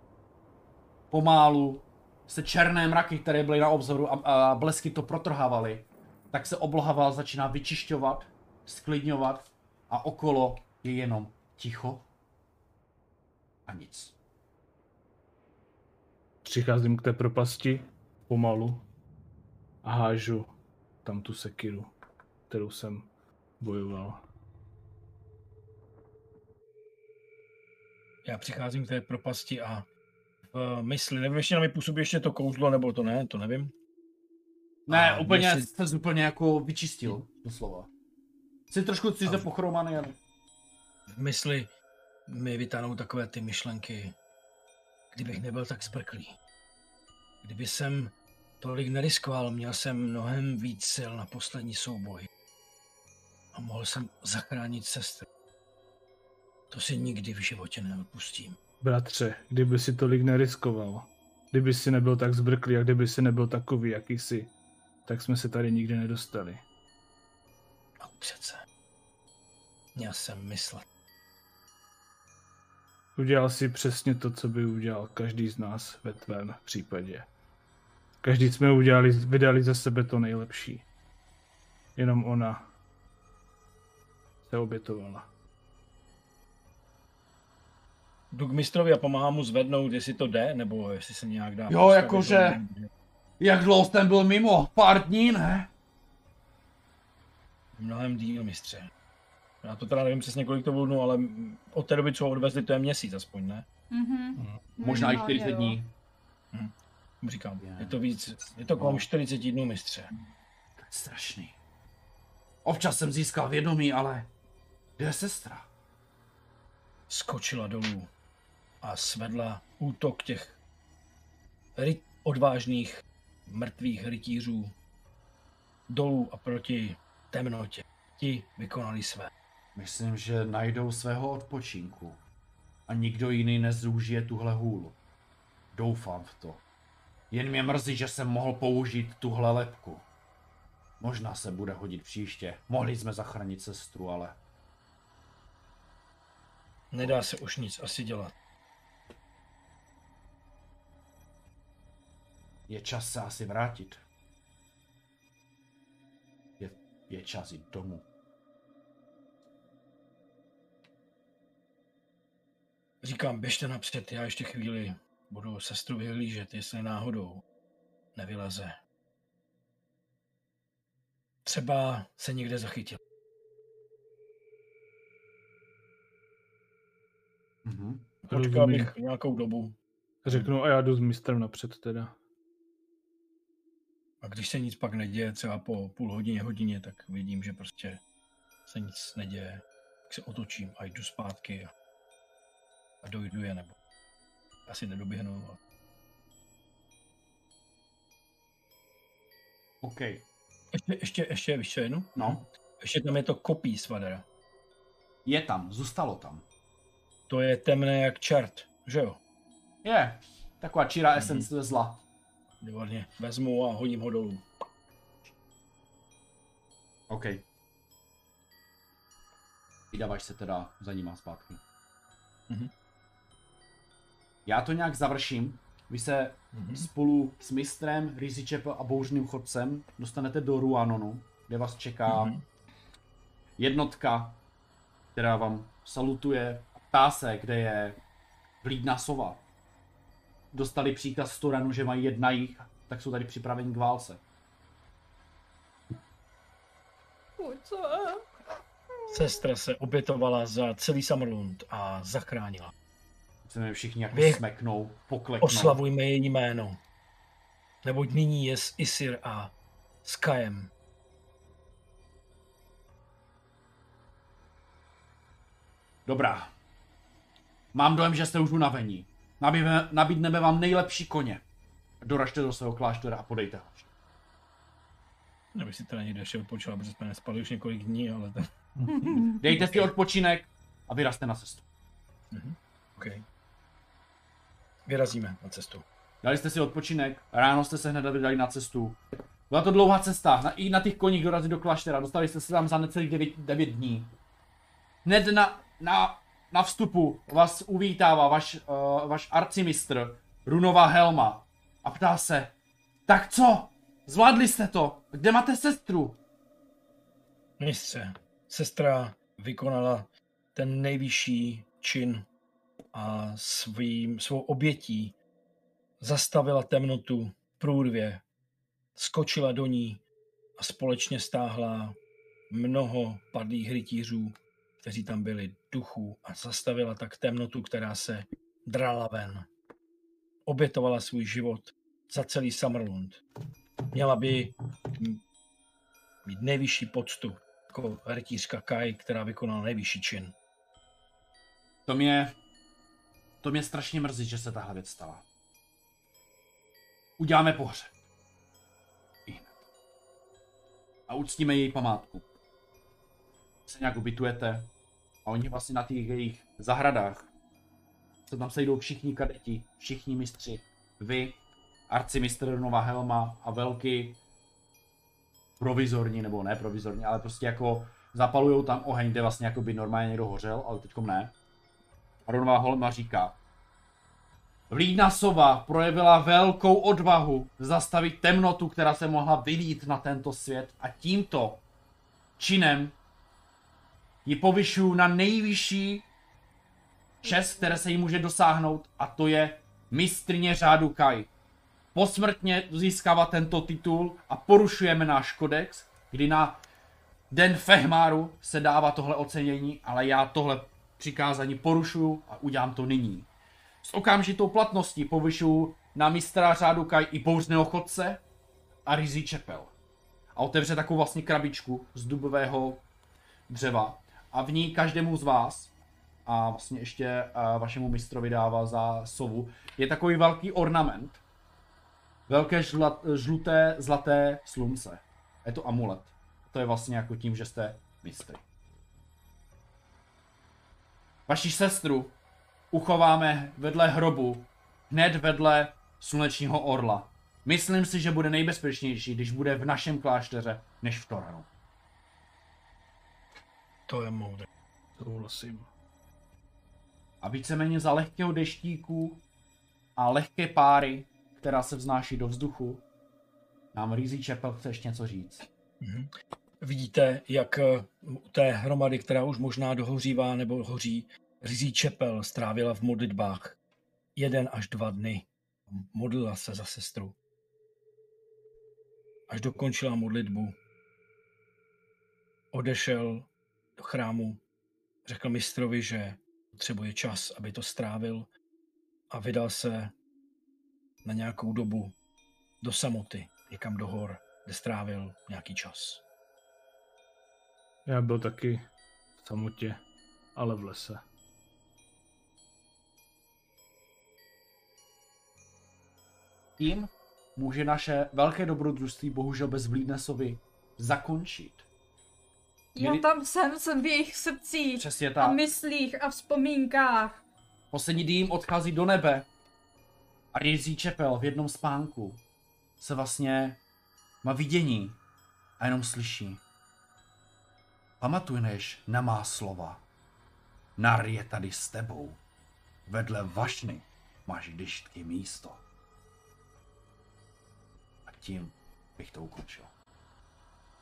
Pomálu se černé mraky, které byly na obzoru a, a blesky to protrhávaly, tak se obloha začíná vyčišťovat, sklidňovat a okolo je jenom ticho a nic. Přicházím k té propasti pomalu a hážu tam tu sekiru, kterou jsem bojoval. Já přicházím k té propasti a v mysli, nevím, ještě na mě působí ještě to kouzlo, nebo to ne, to nevím. Ne, A úplně jestli- jste úplně jako vyčistil, doslova. Jsi trošku jsi A- pochromaný, ale... V mysli mi vytáhnou takové ty myšlenky, kdybych nebyl tak zbrklý. Kdyby jsem tolik neriskoval, měl jsem mnohem víc sil na poslední souboj. A mohl jsem zachránit sestru. To si nikdy v životě neodpustím. Bratře, kdyby si tolik neriskoval, kdyby si nebyl tak zbrklý a kdyby si nebyl takový, jaký jsi, tak jsme se tady nikdy nedostali. A přece. Měl jsem myslet. Udělal si přesně to, co by udělal každý z nás ve tvém případě. Každý jsme udělali, vydali za sebe to nejlepší. Jenom ona se obětovala. Jdu k mistrovi a pomáhám mu zvednout, jestli to jde, nebo jestli se nějak dá... Jo, jakože-. Jak dlouho ten byl mimo? Pár dní, ne? Mnohem díl, mistře. Já to teda nevím přesně, kolik to bylo dnů, ale od té doby, co ho odvezli, to je měsíc aspoň, ne? Mhm. Možná i Minimálně, 40 jo. dní. Říkám, Je. je to víc, je to kolem No. 40 dnů, mistře. To je strašný. Občas jsem získal vědomí, ale... Kde je sestra? Skočila dolů a svedla útok těch odvážných mrtvých rytířů dolů a proti temnotě. Ti vykonali své. Myslím, že najdou svého odpočinku. A nikdo jiný nezúžije tuhle hůlu. Doufám v to. Jen mě mrzí, že jsem mohl použít tuhle lepku. Možná se bude hodit příště. Mohli jsme zachránit sestru, ale... Nedá se už nic asi dělat. Je čas se asi vrátit. Je, je čas jít domů. Říkám, běžte napřed, já ještě chvíli budu sestru vyhlížet, jestli náhodou nevyleze. Třeba se někde zachytil. Mhm. Počkal Rozumím. bych nějakou dobu Řeknu a já jdu s mistrem napřed teda. A když se nic pak neděje, třeba po půl hodině, hodině, tak vidím, že prostě se nic neděje. Tak se otočím a jdu zpátky a, a dojdu je, nebo asi nedoběhnu. A... OK. Ještě, ještě, ještě, co jednu? No, Ještě tam je to kopí svadera. je tam, zůstalo tam. To je temné jak čert, že jo? Je, taková čirá esence zla. Výborně. Vezmu a hodím ho dolů. OK. Vydáváš se teda za nima zpátky. Mhm. Já to nějak završím. Vy se Mhm. spolu s mistrem, Rizičep a bouřným chodcem dostanete do Ruanonu, kde vás čeká Mhm. jednotka, která vám salutuje a ptá se, kde je vlídná sova. Dostali příkaz z Turanu, že mají jedna jich, tak jsou tady připraveni k válce. Sestra se obětovala za celý Summerlund a zachránila. Chceme všichni jako Vy- smeknou, pokleknou. Oslavujme její jméno. Neboť nyní je s Isir a s Kajem. Dobrá. Mám dojem, že jste už unavení. Nabídneme, nabídneme vám nejlepší koně. Doražte do svého kláštera a podejte ho. Já bych si teda někde ještě odpočal, protože jsme nespali už několik dní, ale ten... Dejte si odpočinek a vyrazte na cestu. OK. Vyrazíme na cestu. Dali jste si odpočinek, ráno jste se hned vydali na cestu. Byla to dlouhá cesta, na, i na těch koních dorazit do kláštera, dostali jste se tam za necelých 9, 9 dní. Hned na, na, na vstupu vás uvítává vaš, uh, vaš arcimistr, Runová Helma, a ptá se, tak co? Zvládli jste to? Kde máte sestru? Mistře, sestra vykonala ten nejvyšší čin a svým, svou obětí zastavila temnotu v průrvě, skočila do ní a společně stáhla mnoho padlých rytířů, kteří tam byli duchů a zastavila tak temnotu, která se drala ven. Obětovala svůj život za celý Summerlund. Měla by mít nejvyšší poctu jako rytířka Kai, která vykonala nejvyšší čin. To mě, to mě strašně mrzí, že se tahle věc stala. Uděláme pohřeb. A uctíme její památku. Se nějak ubytujete oni vlastně na těch jejich zahradách se tam sejdou všichni kadeti, všichni mistři. Vy, arcimistr Nova Helma a velký provizorní, nebo ne provizorní, ale prostě jako zapalujou tam oheň, kde vlastně jako by normálně někdo hořel, ale teďkom ne. A Ronová Holma říká, Vlídna sova projevila velkou odvahu zastavit temnotu, která se mohla vylít na tento svět a tímto činem ji povyšuju na nejvyšší čest, které se jí může dosáhnout a to je mistrně řádu Kai. Posmrtně získává tento titul a porušujeme náš kodex, kdy na den Fehmáru se dává tohle ocenění, ale já tohle přikázání porušuju a udělám to nyní. S okamžitou platností povyšuju na mistra řádu Kai i bouřného chodce a rizí čepel. A otevře takovou vlastně krabičku z dubového dřeva a v ní každému z vás a vlastně ještě uh, vašemu mistrovi dává za sovu, je takový velký ornament. Velké žlat, žluté, zlaté slunce. Je to amulet. To je vlastně jako tím, že jste mistry. Vaši sestru uchováme vedle hrobu, hned vedle slunečního orla. Myslím si, že bude nejbezpečnější, když bude v našem klášteře, než v Toranu. To je moudré. Souhlasím. A víceméně za lehkého deštíku a lehké páry, která se vznáší do vzduchu, nám Rizí Čepel chce ještě něco říct. Mhm. Vidíte, jak eh, u té hromady, která už možná dohořívá nebo hoří, Rizí Čepel strávila v modlitbách jeden až dva dny. Modlila se za sestru. Až dokončila modlitbu, odešel do chrámu, řekl mistrovi, že potřebuje čas, aby to strávil a vydal se na nějakou dobu do samoty, někam do hor, kde strávil nějaký čas. Já byl taky v samotě, ale v lese. Tím může naše velké dobrodružství bohužel bez Vlídnesovi zakončit. Já Měli- tam jsem, jsem v jejich srdcích Přesně a tak. myslích a vzpomínkách. Poslední dým odchází do nebe a Rizí Čepel v jednom spánku se vlastně má vidění a jenom slyší. Pamatuješ na má slova. Nar je tady s tebou. Vedle vašny máš dyštky místo. A tím bych to ukončil.